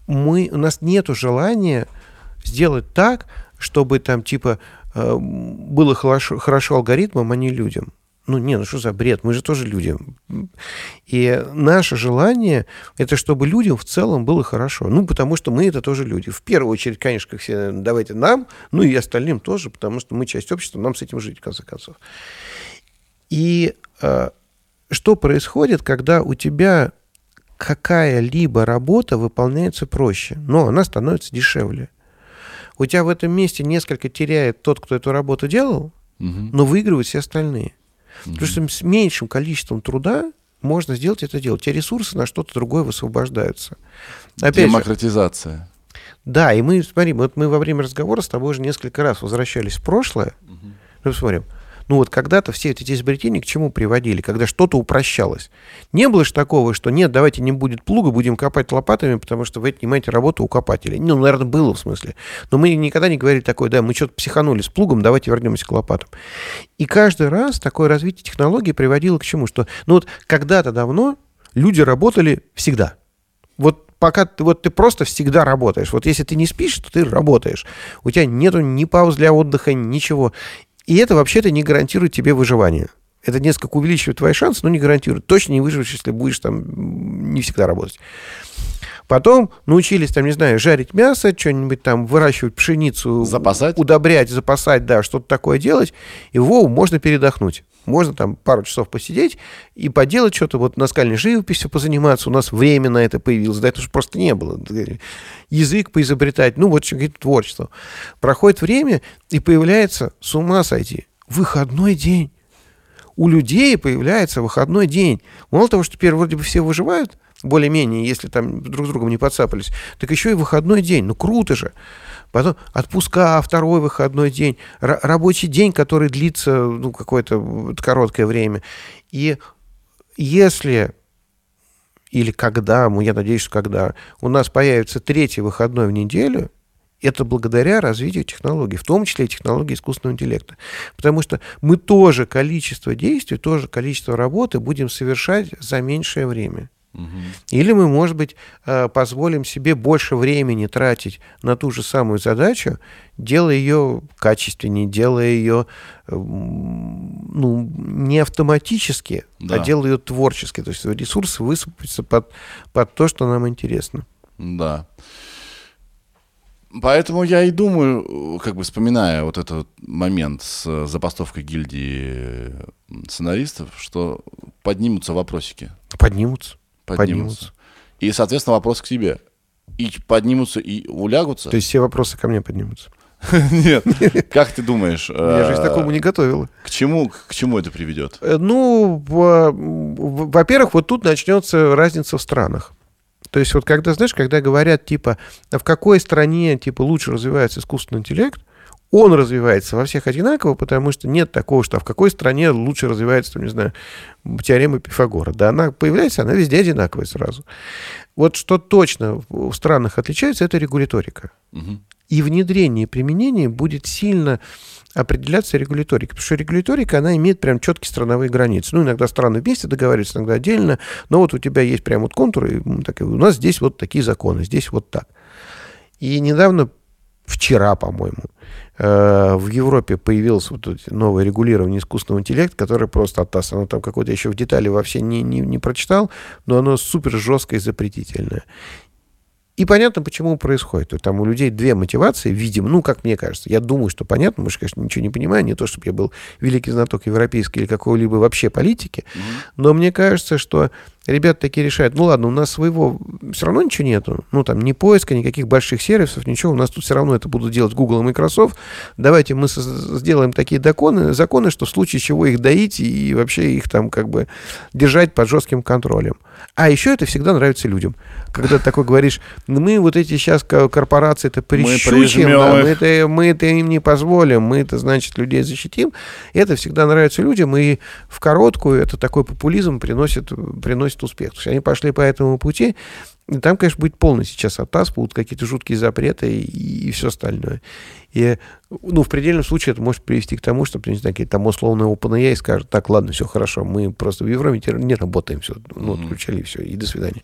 мы, у нас нету желания сделать так, чтобы там типа было хорошо, хорошо алгоритмам, а не людям. Ну, не, ну что за бред, мы же тоже люди. И наше желание, это чтобы людям в целом было хорошо. Ну, потому что мы это тоже люди. В первую очередь, конечно, как все, давайте нам, ну и остальным тоже, потому что мы часть общества, нам с этим жить, в конце концов. И э, что происходит, когда у тебя какая-либо работа выполняется проще, но она становится дешевле. У тебя в этом месте несколько теряет тот, кто эту работу делал, Мгм. но выигрывают все остальные. Потому что с меньшим количеством труда можно сделать это дело. Тебя ресурсы на что-то другое высвобождаются. Опять же, Демократизация. да, и мы, смотри, вот мы во время разговора с тобой уже несколько раз возвращались в прошлое. Ну, посмотрим. Ну вот когда-то все эти изобретения к чему приводили? Когда что-то упрощалось. Не было же такого, что нет, давайте не будет плуга, будем копать лопатами, потому что вы отнимаете работу у копателей. Ну, наверное, было в смысле. Но мы никогда не говорили такое, да, мы что-то психанули с плугом, давайте вернемся к лопатам. И каждый раз такое развитие технологий приводило к чему? Что, ну вот когда-то давно люди работали всегда. Вот пока ты, вот ты просто всегда работаешь. Вот если ты не спишь, то ты работаешь. У тебя нету ни пауз для отдыха, ничего. И это вообще-то не гарантирует тебе выживание. Это несколько увеличивает твои шансы, но не гарантирует. Точно не выживешь, если будешь там не всегда работать. Потом научились, там, не знаю, жарить мясо, что-нибудь там, выращивать пшеницу. Запасать? Удобрять, запасать, да, что-то такое делать. И, воу, можно передохнуть. Можно там пару часов посидеть и поделать что-то, вот наскальной живописью позаниматься. У нас время на это появилось. Да это же просто не было. Язык поизобретать. Ну, вот какое-то творчество. Проходит время, и появляется, с ума сойти, выходной день. У людей появляется выходной день. Мало того, что теперь вроде бы все выживают, более-менее, если там друг с другом не подцапались, так еще и выходной день. Ну, круто же. Потом отпуска, второй выходной день, ра- рабочий день, который длится ну, какое-то короткое время. И если или когда, я надеюсь, что когда у нас появится третий выходной в неделю, это благодаря развитию технологий, в том числе и технологий искусственного интеллекта. Потому что мы тоже количество действий, тоже количество работы будем совершать за меньшее время. Или мы, может быть, э, позволим себе больше времени тратить на ту же самую задачу, делая ее качественнее, делая ее ну, не автоматически, Да. а делая ее творчески. То есть ресурсы высыпаются под, под то, что нам интересно. Да. Поэтому я и думаю, как бы вспоминая вот этот момент с э, забастовкой гильдии э, сценаристов, что поднимутся вопросики. Поднимутся. Поднимутся. Поднимутся. И, соответственно, вопрос к тебе. И поднимутся, и улягутся? То есть все вопросы ко мне поднимутся. Нет. Как ты думаешь, Я же к э, такому не готовила. к чему, к чему это приведет? Э, Ну, во-первых, вот тут начнется разница в странах. То есть вот когда, знаешь, когда говорят, типа, в какой стране, типа, лучше развивается искусственный интеллект, он развивается во всех одинаково, потому что нет такого, что а в какой стране лучше развивается, там, не знаю, теорема Пифагора. Да, она появляется, она везде одинаковая сразу. Вот что точно в странах отличается, это регуляторика. Мгм. И внедрение и применение будет сильно определяться регуляторикой. Потому что регуляторика, она имеет прям четкие страновые границы. Ну, иногда страны вместе договариваются, иногда отдельно. Но вот у тебя есть прям вот контуры. так, у нас здесь вот такие законы, здесь вот так. И недавно, вчера, по-моему, в Европе появилось вот новое регулирование искусственного интеллекта, которое просто оттас. Оно там какое-то еще в детали вообще не, не, не прочитал, но оно супер жесткое и запретительное. И понятно, почему происходит. Вот Там у людей две мотивации, видимо, ну, как мне кажется. Я думаю, что понятно, может, конечно, ничего не понимаю, не то, чтобы я был великий знаток европейской или какой-либо вообще политики, но мне кажется, что ребята такие решают, ну ладно, у нас своего все равно ничего нету, ну там ни поиска, никаких больших сервисов, ничего, у нас тут все равно это будут делать Google и Microsoft, давайте мы сделаем такие законы, законы, что в случае чего их доить и вообще их там как бы держать под жестким контролем. А еще это всегда нравится людям. Когда ты такой говоришь, «Ну, мы вот эти сейчас корпорации это прищучим, прижмем да, мы, их». это, мы это им не позволим, мы это, значит, людей защитим. Это всегда нравится людям, и в короткую это такой популизм приносит, приносит успех. То есть они пошли по этому пути, и там, конечно, будет полный сейчас оттас, будут какие-то жуткие запреты и, все остальное. И, ну, в предельном случае это может привести к тому, что, не знаю, какие-то там условные OpenAI скажут, так, ладно, все хорошо, мы просто в Европе не работаем, все, ну, отключали, все, и до свидания.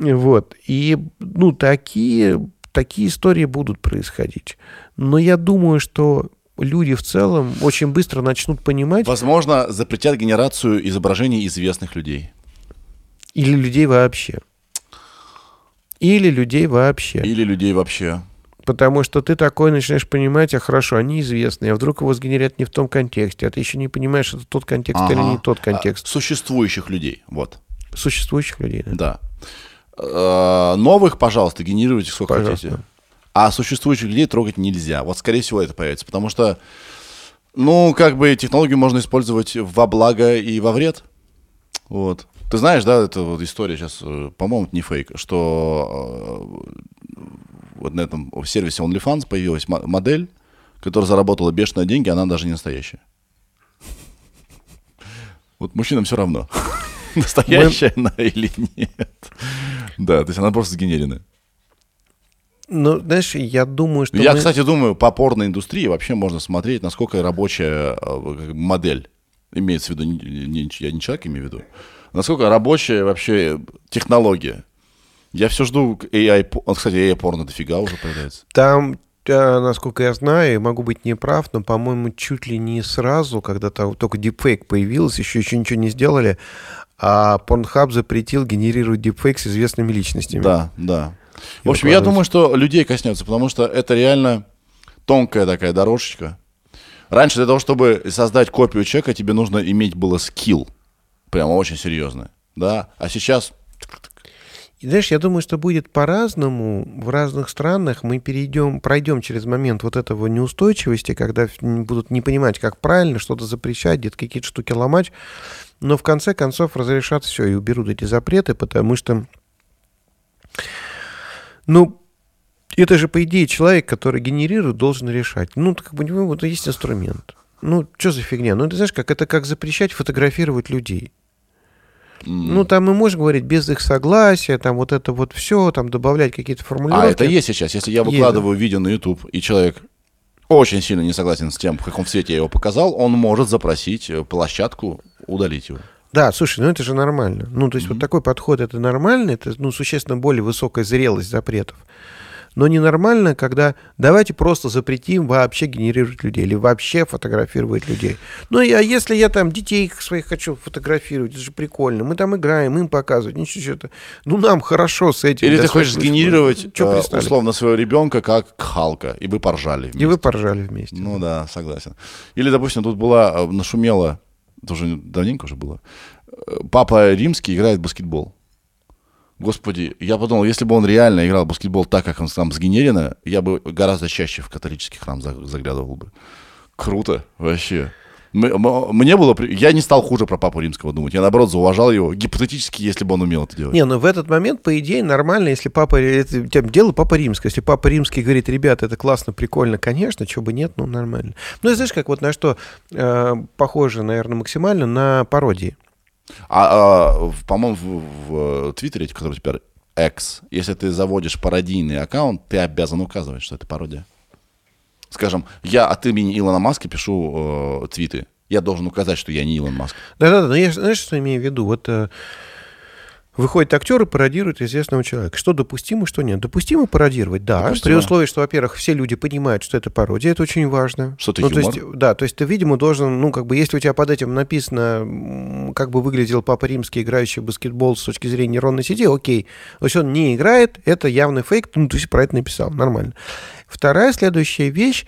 Вот. И, ну, такие, такие истории будут происходить. Но я думаю, что люди в целом очень быстро начнут понимать, Возможно, запретят генерацию изображений известных людей. или людей вообще. Или людей вообще. Или людей вообще. Потому что ты такой начинаешь понимать, а хорошо, они известные, а вдруг его сгенерят не в том контексте, а ты еще не понимаешь, это тот контекст или Ага. не тот А, контекст Существующих людей, вот. существующих людей. да. Да. Э, Новых, пожалуйста, генерируйте сколько Пожалуйста. хотите. А существующих людей трогать нельзя. Вот, скорее всего, это появится. Потому что, ну, как бы технологию можно использовать во благо и во вред. Вот. Ты знаешь, да, это вот история сейчас, э, по-моему, не фейк, что э, вот на этом сервисе OnlyFans появилась мо- модель, которая заработала бешеные деньги, она даже не настоящая. Вот мужчинам все равно, настоящая она или нет. Да, то есть она просто сгенерена. Ну, знаешь, я думаю, что Я, мы- кстати, думаю, по порной индустрии вообще можно смотреть, насколько рабочая э, модель, имеется в виду, не- не- я не человек имею в виду, насколько рабочая вообще технология. Я все жду AI, а, кстати, AI порно дофига уже появляется. Там, э, насколько я знаю, могу быть неправ, но, по-моему, чуть ли не сразу, когда там только дипфейк появился, еще, еще ничего не сделали, а Pornhub запретил генерировать дипфейк с известными личностями. Да, да. В И общем, я думаю, что людей коснется, потому что это реально тонкая такая дорожечка. Раньше для того, чтобы создать копию человека, тебе нужно иметь было скилл. Прямо очень серьезно. Да? А сейчас И знаешь, я думаю, что будет по-разному. В разных странах мы перейдем, пройдем через момент вот этого неустойчивости, когда будут не понимать, как правильно что-то запрещать, где-то какие-то штуки ломать. Но в конце концов разрешат все и уберут эти запреты, потому что, ну, это же, по идее, человек, который генерирует, должен решать. Ну, как бы, ну, вот есть инструмент. Ну, что за фигня? Ну, ты знаешь, как это как запрещать фотографировать людей. Ну, там мы можем говорить без их согласия, там вот это вот все, там добавлять какие-то формулировки. А это есть сейчас. Если я Есть, выкладываю видео на YouTube, и человек очень сильно не согласен с тем, в каком цвете я его показал, он может запросить э, площадку удалить его. Да, слушай, ну это же нормально. Ну, то есть вот такой подход это нормально, это ну, существенно более высокая зрелость запретов. Но ненормально, когда давайте просто запретим вообще генерировать людей или вообще фотографировать людей. Ну, и, а если я там детей своих хочу фотографировать, это же прикольно. Мы там играем, им показывать, ничего, что-то. Ну, нам хорошо с этим. Или ты хочешь сгенерировать э, условно своего ребенка как Халка, и вы поржали. И вместе. вы поржали вместе. Ну да, согласен. Или, допустим, тут была, э, нашумела, это уже давненько уже было, э, папа римский играет в баскетбол. Господи, я подумал, если бы он реально играл в баскетбол так, как он там сгенерено, я бы гораздо чаще в католический храм за- заглядывал бы. Круто, вообще. Мне было... Я не стал хуже про папу римского думать. Я, наоборот, зауважал его, гипотетически, если бы он умел это делать. Не, ну в этот момент, по идее, нормально, если папа, это у тебя дело папа римский. Если папа римский говорит, ребята, это классно, прикольно, конечно, чего бы нет, ну нормально. Ну знаешь, как вот на что э, похоже, наверное, максимально на пародии. А, а, по-моему, в, в Твиттере, который теперь X, если ты заводишь пародийный аккаунт, ты обязан указывать, что это пародия. Скажем, я от имени Илона Маска пишу э, твиты. Я должен указать, что я не Илон Маск. Да-да-да, но я знаешь, что имею в виду? Вот э, выходит актер и пародирует известного человека. Что допустимо, что нет. Допустимо пародировать, да, Допустимо. при условии, что, во-первых, все люди понимают, что это пародия, это очень важно. Что это ну, то юмор. есть, да, то есть ты, видимо, должен, ну, как бы, если у тебя под этим написано, как бы выглядел Папа Римский, играющий в баскетбол с точки зрения нейронной сети, окей. То есть он не играет, это явный фейк, ну, то есть про это написал, нормально. Вторая следующая вещь,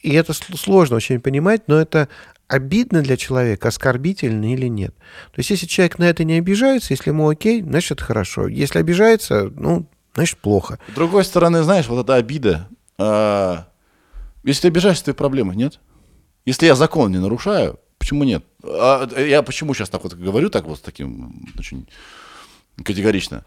и это сл- сложно очень понимать, но это обидно для человека, оскорбительно или нет. То есть если человек на это не обижается, если ему окей, значит, это хорошо. Если обижается, ну, значит, плохо. С другой стороны, знаешь, вот эта обида. э, если ты обижаешься, то проблемы, нет? Если я закон не нарушаю, почему нет? А, я почему сейчас так вот говорю, так вот таким очень категорично?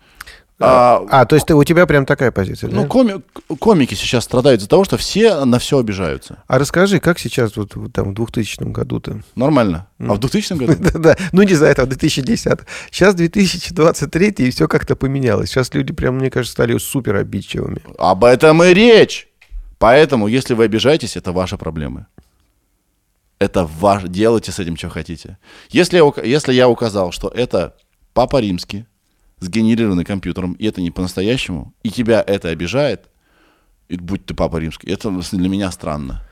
А, А, то есть ты, у тебя прям такая позиция, ну, да? коми- комики сейчас страдают из-за того, что все на все обижаются. А расскажи, как сейчас вот в- там в 2000 году-то? Нормально. А в 2000 году? Да-да, ну не за это, в 2010. Сейчас 2023, и все как-то поменялось. Сейчас люди прям, мне кажется, стали супер обидчивыми. Об этом и речь. Поэтому, если вы обижаетесь, это ваши проблемы. Это ваш... Делайте с этим, что хотите. Если я, если я указал, что это Папа Римский, сгенерированный компьютером, и это не по-настоящему, и тебя это обижает, и будь ты Папа Римский, это для меня странно.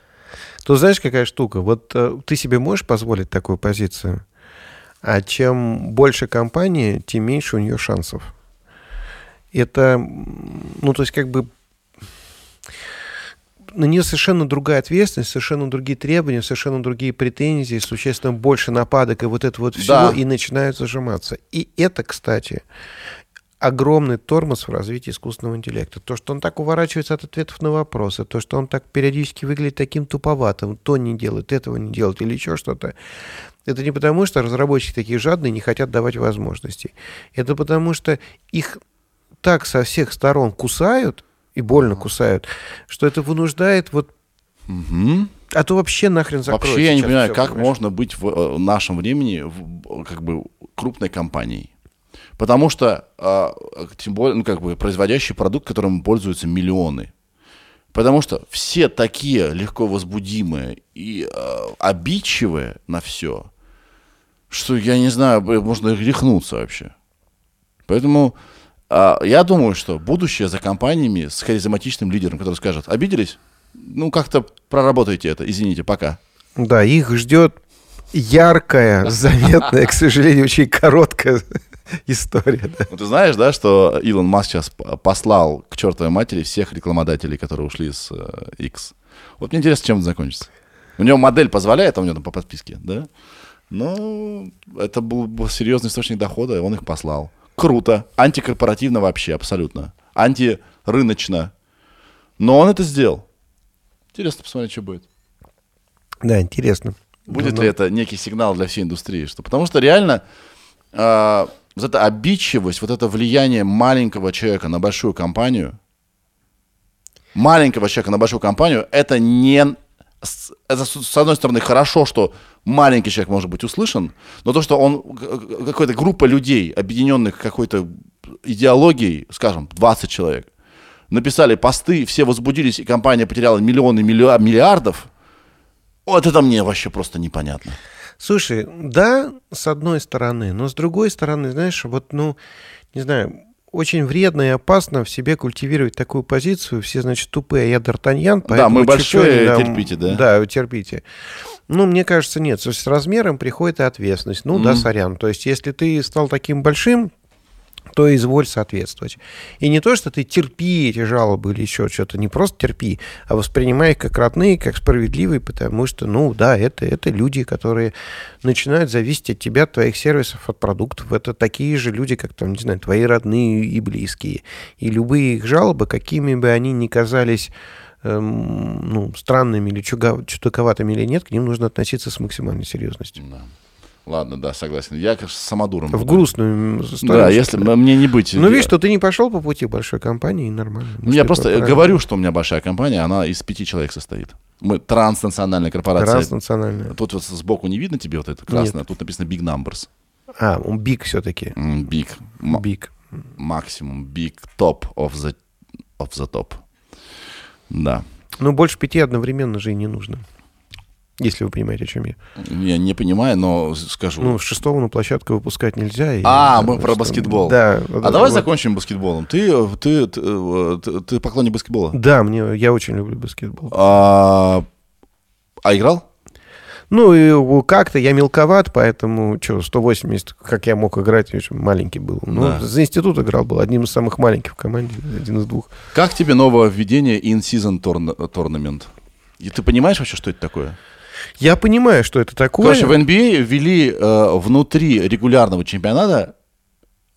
То знаешь, какая штука? Вот э, ты себе можешь позволить такую позицию, а чем больше компания, тем меньше у нее шансов. Это, ну, то есть, как бы на нее совершенно другая ответственность, совершенно другие требования, совершенно другие претензии, существенно больше нападок и вот это вот все, Да. и начинают зажиматься. И это, кстати, огромный тормоз в развитии искусственного интеллекта. То, что он так уворачивается от ответов на вопросы, то, что он так периодически выглядит таким туповатым, то не делает, этого не делает или еще что-то. Это не потому, что разработчики такие жадные не хотят давать возможностей. Это потому, что их так со всех сторон кусают, и больно кусают, что это вынуждает вот... Мгм. А то вообще нахрен закроют Вообще я не понимаю, всё, как понимаешь? можно быть в э, нашем времени в, как бы крупной компанией. Потому что, а, тем более, ну, как бы, производящий продукт, которым пользуются миллионы. Потому что все такие легко возбудимые и э, обидчивые на все, что я не знаю, можно рехнуться вообще. Поэтому а, я думаю, что будущее за компаниями с харизматичным лидером, который скажет, обиделись? Ну, как-то проработайте это, извините, пока. Да, их ждет яркая, заметная, к сожалению, очень короткая история. да. Ну, ты знаешь, да, что Илон Маск сейчас послал к чертовой матери всех рекламодателей, которые ушли с э, X. Вот мне интересно, чем это закончится. У него модель позволяет, а у него там по подписке, да? Но это был, был серьезный источник дохода, и он их послал. Круто. Антикорпоративно вообще, абсолютно. Антирыночно. Но он это сделал. Интересно посмотреть, что будет. Да, интересно. Будет Ну, ли это некий сигнал для всей индустрии? Что, потому что реально а, вот эта обидчивость, вот это влияние маленького человека на большую компанию, маленького человека на большую компанию, это не с- это, с одной стороны, хорошо, что маленький человек может быть услышан, но то, что он, какая-то группа людей, объединенных какой-то идеологией, скажем, 20 человек, написали посты, все возбудились, и компания потеряла миллионы миллиа- миллиардов, вот это мне вообще просто непонятно. Слушай, да, с одной стороны, но с другой стороны, знаешь, вот, ну, не знаю, очень вредно и опасно в себе культивировать такую позицию. Все, значит, тупые, а я Д'Артаньян, поэтому мы большие, они терпите, да? Да, терпите. Ну, мне кажется, нет. То есть С размером приходит и ответственность. Ну, да, Мгм. сорян. То есть если ты стал таким большим, то изволь соответствовать. И не то, что ты терпи эти жалобы или еще что-то, не просто терпи, а воспринимай их как родные, как справедливые, потому что, ну да, это, это люди, которые начинают зависеть от тебя, от твоих сервисов, от продуктов. Это такие же люди, как там, не знаю, твои родные и близкие. И любые их жалобы, какими бы они ни казались эм, ну, странными или чудаковатыми или нет, к ним нужно относиться с максимальной серьезностью. Да. Ладно, да, согласен. Я, конечно, самодуром. В грустную историю. Да, если мне не быть... Ну, видишь, что ты не пошел по пути большой компании, и нормально. Ну, я просто это говорю, что у меня большая компания, она из пяти человек состоит. Мы транснациональная корпорация. Транснациональная. Тут вот сбоку не видно тебе вот это красное, тут написано Big Numbers. А, он биг все-таки. Big. Биг. Максимум. Big top of the, of the top. Да. Ну, больше пяти одновременно же и не нужно. Если вы понимаете, о чем я. Я не понимаю, но скажу. Ну, с шестого на площадку выпускать нельзя. и, А, да, мы про баскетбол. Да. а давай закончим баскетболом. Ты, ты, ты, э, ты- ты поклонник баскетбола? Да, мне, я очень люблю баскетбол. А, а играл? Ну, и как-то я мелковат, поэтому, что, 180, как я мог играть, я очень маленький был. Ну, Да. за институт играл, был одним из самых маленьких в команде, один из двух. Как тебе новое введение in-season tournament? И ты понимаешь вообще, что это такое? Я понимаю, что это такое. Короче, в NBA ввели э, внутри регулярного чемпионата,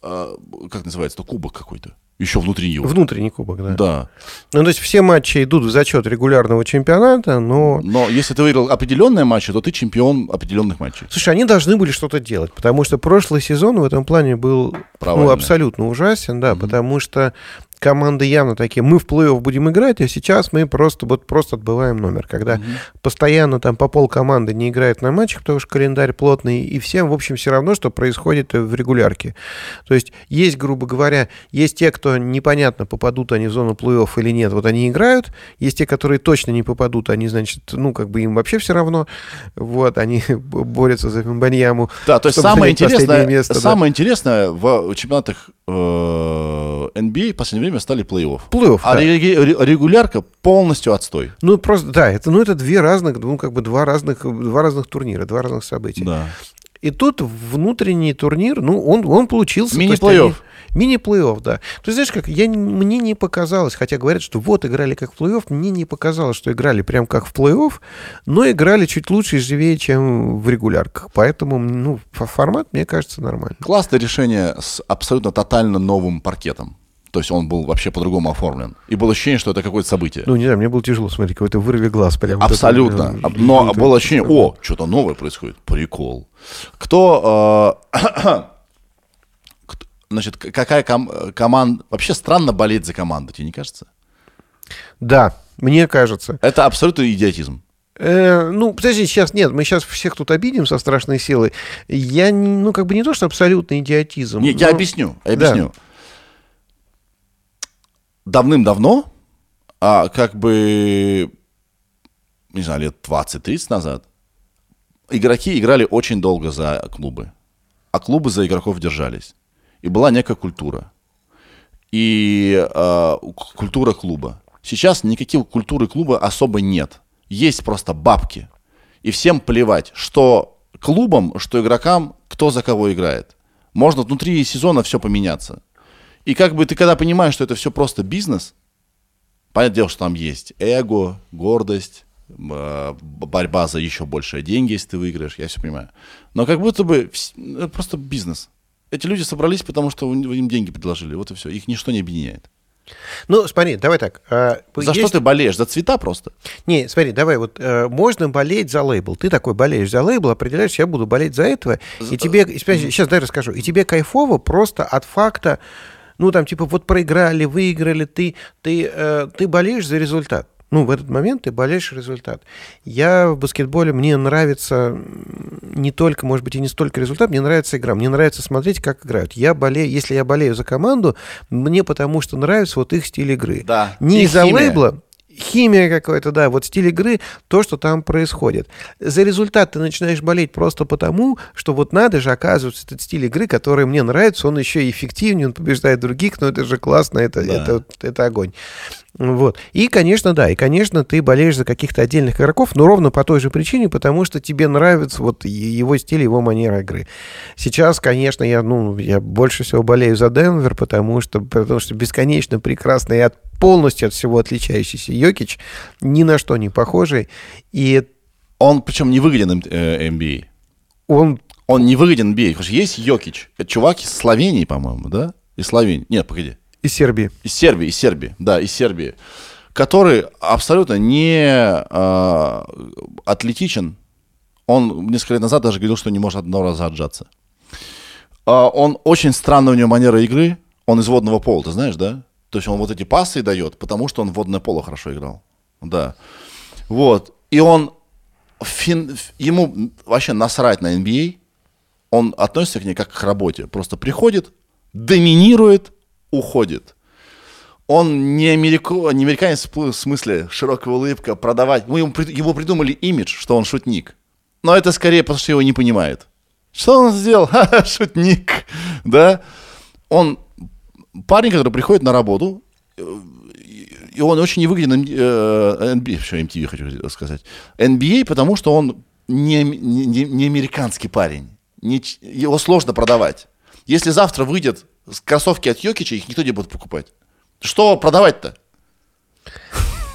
э, как называется, кубок какой-то. Еще внутри его. Внутренний кубок, да. Да. Ну, то есть все матчи идут в зачет регулярного чемпионата, но... Но если ты выиграл определенные матчи, то ты чемпион определенных матчей. Слушай, они должны были что-то делать, потому что прошлый сезон в этом плане был ну, абсолютно ужасен, да, потому что команды явно такие, мы в плей-офф будем играть, а сейчас мы просто вот просто отбываем номер. Когда постоянно там по пол команды не играет на матчах, потому что календарь плотный, и всем, в общем, все равно, что происходит в регулярке. То есть есть, грубо говоря, есть те, кто непонятно, попадут они в зону плей-офф или нет, вот они играют, есть те, которые точно не попадут, они, значит, ну, как бы им вообще все равно, вот, они борются за Беньяму. Да, то есть самое интересное, место, да. самое интересное в чемпионатах э, NBA в последнее время стали плей-офф. Плей-офф, А да. регулярка полностью отстой. Ну, просто, да, это, ну, это две разных, ну, как бы два разных, два разных турнира, два разных события. Да. И тут внутренний турнир, ну, он, он получился. Мини-плей-офф. Мини-плей-офф, да. То есть, знаешь, как, я, не- мне не показалось, хотя говорят, что вот играли как в плей-офф, мне не показалось, что играли прям как в плей-офф, но играли чуть лучше и живее, чем в регулярках. Поэтому, ну, фо- формат, мне кажется, нормальный. Классное решение с абсолютно тотально новым паркетом. То есть он был вообще по-другому оформлен. И было ощущение, что это какое-то событие. Ну, не знаю, мне было тяжело смотреть, какой-то вырви глаз прям. вот это, Абсолютно. э, Аб- Но вот это было вот. ощущение, о, что-то новое происходит. Прикол. Кто, э, значит, какая команда... Вообще странно болеть за команду, тебе не кажется? Да, мне кажется. Это абсолютно идиотизм. Э, ну, подожди, сейчас нет, мы сейчас всех тут обидим со страшной силой. Я, ну, как бы не то, что абсолютный идиотизм. Не, я но- объясню, я Да. Давным-давно, а как бы, не знаю, лет 20-30 назад, игроки играли очень долго за клубы, а клубы за игроков держались. И была некая культура. И э, культура клуба. Сейчас никаких культуры клуба особо нет. Есть просто бабки. И всем плевать, что клубам, что игрокам, кто за кого играет. Можно внутри сезона все поменяться. И как бы ты когда понимаешь, что это все просто бизнес, понятное дело, что там есть эго, гордость, б- борьба за еще большие деньги, если ты выиграешь, я все понимаю. Но как будто бы это просто бизнес. Эти люди собрались, потому что им деньги предложили. Вот и все. Их ничто не объединяет. Ну, смотри, давай так. а, За есть- что ты болеешь? За цвета просто? Не, смотри, давай, вот э, можно болеть за лейбл. Ты такой болеешь за лейбл, определяешь, я буду болеть за этого. И тебе, сейчас дай расскажу, и тебе кайфово просто от факта, ну, там, типа, вот проиграли, выиграли, ты, ты, э, ты болеешь за результат. Ну, в этот момент ты болеешь результат. Я в баскетболе, мне нравится не только, может быть, и не столько результат, мне нравится игра. Мне нравится смотреть, как играют. Я болею, если я болею за команду, мне потому что нравится вот их стиль игры. Да. Не из-за лейбла, химия какой-то, да, вот стиль игры, то, что там происходит. За результат ты начинаешь болеть просто потому, что вот надо же, оказывается, этот стиль игры, который мне нравится, он еще и эффективнее, он побеждает других, но это же классно, это, Да. это, это огонь. Вот. И, конечно, да, и, конечно, ты болеешь за каких-то отдельных игроков, но ровно по той же причине, потому что тебе нравится вот его стиль, его манера игры. Сейчас, конечно, я, ну, я больше всего болею за Денвер, потому что, потому что бесконечно прекрасный и от, полностью от всего отличающийся Йокич, ни на что не похожий, и Он, причем, не выгоден э, NBA. он Он не выгоден NBA. Потому что есть Йокич. Это чувак из Словении, по-моему, да? Из Словении. Нет, погоди. Из Сербии. Из Сербии, из Сербии, да, из Сербии, который абсолютно не а, атлетичен. Он несколько лет назад даже говорил, что не может одного раза отжаться. А, он очень странная у него манера игры. Он из водного пола, ты знаешь, да? То есть он вот эти пасы дает, потому что он в водное поло хорошо играл. Да. Вот. И он фин- ему вообще насрать на NBA. Он относится к ней как к работе. Просто приходит, доминирует, уходит. Он не, америко- не американец в смысле широкая улыбка, продавать. Мы ему, ему придумали имидж, что он шутник. Но это скорее потому, что его не понимает. Что он сделал? Шутник. Да? Он парень, который приходит на работу, э, и он очень невыгоден э, NBA, что MTV хочу сказать, NBA, потому что он не, не, не- не американский парень. Не его сложно продавать. Если завтра выйдет кроссовки от Йокича, их никто не будет покупать. Что продавать-то?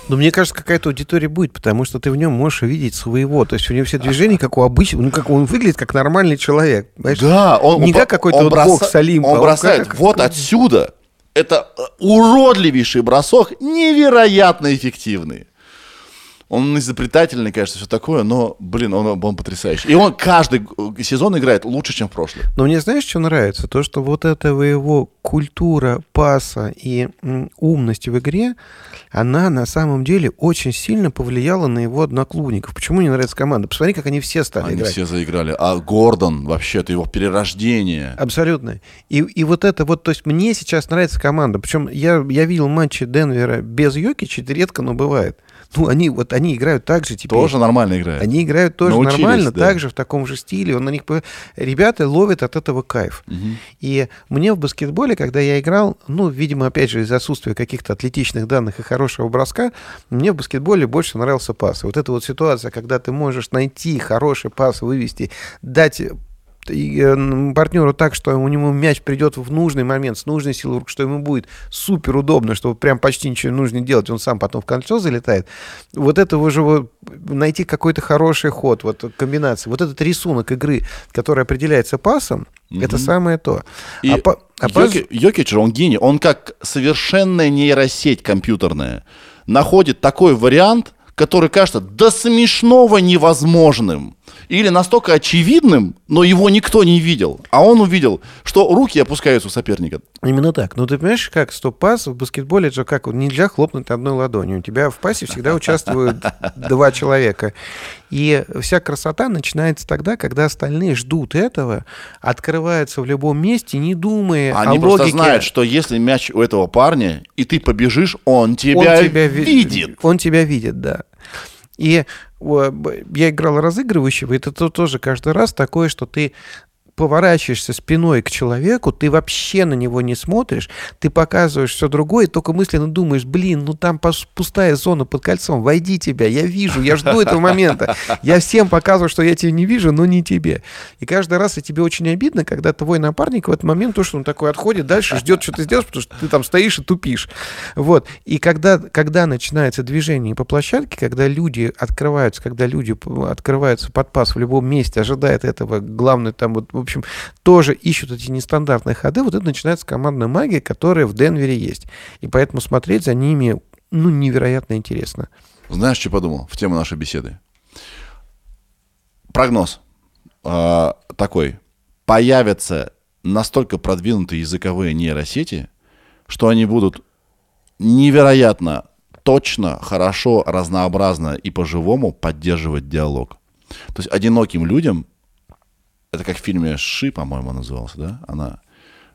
Но мне кажется, какая-то аудитория будет, потому что ты в нем можешь увидеть своего. То есть у него все движения, как у обычного, ну, как он выглядит как нормальный человек. понимаешь? Да, он Не он как какой-то он вот броса- бокс Олимпа, Он а бросает как- вот отсюда. Это э, уродливейший бросок, невероятно эффективный. Он изобретательный, конечно, все такое, но, блин, он, он потрясающий. И он каждый сезон играет лучше, чем в прошлый. Но мне знаешь, что нравится? То, что вот эта его культура паса и умность в игре, она на самом деле очень сильно повлияла на его одноклубников. Почему не нравится команда? Посмотри, как они все стали Они играть. все заиграли. А Гордон, вообще, это его перерождение. Абсолютно. И, и вот это вот, то есть мне сейчас нравится команда. Причем я, я видел матчи Денвера без Йокича, это редко, но бывает. Ну, они вот они играют так же теперь. Тоже нормально играет. Они играют тоже Научились, нормально, да. так же, в таком же стиле. Он на них... Ребята ловят от этого кайф. И мне в баскетболе, когда я играл, ну, видимо, опять же, из-за отсутствия каких-то атлетичных данных и хорошего броска, мне в баскетболе больше нравился пас. И вот эта вот ситуация, когда ты можешь найти хороший пас, вывести, дать и, э, партнеру так, что у него мяч придет в нужный момент, с нужной силой рук, что ему будет супер удобно, что прям почти ничего не нужно делать, он сам потом в кольцо залетает. Вот это уже вот найти какой-то хороший ход, вот комбинация, вот этот рисунок игры, который определяется пасом, это самое то. И А а Йоки- Йокич он гений. Он как совершенная нейросеть компьютерная находит такой вариант, который кажется до смешного невозможным. Или настолько очевидным, но его никто не видел. А он увидел, что руки опускаются у соперника. Именно так. Ну, ты понимаешь, как стоп-пас в баскетболе, это же как, нельзя хлопнуть одной ладонью. У тебя в пасе всегда участвуют два человека. И вся красота начинается тогда, когда остальные ждут этого, открываются в любом месте, не думая Они о просто логике. знают, что если мяч у этого парня, и ты побежишь, он Он тебя, тебя ви- видит. Он тебя видит, да. И я играл разыгрывающего, это то- тоже каждый раз такое, что ты поворачиваешься спиной к человеку, ты вообще на него не смотришь, ты показываешь все другое, только мысленно думаешь, блин, ну там пустая зона под кольцом, войди тебя, я вижу, я жду этого момента. Я всем показываю, что я тебя не вижу, но не тебе. И каждый раз и тебе очень обидно, когда твой напарник в этот момент, то, что он такой отходит дальше, ждет, что ты сделаешь, потому что ты там стоишь и тупишь. Вот. И когда, когда начинается движение по площадке, когда люди открываются, когда люди открываются под пас в любом месте, ожидают этого, главное там вот, общем, тоже ищут эти нестандартные ходы, вот это начинается командная магия, которая в Денвере есть. И поэтому смотреть за ними, ну, невероятно интересно. Знаешь, что подумал в тему нашей беседы? Прогноз а, такой. Появятся настолько продвинутые языковые нейросети, что они будут невероятно точно, хорошо, разнообразно и по-живому поддерживать диалог. То есть одиноким людям, это как в фильме «Ши», по-моему, назывался, да? Она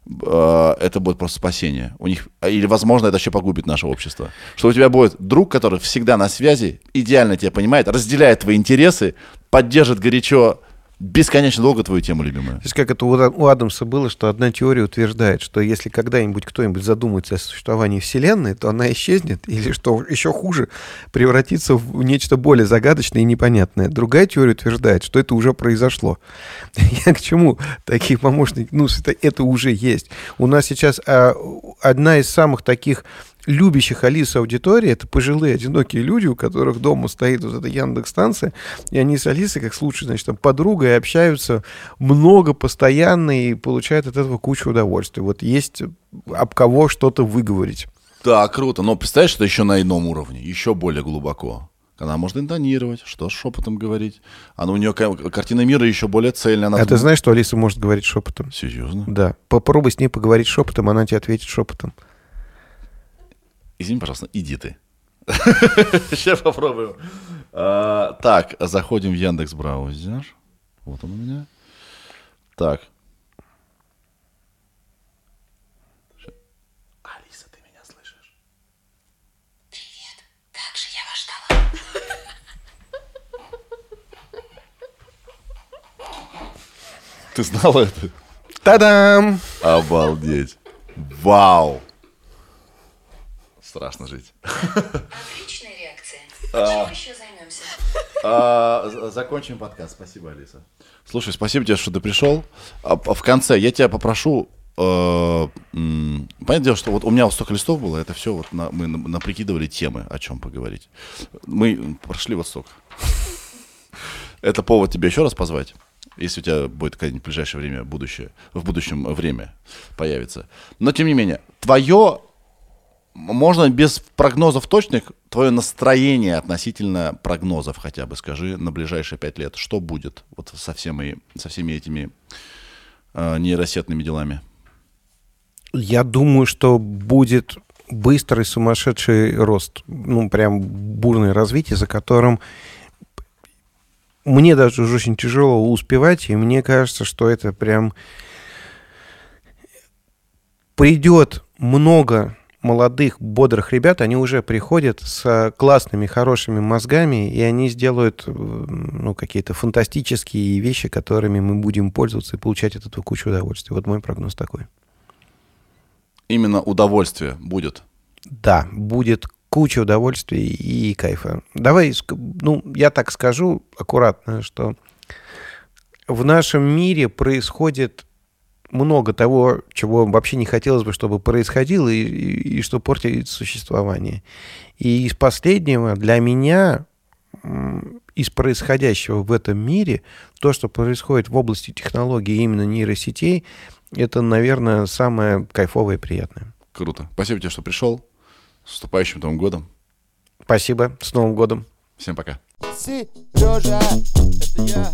э, это будет просто спасение. У них, или, возможно, это еще погубит наше общество. Что у тебя будет друг, который всегда на связи, идеально тебя понимает, разделяет твои интересы, поддержит горячо бесконечно долго твою тему любимую. То есть как это у Адамса было, что одна теория утверждает, что если когда-нибудь кто-нибудь задумается о существовании Вселенной, то она исчезнет, или, что еще хуже, превратится в нечто более загадочное и непонятное. Другая теория утверждает, что это уже произошло. Я к чему? Такие помощники, ну, это, это уже есть. У нас сейчас а, одна из самых таких любящих Алису аудитории, это пожилые одинокие люди, у которых дома стоит вот эта Яндекс-станция, и они с Алисой, как с лучшей, значит, там, подругой общаются много, постоянно, и получают от этого кучу удовольствия. Вот есть об кого что-то выговорить. Да, круто. Но представляешь, это еще на ином уровне, еще более глубоко. Она может интонировать, что с шепотом говорить. Она у нее ка- картина мира еще более цельная. Она а ты знаешь, что Алиса может говорить шепотом? Серьезно? Да. Попробуй с ней поговорить шепотом, она тебе ответит шепотом. Извини, пожалуйста, иди ты. Сейчас попробуем. А, Так, заходим в Яндекс браузер. Вот он у меня. Так. Алиса, ты меня слышишь? Как же я вас ждала. Ты знала это? Та-дам! Обалдеть. Вау. Страшно жить. Отличная реакция. Чем еще займемся? А, закончим подкаст. Спасибо, Алиса. Слушай, спасибо тебе, что ты пришел. А, в конце я тебя попрошу. э, понятное дело, что вот у меня вот столько листов было, это все вот на- мы на- наприкидывали темы, о чем поговорить. Мы прошли вот столько. Это повод тебе еще раз позвать, если у тебя будет какое-нибудь в ближайшее время будущее, в будущем время появится. Но тем не менее, твое можно без прогнозов точных, твое настроение относительно прогнозов хотя бы, скажи, на ближайшие пять лет, что будет вот со, всеми, со всеми этими э, нейросетными делами? Я думаю, что будет быстрый сумасшедший рост, ну, прям бурное развитие, за которым мне даже уже очень тяжело успевать, и мне кажется, что это прям придет много молодых, бодрых ребят, они уже приходят с классными, хорошими мозгами, и они сделают э, ну, какие-то фантастические вещи, которыми мы будем пользоваться и получать от этого кучу удовольствия. Вот мой прогноз такой. Именно удовольствие будет. Да, будет куча удовольствия и кайфа. Давай, ну, я так скажу аккуратно, что в нашем мире происходит много того, чего вообще не хотелось бы, чтобы происходило, и, и- и что портит существование. И из последнего для меня, из происходящего в этом мире, то, что происходит в области технологий, именно нейросетей, это, наверное, самое кайфовое и приятное. Круто. Спасибо тебе, что пришел. С наступающим Новым годом. Спасибо. С Новым годом. Всем пока. Сережа, это я.